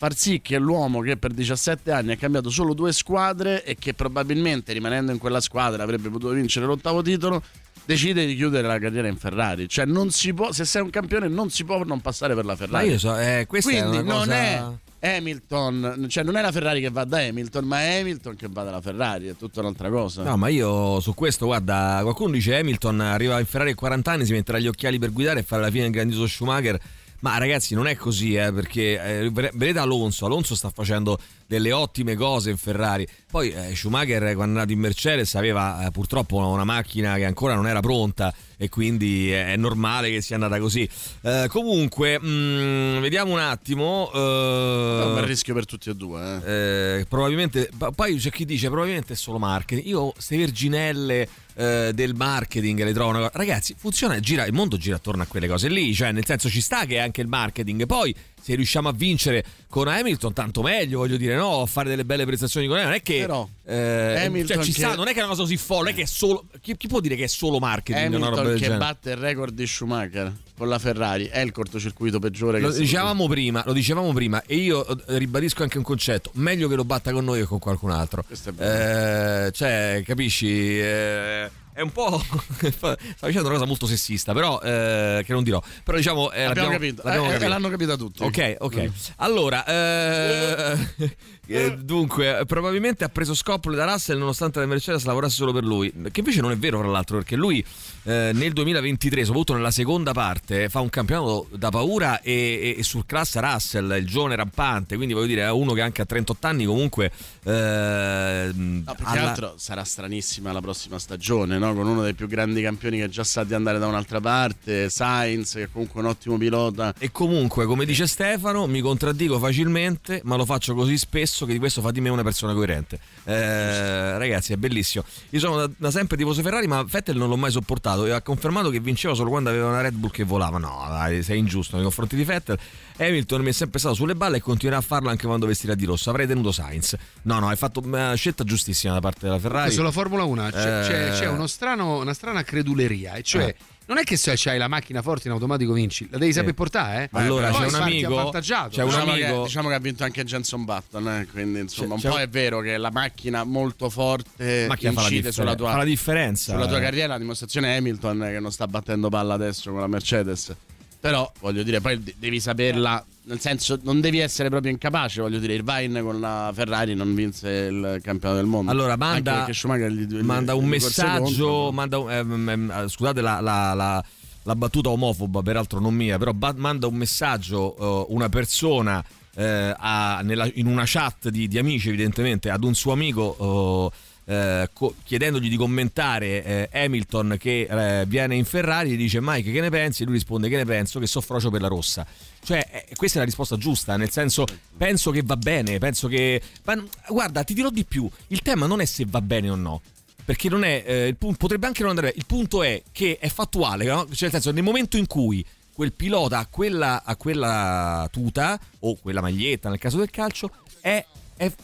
far sì che l'uomo che per 17 anni ha cambiato solo due squadre e che probabilmente rimanendo in quella squadra avrebbe potuto vincere l'ottavo titolo decide di chiudere la carriera in Ferrari. Cioè non si può se sei un campione non si può non passare per la Ferrari. Ma io so, eh, questa è quindi una non cosa- è Hamilton cioè non è la Ferrari che va da Hamilton ma è Hamilton che va dalla Ferrari è tutta un'altra cosa. No, ma io su questo, guarda, qualcuno dice Hamilton arriva in Ferrari a 40 anni, si metterà gli occhiali per guidare e fare la fine del grandioso Schumacher. Ma ragazzi, non è così, eh, perché eh, ved- vedete Alonso, Alonso sta facendo delle ottime cose in Ferrari. Poi eh, Schumacher quando è andato in Mercedes aveva eh, purtroppo una macchina che ancora non era pronta e quindi è normale che sia andata così. Eh, comunque, mm, vediamo un attimo. eh, È un bel rischio per tutti e due eh. eh, probabilmente poi c'è chi dice probabilmente è solo marketing io queste verginelle eh, del marketing le trovo una cosa ragazzi funziona gira, il mondo gira attorno a quelle cose lì cioè nel senso ci sta che è anche il marketing poi se riusciamo a vincere con Hamilton tanto meglio voglio dire no a fare delle belle prestazioni con Hamilton non è che Però, eh, Hamilton cioè, ci sta che- non è che è una cosa così folle non è che è solo chi, chi può dire che è solo marketing una roba Hamilton del che genere batte il record di Schumacher con la Ferrari è il cortocircuito peggiore che Lo si dicevamo prima, lo dicevamo prima e io eh, ribadisco anche un concetto, meglio che lo batta con noi che con qualcun altro. Questo è. Eh, cioè, capisci? Eh, è un po'. sta dicendo una cosa molto sessista, però eh, che non dirò. Però diciamo. eh, Abbiamo capito. l'abbiamo Eh, eh, capito. l'hanno capita tutti. Ok, ok. Mm. Allora, eh, eh, dunque, probabilmente ha preso scoppole da Russell nonostante la Mercedes lavorasse solo per lui. Che invece non è vero, tra l'altro, perché lui eh, nel 2023, soprattutto nella seconda parte, fa un campionato da paura e, e, e surclassa Russell, il giovane rampante. Quindi voglio dire, è uno che anche a 38 anni comunque. eh, No, più alla- altro sarà stranissima la prossima stagione, no? con uno dei più grandi campioni che già sa di andare da un'altra parte, Sainz, che è comunque un ottimo pilota. E comunque, come dice Stefano, mi contraddico facilmente, ma lo faccio così spesso che di questo fa di me una persona coerente. Eh, ragazzi, è bellissimo. Io sono da, da sempre tifoso Ferrari, ma Vettel non l'ho mai sopportato e ha confermato che vinceva solo quando aveva una Red Bull che volava. No, dai, sei ingiusto nei confronti di Vettel. Hamilton mi è sempre stato sulle balle e continuerà a farlo anche quando vestirà di rosso. Avrei tenuto Sainz. No, no, hai fatto una scelta giustissima da parte della Ferrari. Sulla Formula 1 c'è, c'è- Eh. c'è uno strano- una strana creduleria, e cioè Eh. Non è che se c'hai la macchina forte in automatico vinci, la devi saper portare, eh. Allora, Poi c'è un amico- c'è un diciamo, amico- che, diciamo che ha vinto anche Jenson Button, eh, quindi insomma C'è- un c'è po' un- è vero che la macchina molto forte Macchina fa la incide sulla tua, fa la differenza, sulla tua eh. carriera. La dimostrazione è Hamilton eh, che non sta battendo palla adesso con la Mercedes. Però voglio dire, poi de- devi saperla, nel senso non devi essere proprio incapace. Voglio dire, Irvine con la Ferrari non vinse il campionato del mondo. Allora, manda, gli- manda un gli corse messaggio. Manda, un- ehm, ehm, scusate la, la- la- la battuta omofoba, peraltro non mia, però ba- manda un messaggio eh, una persona eh, a- nella- in una chat di, di amici, evidentemente, ad un suo amico. eh, eh, co- chiedendogli di commentare eh, Hamilton che eh, viene in Ferrari gli dice Mike che ne pensi? E lui risponde che ne penso che soffrocio per la rossa cioè eh, questa è la risposta giusta nel senso penso che va bene penso che ma, guarda ti dirò di più il tema non è se va bene o no perché non è eh, il punto, potrebbe anche non andare bene. il punto è che è fattuale no? cioè nel senso nel momento in cui quel pilota ha quella, quella tuta o quella maglietta nel caso del calcio è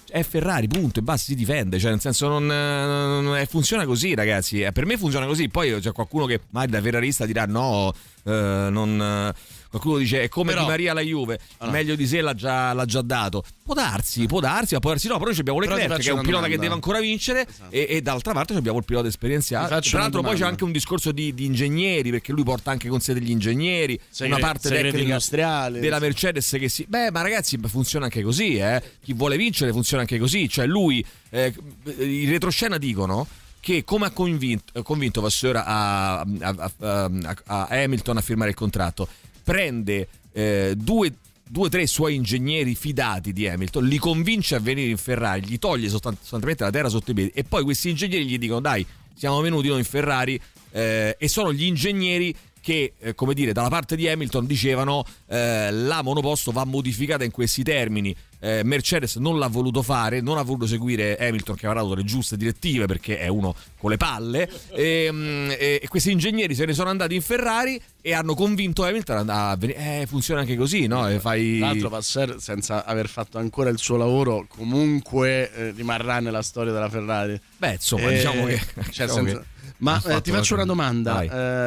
è, Ferrari, punto, e basta, si difende. Cioè, nel senso, non, non- funziona così, ragazzi. Eh, Per me funziona così. Poi c'è qualcuno che magari da ferrarista dirà: no, eh, non. Qualcuno dice è come Però- Di Maria alla Juve, Ah, no. meglio di sé l'ha già, l'ha già dato. Può darsi, può darsi, ma può darsi no. Però noi abbiamo Leclerc che è un pilota che domanda. deve ancora vincere, e, e dall'altra parte abbiamo il pilota esperienziato. Tra l'altro, poi c'è anche un discorso di, di ingegneri, perché lui porta anche con sé degli ingegneri, Segre- una parte tecnica industriali. della Mercedes che si. Beh, ma ragazzi, funziona anche così, eh. Chi vuole vincere funziona anche così. Cioè, lui, eh, in retroscena dicono che come ha convinto, convinto Vasseur a- a- a- a Hamilton a firmare il contratto, prende eh, due due o tre suoi ingegneri fidati di Hamilton, li convince a venire in Ferrari, gli toglie sostan- sostanzialmente la terra sotto i piedi e poi questi ingegneri gli dicono dai, siamo venuti noi in Ferrari eh, e sono gli ingegneri che, eh, come dire, dalla parte di Hamilton dicevano eh, la monoposto va modificata in questi termini. Eh, Mercedes non l'ha voluto fare, non ha voluto seguire Hamilton che aveva dato le giuste direttive perché è uno con le palle e, mm, e- e questi ingegneri se ne sono andati in Ferrari e hanno convinto Hamilton a venire. Eh, funziona anche così, no? E fai... L'altro Passer senza aver fatto ancora il suo lavoro comunque eh, rimarrà nella storia della Ferrari. Beh, insomma, Eh, diciamo che- cioè, diciamo senza- che Ma eh, ti faccio una domanda.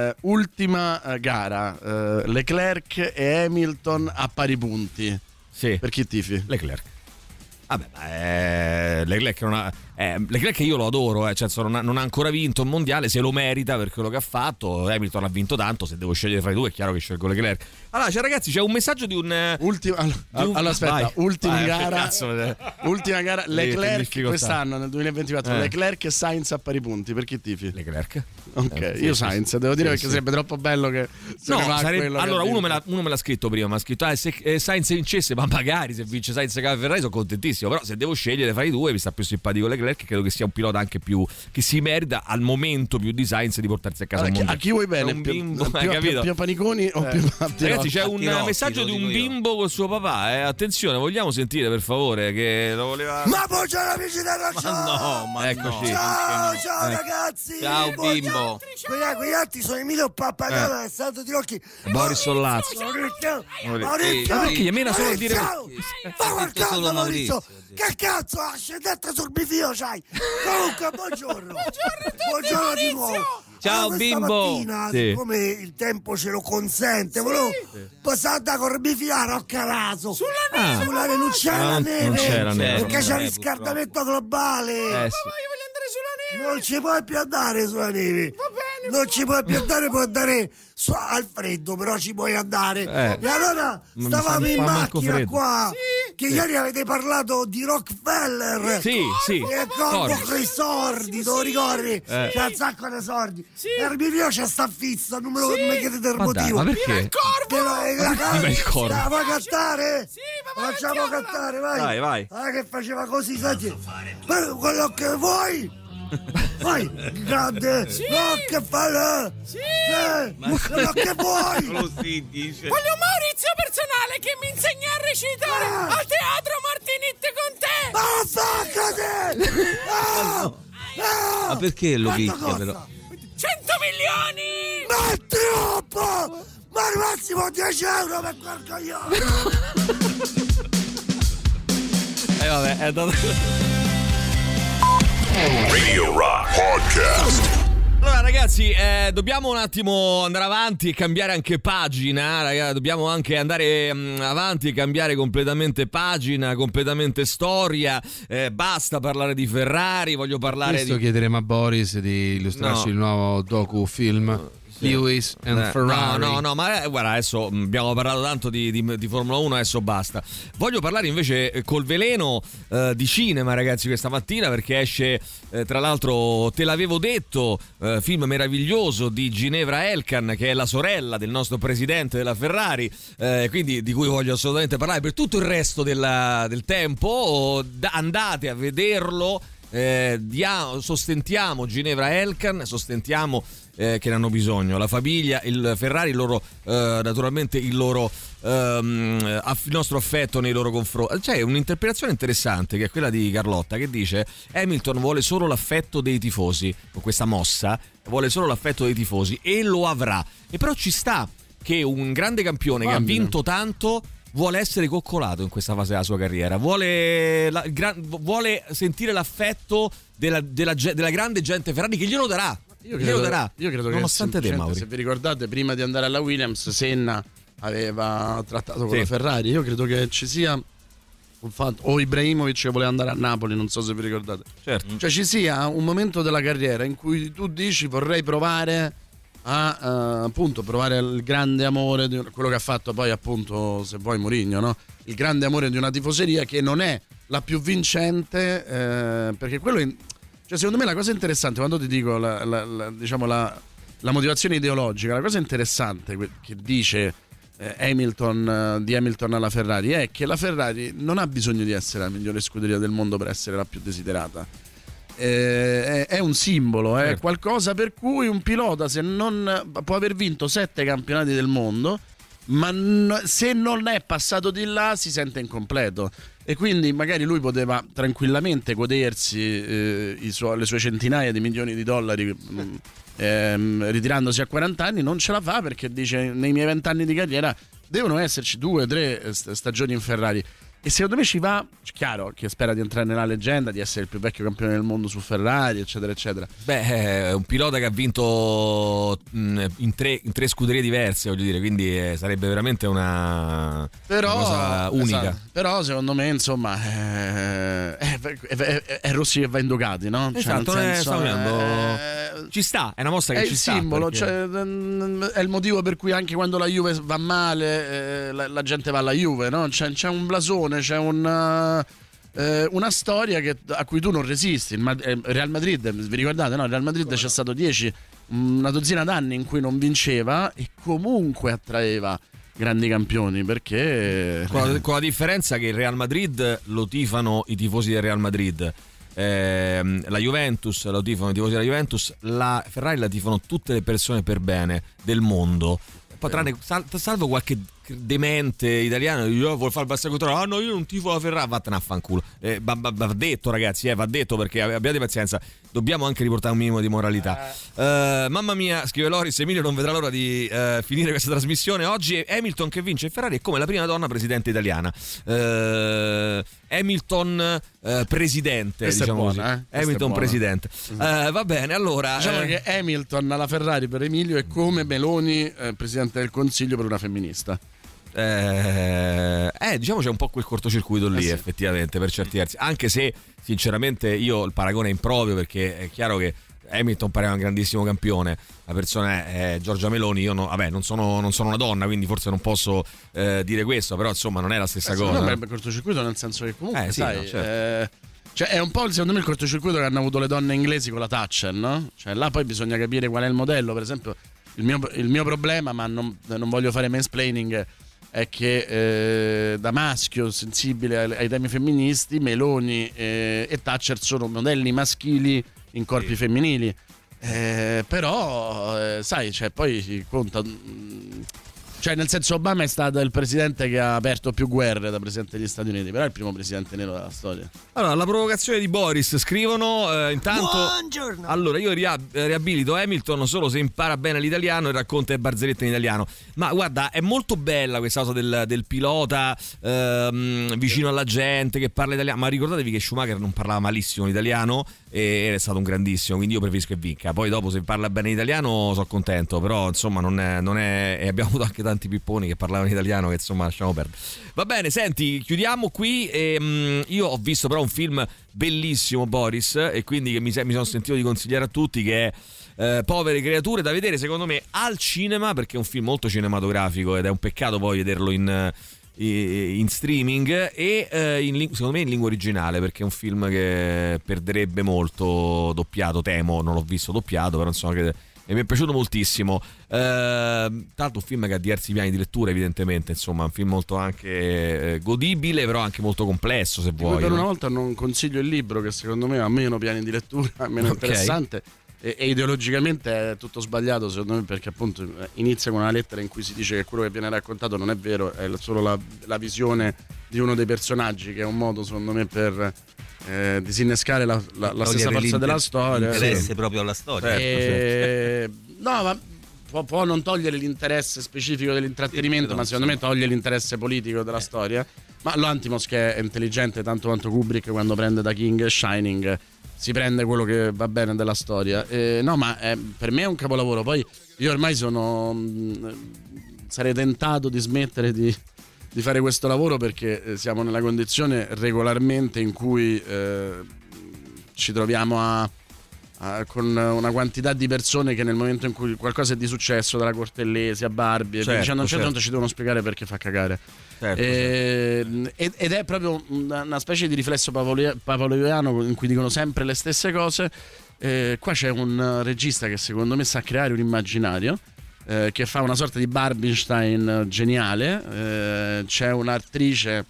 Eh, ultima eh, gara, eh, Leclerc e Hamilton a pari punti. Sì. Per chi tifi? Leclerc. Vabbè, ma eh, Leclerc, non ha, eh, Leclerc io lo adoro, eh, cioè, non, ha, non ha ancora vinto un mondiale, se lo merita per quello che ha fatto. Hamilton ha vinto tanto, se devo scegliere fra i due è chiaro che scelgo Leclerc. Allora, cioè, ragazzi, c'è un messaggio di un... eh, Ultima, allora, di un- allora, aspetta, vai. ultima Vai, gara. cazzo, ultima gara, Leclerc quest'anno nel 2024. Eh. Leclerc e Sainz a pari punti. Per chi tifi? Leclerc. Ok, Eh, io Sainz, devo dire Sì, perché sì. sarebbe troppo bello che se No, sarebbe- allora uno me, l'ha, uno me l'ha scritto prima, mi ha scritto ah, se eh, Sainz vincesse, ma magari se vince Sainz che Ferrari sono contentissimo, però se devo scegliere fra i due mi sta più simpatico Leclerc, credo che sia un pilota anche più che si merita al momento più di Sainz di portarsi a casa Allora, un chi- mondiale. a chi vuoi bene? È un bimbo, più- hai più- capito? più paniconi o Eh. più? Ragazzi, c'è un Mattiroschi, messaggio di un dico io. bimbo col suo papà, eh. attenzione, vogliamo sentire per favore che lo voleva Ma buongiorno amici della Ma no, ma Eccoci. no, Ciao, ciao Eh. ragazzi! Ciao Buongiorno. bimbo. Quegli, quegli altri sono Emilio Pappagallo e Alessandro Di Rocchi. Boris Sollazzo. Maurizio! Ma perché gli mena solo a dire- Maurizio! Eh, Fa solo qualcosa Maurizio! Maurizio. Che cazzo, ascendente sul bifio c'hai? Comunque, buongiorno! Buongiorno di nuovo! Ciao, Allora, questa bimbo. mattina, Sì. siccome il tempo ce lo consente, volevo passare da Corbifiano a Calaso. Sulla neve, Sulla neve, non c'è Ah, la non- neve. non c'è la neve. Perché c'è il riscaldamento globale. Eh sì. Non ci puoi più andare sulla neve. Non ci puoi più andare, puoi andare su- al freddo, però ci puoi andare. Eh. E allora stavamo in macchina qua. Che Sì. ieri avete parlato di Rockefeller. Sì, sì. E con i soldi, te lo ricordi? Eh. C'è un sacco di soldi. E il mio c'è sta fissa, non me lo non mi chiedete il Ma dai, motivo. ma perché? Viva il corvo! Viva il corvo. La vuoi cantare? Sì, ma Facciamo cantare, vai. Vai, vai. Ah, che faceva così, senti. Quello che vuoi. Vai, grande Rockefeller! Sì! quello che vuoi! Così dice. Voglio Maurizio personale che mi insegna a recitare Ah. al teatro Martinit con te! Ma faccate! Ah! Ma perché lo picchia però? 100 milioni! Ma è troppo! Ma al massimo 10 euro per quel coglione! E vabbè, è andato. Radio Rock Podcast. Allora ragazzi, eh, dobbiamo un attimo andare avanti e cambiare anche pagina, raga, dobbiamo anche andare mm, avanti e cambiare completamente pagina, completamente storia, Eh, basta parlare di Ferrari, voglio parlare Questo di... chiederemo a Boris di illustrarci No. il nuovo docu-film Lewis and Eh, Ferrari. No, no, no, ma eh, guarda, adesso mh, abbiamo parlato tanto di, di- di Formula 1, adesso basta. Voglio parlare invece eh, col veleno eh, di cinema, ragazzi, questa mattina, perché esce, eh, tra l'altro, te l'avevo detto, eh, film meraviglioso di Ginevra Elkan, che è la sorella del nostro presidente della Ferrari, quindi di cui voglio assolutamente parlare per tutto il resto della- del tempo. Da- andate a vederlo. Eh, dia- sostentiamo Ginevra Elkan, sostentiamo eh, che ne hanno bisogno. La famiglia, il Ferrari, il loro, eh, naturalmente il loro ehm, aff- il nostro affetto nei loro confronti. C'è un'interpretazione interessante che è quella di Carlotta che dice Hamilton vuole solo l'affetto dei tifosi con questa mossa, vuole solo l'affetto dei tifosi e lo avrà. E però ci sta che un grande campione che ha vinto tanto vuole essere coccolato in questa fase della sua carriera, vuole, la- gran- vuole sentire l'affetto della, della della grande gente Ferrari che glielo darà. Io glielo darà. io credo nonostante che te, semplicemente, Mauri. se vi ricordate, prima di andare alla Williams, Senna aveva trattato con Sì. la Ferrari. Io credo che ci sia un fatto. O Ibrahimovic che voleva andare a Napoli, non so se vi ricordate. Certo. Cioè, ci sia un momento della carriera in cui tu dici vorrei provare a eh, appunto provare il grande amore di quello che ha fatto poi appunto se vuoi Mourinho no? il grande amore di una tifoseria che non è la più vincente eh, perché quello in- cioè secondo me la cosa interessante quando ti dico la, la- la- diciamo la, la motivazione ideologica la cosa interessante che dice eh, Hamilton eh, di Hamilton alla Ferrari è che la Ferrari non ha bisogno di essere la migliore scuderia del mondo per essere la più desiderata eh, è, è un simbolo, è Certo. qualcosa per cui un pilota se non può aver vinto sette campionati del mondo, ma n- se non è passato di là si sente incompleto. E quindi magari lui poteva tranquillamente godersi eh, i suo- le sue centinaia di milioni di dollari mm, ehm, ritirandosi a 40 anni, non ce la fa perché dice nei miei 20 anni di carriera devono esserci due, tre eh, st- stagioni in Ferrari. E secondo me ci va, chiaro che spera di entrare nella leggenda, di essere il più vecchio campione del mondo su Ferrari, eccetera, eccetera. Beh, è un pilota che ha vinto mh, in tre, in tre scuderie diverse, voglio dire, quindi eh, sarebbe veramente una, Però, una cosa unica. esatto. però secondo me, insomma, è, è- è- è Rossi che va in Ducati, no? Cioè, Esatto, eh, senso, vedendo- eh, ci sta, è una mossa che è ci il sta. simbolo, perché- cioè, mm, è il motivo per cui anche quando la Juve va male, eh, la, la gente va alla Juve, no? C'è, c'è un blasone, c'è un. eh, una storia che- a cui tu non resisti. Il eh, Real Madrid, vi ricordate? No? Il Real Madrid c'è stato 10, una dozzina d'anni in cui non vinceva e comunque attraeva grandi campioni perché Con la, con la differenza che il Real Madrid lo tifano i tifosi del Real Madrid. ehm, la Juventus lo tifano i tifosi della Juventus, la Ferrari la tifano tutte le persone per bene del mondo. Poi tranne sal- salvo qualche demente italiano io vuole fare il basso controllo ah no io non tifo la Ferrari vattene a fanculo. Eh, va, va- va detto ragazzi eh, va detto perché abbiate pazienza dobbiamo anche riportare un minimo di moralità. Eh, mamma mia scrive Loris Emilio non vedrà l'ora di eh, finire questa trasmissione. Oggi è Hamilton che vince Ferrari è come la prima donna presidente italiana. Eh, Hamilton eh, presidente Questa diciamo buona, eh? Hamilton buona. presidente. Eh, va bene allora Diciamo eh, che Hamilton alla Ferrari per Emilio è come Meloni, eh, presidente del Consiglio per una femminista. Eh, eh, diciamo c'è un po' quel cortocircuito lì, Eh sì. effettivamente, per certi versi. Anche se, sinceramente, io il paragone è improprio perché è chiaro che Hamilton pareva un grandissimo campione. La persona è Giorgia Meloni. Io no- vabbè, non sono, non sono una donna, quindi forse non posso eh, dire questo, però insomma non è la stessa Eh, cosa. secondo me è il cortocircuito nel senso che comunque, Eh, sì, sai, no, certo. eh, cioè è un po' secondo me il cortocircuito che hanno avuto le donne inglesi con la Thatcher, no? Cioè là poi bisogna capire qual è il modello, per esempio il mio, il mio problema, ma non, non voglio fare mansplaining, è che eh, da maschio sensibile ai, ai temi femministi, Meloni eh, e Thatcher sono modelli maschili in corpi femminili. Eh, però, eh, sai, cioè, poi conta. mm, Cioè, nel senso, Obama è stato il presidente che ha aperto più guerre da presidente degli Stati Uniti, però è il primo presidente nero della storia. Allora, la provocazione di Boris, scrivono eh, intanto... Buongiorno. Allora, io ria- riabilito Hamilton solo se impara bene l'italiano e racconta le barzellette in italiano. Ma guarda, è molto bella questa cosa del, del pilota ehm, vicino alla gente che parla italiano. Ma ricordatevi che Schumacher non parlava malissimo l'italiano e è stato un grandissimo, quindi io preferisco che vinca. Poi dopo se parla bene italiano sono contento, però insomma non è... Non è e abbiamo avuto anche tanti pipponi che parlavano italiano che insomma lasciamo perdere. Va bene, senti, chiudiamo qui. E, mm, io ho visto però un film bellissimo, Boris, e quindi mi, mi sono sentito di consigliare a tutti che è eh, Povere creature da vedere secondo me al cinema perché è un film molto cinematografico ed è un peccato poi vederlo in, in streaming e eh, in secondo me in lingua originale perché è un film che perderebbe molto doppiato, temo, non l'ho visto doppiato, però insomma che e mi è piaciuto moltissimo. Eh, tanto un film che ha diversi piani di lettura, evidentemente. Insomma, un film molto anche eh, godibile, però anche molto complesso, se vuoi. per una volta non consiglio il libro, che secondo me ha meno piani di lettura, meno Ok. interessante. E, e ideologicamente è tutto sbagliato, secondo me, perché appunto eh, inizia con una lettera in cui si dice che quello che viene raccontato non è vero, è solo la, la visione di uno dei personaggi, che è un modo, secondo me, per eh, disinnescare la, la- la stessa forza della storia. l'interesse Sì. proprio alla storia. E- No, ma può, può non togliere l'interesse specifico dell'intrattenimento, ma secondo me toglie l'interesse politico della storia. Ma l'Antimos che è intelligente tanto quanto Kubrick quando prende da King Shining si prende quello che va bene della storia. Eh, no, ma è- per me è un capolavoro. Poi io ormai sono. mh, sarei tentato di smettere di, di fare questo lavoro perché eh, siamo nella condizione regolarmente in cui eh, ci troviamo a eh, con una quantità di persone che nel momento in cui qualcosa è di successo dalla Cortellesi a Barbie e Certo, dicendo a un certo certo. ci devono spiegare perché fa cagare Certo, E- ed ed è proprio una, specie di riflesso pavloviano in cui dicono sempre le stesse cose Eh, qua c'è un regista che secondo me sa creare un immaginario eh, che fa una sorta di Barbinstein eh, geniale Eh, c'è un'attrice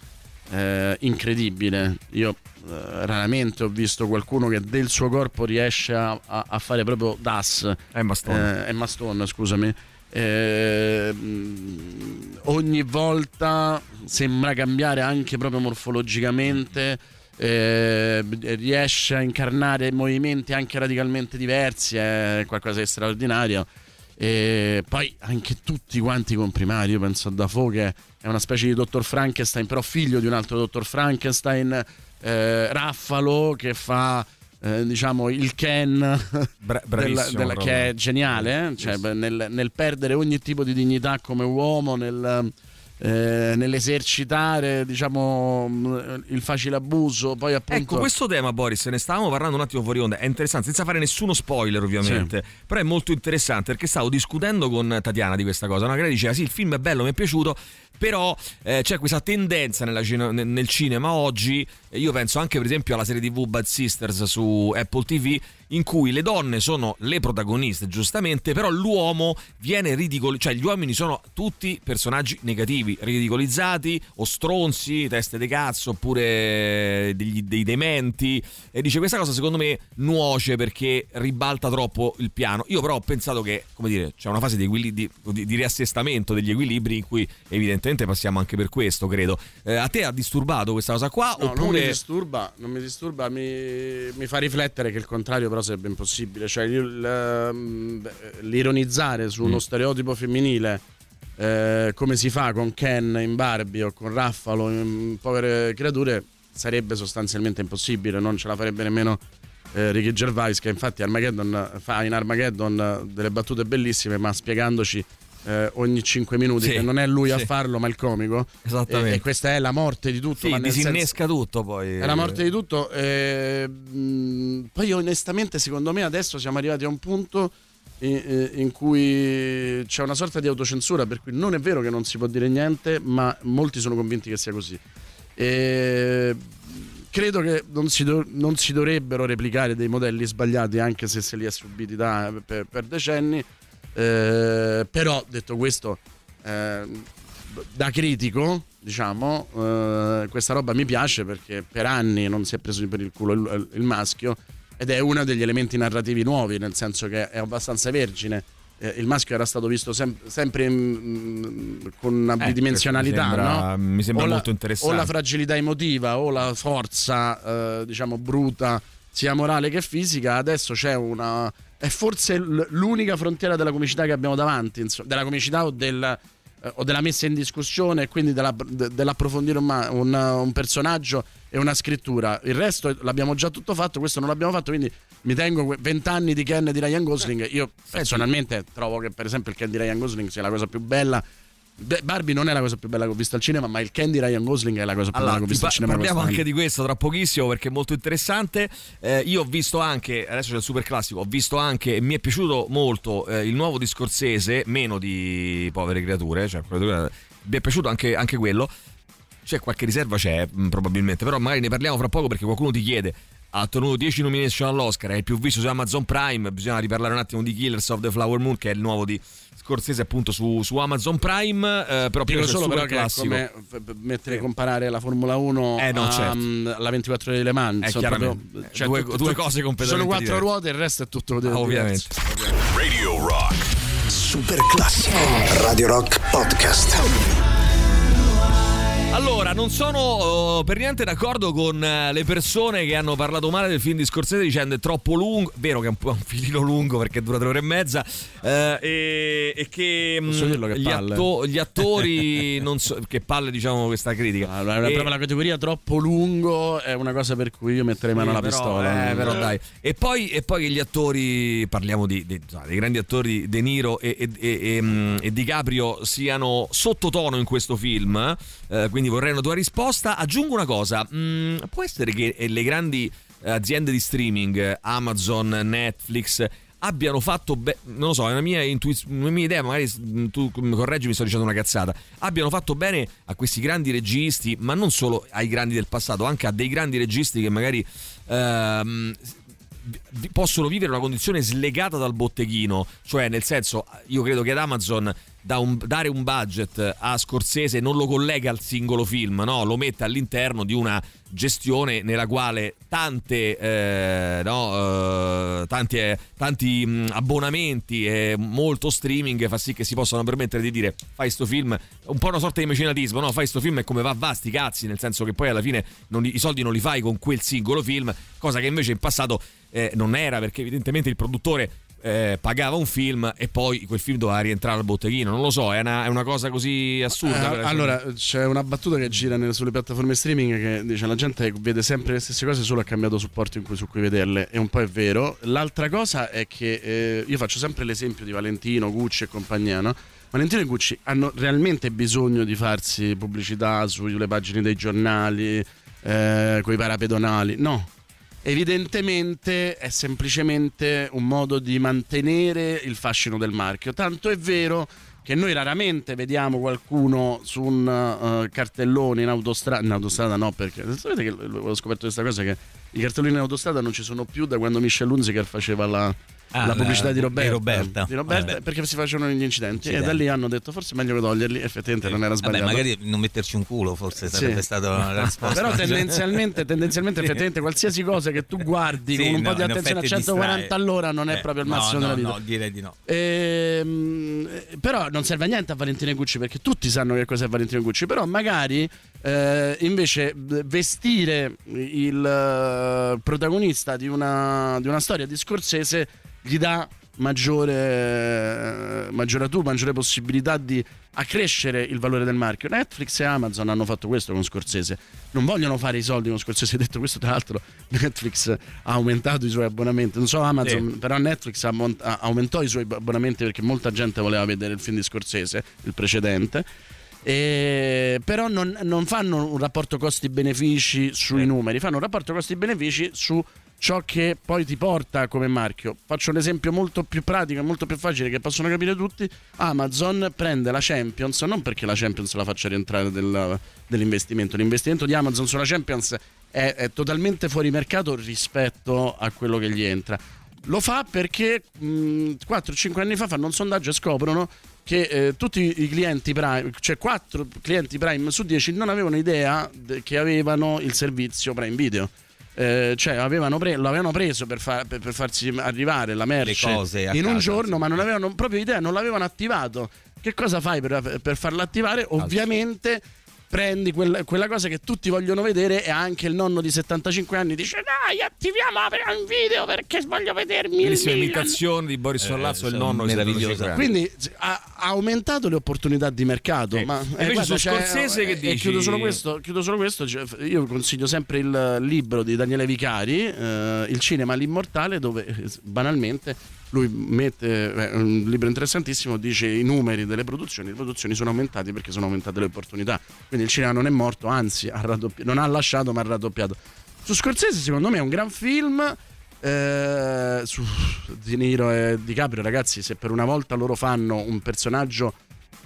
eh, incredibile. Io raramente ho visto qualcuno che del suo corpo riesce a, a- a fare proprio das. Emma Stone. Eh, Emma Stone, scusami. Eh, mh, ogni volta sembra cambiare anche proprio morfologicamente. eh, riesce a incarnare movimenti anche radicalmente diversi, è qualcosa di straordinario. E poi anche tutti quanti comprimari, io penso a Dafoe che è una specie di dottor Frankenstein, però figlio di un altro dottor Frankenstein, eh, Raffalo che fa eh, diciamo il Ken Bra- della- della- che è geniale, eh? Cioè, nel, nel perdere ogni tipo di dignità come uomo, nel, eh, nell'esercitare diciamo mh, il facile abuso, poi appunto Ecco, questo tema, Boris, ne stavamo parlando un attimo fuori onda. È interessante, senza fare nessuno spoiler, ovviamente. Però è molto interessante perché stavo discutendo con Tatiana di questa cosa. No? Che lei diceva: Sì, il film è bello, mi è piaciuto. Però eh, c'è questa tendenza cine- nel cinema oggi. Io penso anche, per esempio, alla serie TV Bad Sisters su Apple TV, in cui le donne sono le protagoniste, giustamente, però l'uomo viene ridicolizzato. Cioè, gli uomini sono tutti personaggi negativi, ridicolizzati o stronzi, teste di cazzo, oppure degli- dei dementi. E dice: Questa cosa secondo me nuoce perché ribalta troppo il piano. Io, però, ho pensato che, come dire, c'è una fase di, equili- di- di- riassestamento degli equilibri in cui evidentemente passiamo anche per questo, credo. Eh, a te ha disturbato questa cosa qua? No, non mi oppure. disturba, non mi, disturba mi, mi fa riflettere che il contrario però sarebbe impossibile. Cioè, beh, l'ironizzare su uno Mm. stereotipo femminile eh, come si fa con Ken in Barbie o con Raffalo in Povere Creature sarebbe sostanzialmente impossibile, non ce la farebbe nemmeno eh, Ricky Gervais che infatti Armageddon fa in Armageddon delle battute bellissime ma spiegandoci eh, ogni 5 minuti, Sì, che non è lui a sì. farlo, ma il comico. Esattamente. E, e questa è la morte di tutto. Sì, disinnesca tutto poi. senso- è la morte di tutto. eh, mh, poi onestamente, secondo me, adesso siamo arrivati a un punto in, in cui c'è una sorta di autocensura, per cui non è vero che non si può dire niente, ma molti sono convinti che sia così. E credo che non si, do- non si dovrebbero replicare dei modelli sbagliati, anche se se li ha subiti da- per, per decenni. Eh, però, detto questo, eh, da critico, diciamo, eh, questa roba mi piace perché per anni non si è preso per il culo il, il maschio ed è uno degli elementi narrativi nuovi, nel senso che è abbastanza vergine. Eh, il maschio era stato visto sem- sempre mm, con una Eh, bidimensionalità, mi sembra- no? mi sembra O la- molto interessante. O la fragilità emotiva o la forza, eh, diciamo, bruta, sia morale che fisica. Adesso c'è una. È forse l'unica frontiera della comicità che abbiamo davanti, insomma, della comicità o, del- eh, o della messa in discussione e quindi della- de- dell'approfondire un, un- un personaggio e una scrittura. Il resto l'abbiamo già tutto fatto, questo non l'abbiamo fatto, quindi mi tengo que- 20 anni di Ken di Ryan Gosling. Io personalmente trovo che per esempio il Ken di Ryan Gosling sia la cosa più bella. Barbie non è la cosa più bella che ho visto al cinema, ma il di Ryan Gosling è la cosa più Allora, bella che ho visto pa- al cinema. parliamo anche di questo tra pochissimo perché è molto interessante. Eh, io ho visto anche, adesso c'è il super classico, ho visto anche, mi è piaciuto molto eh, il nuovo di Scorsese, meno di Povere Creature, cioè mi è piaciuto anche, anche quello. C'è qualche riserva, c'è probabilmente, però magari ne parliamo fra poco perché qualcuno ti chiede. Ha ottenuto 10 nomination all'Oscar, è il più visto su Amazon Prime. Bisogna riparlare un attimo di Killers of the Flower Moon, che è il nuovo di Scorsese, appunto su, su Amazon Prime. eh, però Dico solo super però che è classico. come f- mettere comparare la Formula 1 Eh, no, a- certo. alla 24 ore di Le Mans. Eh, proprio- Eh, due- tutto- due cose completamente Sono quattro diverse. ruote e il resto è tutto diverso. ovviamente. Radio Rock. Super classico. Radio Rock Podcast. Allora, non sono oh, per niente d'accordo con eh, le persone che hanno parlato male del film di Scorsese dicendo è troppo lungo. Vero che è un po' un filino lungo perché dura tre ore e mezza. eh, e, e che, mm, Posso dirlo che gli, atto- gli attori non so, che palle diciamo questa critica. Allora, E- proprio la categoria troppo lungo è una cosa per cui io metterei mano alla però, pistola. eh, però dai. E poi, e poi che gli attori, parliamo di, di- insomma, dei grandi attori De Niro e, e, e, e, mm, e DiCaprio siano sottotono in questo film, eh, quindi vorrei una tua risposta. Aggiungo una cosa, mm, può essere che eh, le grandi eh, aziende di streaming, Amazon, Netflix, abbiano fatto bene, non lo so, è una mia, intuiz- una mia idea, magari mm, tu mi correggi, mi sto dicendo una cazzata, abbiano fatto bene a questi grandi registi, ma non solo ai grandi del passato, anche a dei grandi registi che magari ehm, possono vivere una condizione slegata dal botteghino, cioè nel senso io credo che ad Amazon da un- dare un budget a Scorsese non lo collega al singolo film, no? lo mette all'interno di una gestione nella quale tante, eh, no, eh, tanti, eh, tanti abbonamenti e molto streaming fa sì che si possano permettere di dire fai sto film, un po' una sorta di mecenatismo, no? fai sto film e come va va sti cazzi, nel senso che poi alla fine non i soldi non li fai con quel singolo film, cosa che invece in passato eh, non era perché evidentemente il produttore eh, pagava un film e poi quel film doveva rientrare al botteghino. Non lo so, è una, è una cosa così assurda. Eh, allora, c'è una battuta che gira nelle- sulle piattaforme streaming che dice la gente vede sempre le stesse cose, solo ha cambiato supporto in cui, su cui vederle. E un po' è vero. L'altra cosa è che eh, io faccio sempre l'esempio di Valentino, Gucci e compagnia, no? Valentino e Gucci hanno realmente bisogno di farsi pubblicità sulle pagine dei giornali, eh, con i parapedonali? No. Evidentemente è semplicemente un modo di mantenere il fascino del marchio. Tanto è vero che noi raramente vediamo qualcuno su un eh, cartellone in autostrada. In autostrada no, perché sapete che ho scoperto questa cosa che i cartelloni in autostrada non ci sono più da quando Michel Hunziker faceva la, Ah, la pubblicità la- di di Roberta. Roberta. Di Roberta, Vabbè. perché si facevano gli incidenti. E Incidenti. da lì hanno detto forse è meglio che toglierli. Effettivamente non era Vabbè, sbagliato. magari non metterci un culo forse Sì. sarebbe stata la risposta. Però tendenzialmente, tendenzialmente Sì. effettivamente qualsiasi cosa che tu guardi Sì, con un no, po' di attenzione a effetti 140 distrae. all'ora non è Eh, proprio il no, massimo no, della vita. No, direi di no. Ehm, però non serve a niente a Valentino Gucci perché tutti sanno che cos'è Valentino Gucci. Però magari eh, invece vestire il eh, protagonista di una, di una storia di Scorsese gli dà maggiore, maggiore tu, maggiore possibilità di accrescere il valore del marchio. Netflix e Amazon hanno fatto questo con Scorsese. Non vogliono fare i soldi con Scorsese. Detto questo, tra l'altro, Netflix ha aumentato i suoi abbonamenti. Non so Amazon, Sì. però Netflix aumentò i suoi abbonamenti perché molta gente voleva vedere il film di Scorsese, il precedente. E- però non, non fanno un rapporto costi-benefici sui numeri, fanno un rapporto costi-benefici su ciò che poi ti porta come marchio. Faccio un esempio molto più pratico e molto più facile che possono capire tutti. Amazon prende la Champions, non perché la Champions la faccia rientrare del- dell'investimento, l'investimento di Amazon sulla Champions è, è totalmente fuori mercato rispetto a quello che gli entra. Lo fa perché 4-5 anni fa fanno un sondaggio e scoprono che eh, tutti i clienti Prime, cioè 4 clienti Prime su 10 non avevano idea de- che avevano il servizio Prime Video. Eh, cioè avevano pre- lo avevano preso per, fa- per- per farsi arrivare la merce in un casa, giorno, ma non avevano proprio idea, non l'avevano attivato. Che cosa fai per, per farlo attivare? Ovviamente prendi quel- quella cosa che tutti vogliono vedere e anche il nonno di 75 anni dice Dai, attiviamo un video perché voglio vedermi il Bellissima imitazione di Boris Sollazzo e il nonno di 75 anni. Quindi ha, ha aumentato le opportunità di mercato. Ma E su c'è- Scorsese che e dici? chiudo solo questo. Chiudo solo questo cioè, io consiglio sempre il libro di Daniele Vicari, eh, Il cinema all'immortale, dove eh, banalmente lui mette eh, un libro interessantissimo, dice i numeri delle produzioni, le produzioni sono aumentate perché sono aumentate le opportunità. Quindi il cinema non è morto, anzi ha raddoppi- non ha lasciato ma ha raddoppiato. Su Scorsese secondo me è un gran film. eh, su Di Niro e DiCaprio, ragazzi, se per una volta loro fanno un personaggio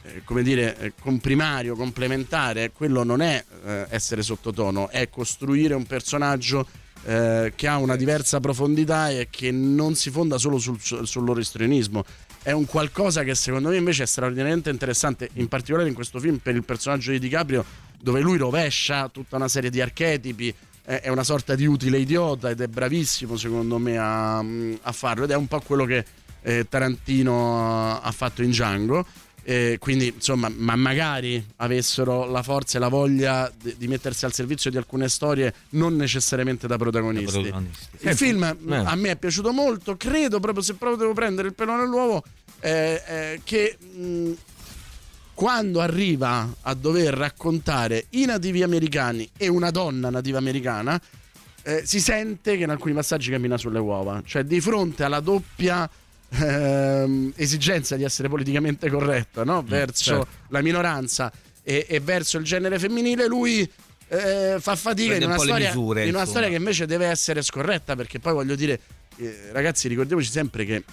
eh, come dire, eh, comprimario, complementare, quello non è eh, essere sottotono, è costruire un personaggio eh, che ha una diversa profondità e che non si fonda solo sul, sul loro istrionismo. È un qualcosa che secondo me invece è straordinariamente interessante, in particolare in questo film per il personaggio di DiCaprio, dove lui rovescia tutta una serie di archetipi, è una sorta di utile idiota ed è bravissimo secondo me a, a farlo ed è un po' quello che eh, Tarantino ha fatto in Django. Eh, quindi insomma, ma magari avessero la forza e la voglia di, di mettersi al servizio di alcune storie, non necessariamente da protagonisti. protagonisti. Il Senti, film eh. a me è piaciuto molto. Credo proprio se proprio devo prendere il pelo nell'uovo, eh, eh, che mh, quando arriva a dover raccontare i nativi americani e una donna nativa americana, eh, si sente che in alcuni passaggi cammina sulle uova. Cioè, di fronte alla doppia ehm, esigenza di essere politicamente corretto no? verso certo. la minoranza e, e verso il genere femminile, lui eh, fa fatica in una, storia, misure, in una storia che invece deve essere scorretta. Perché poi voglio dire, eh, ragazzi, ricordiamoci sempre che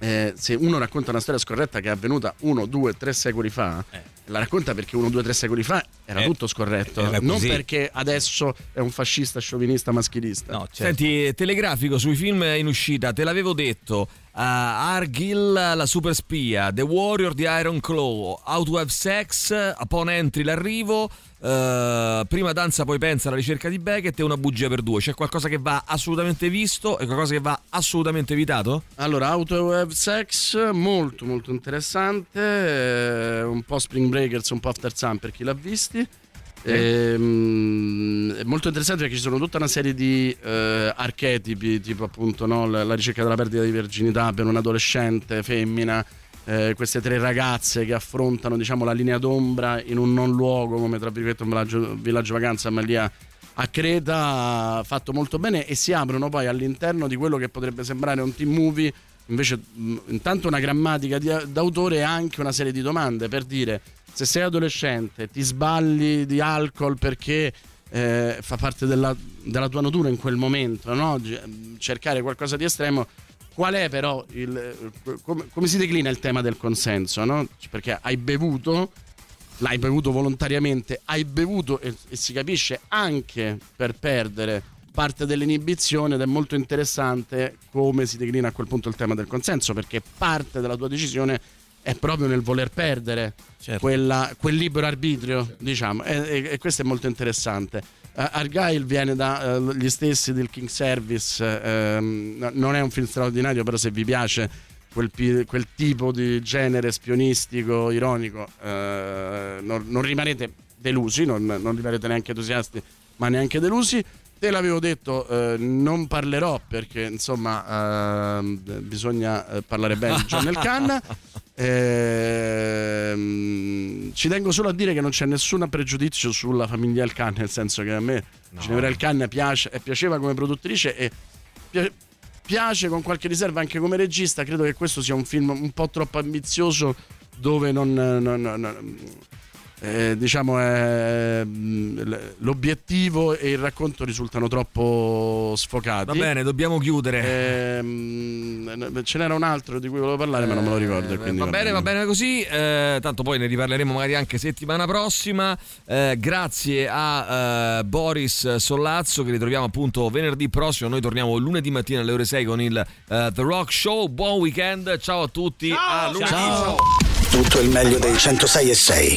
eh, se uno racconta una storia scorretta che è avvenuta uno, due, tre secoli fa, la racconta perché uno, due, tre secoli fa era Eh, tutto scorretto, era non perché adesso è un fascista, sciovinista, maschilista. No, certo. Senti, telegrafico sui film in uscita, te l'avevo detto. Uh, Argyll, la super spia, The Warrior di Iron Claw, How to Have Sex, Upon Entry, l'arrivo, uh, Prima danza poi pensa alla ricerca di Beckett e Una bugia per due. C'è qualcosa che va assolutamente visto e qualcosa che va assolutamente evitato? Allora, Auto Have Sex, molto molto interessante, eh, un po' Spring Breakers, un po' After Sun per chi l'ha visti. Ehm, è molto interessante perché ci sono tutta una serie di eh, archetipi, tipo appunto no, la, ricerca della perdita di virginità per un adolescente femmina, eh, queste tre ragazze che affrontano diciamo, la linea d'ombra in un non luogo come tra virgolette un villaggio, villaggio vacanza, ma lì a, a Creta, fatto molto bene e si aprono poi all'interno di quello che potrebbe sembrare un team movie, invece mh, intanto una grammatica di- d'autore e anche una serie di domande per dire se sei adolescente ti sballi di alcol perché eh, fa parte della, della tua natura in quel momento, no? G- cercare qualcosa di estremo. Qual è però il, come, come si declina il tema del consenso? No? Perché hai bevuto, l'hai bevuto volontariamente, hai bevuto e, e si capisce anche per perdere parte dell'inibizione ed è molto interessante come si declina a quel punto il tema del consenso perché parte della tua decisione è proprio nel voler perdere quella- quel libero arbitrio, diciamo, e, e- questo è molto interessante. Eh, Argyle viene dagli stessi del King Service, no- non è un film straordinario, però se vi piace quel, quel tipo di genere spionistico, ironico, eh, non, non rimanete delusi, non, non rimarrete neanche entusiasti, ma neanche delusi. Te l'avevo detto, eh, non parlerò perché insomma ehm, bisogna eh, parlare bene di John nel Khan. Ehm, ci tengo solo a dire che non c'è nessun pregiudizio sulla famiglia El Khan, nel senso che a me Ginevra El Khan piace, piaceva come produttrice e pi- piace con qualche riserva anche come regista. Credo che questo sia un film un po' troppo ambizioso dove non, non- non- eh, diciamo eh, l'obiettivo e il racconto risultano troppo sfocati. Va bene, dobbiamo chiudere. Ehm, ce n'era un altro di cui volevo parlare, ma non me lo ricordo. e quindi Va bene, va bene così. eh, tanto poi ne riparleremo magari anche settimana prossima. Eh, grazie a eh, Boris Sollazzo che ritroviamo appunto venerdì prossimo. Noi torniamo lunedì mattina alle ore 6 con il eh, The Rock Show. Buon weekend, ciao a tutti. a lunedì. Ciao. Tutto il meglio dei 106 e 6.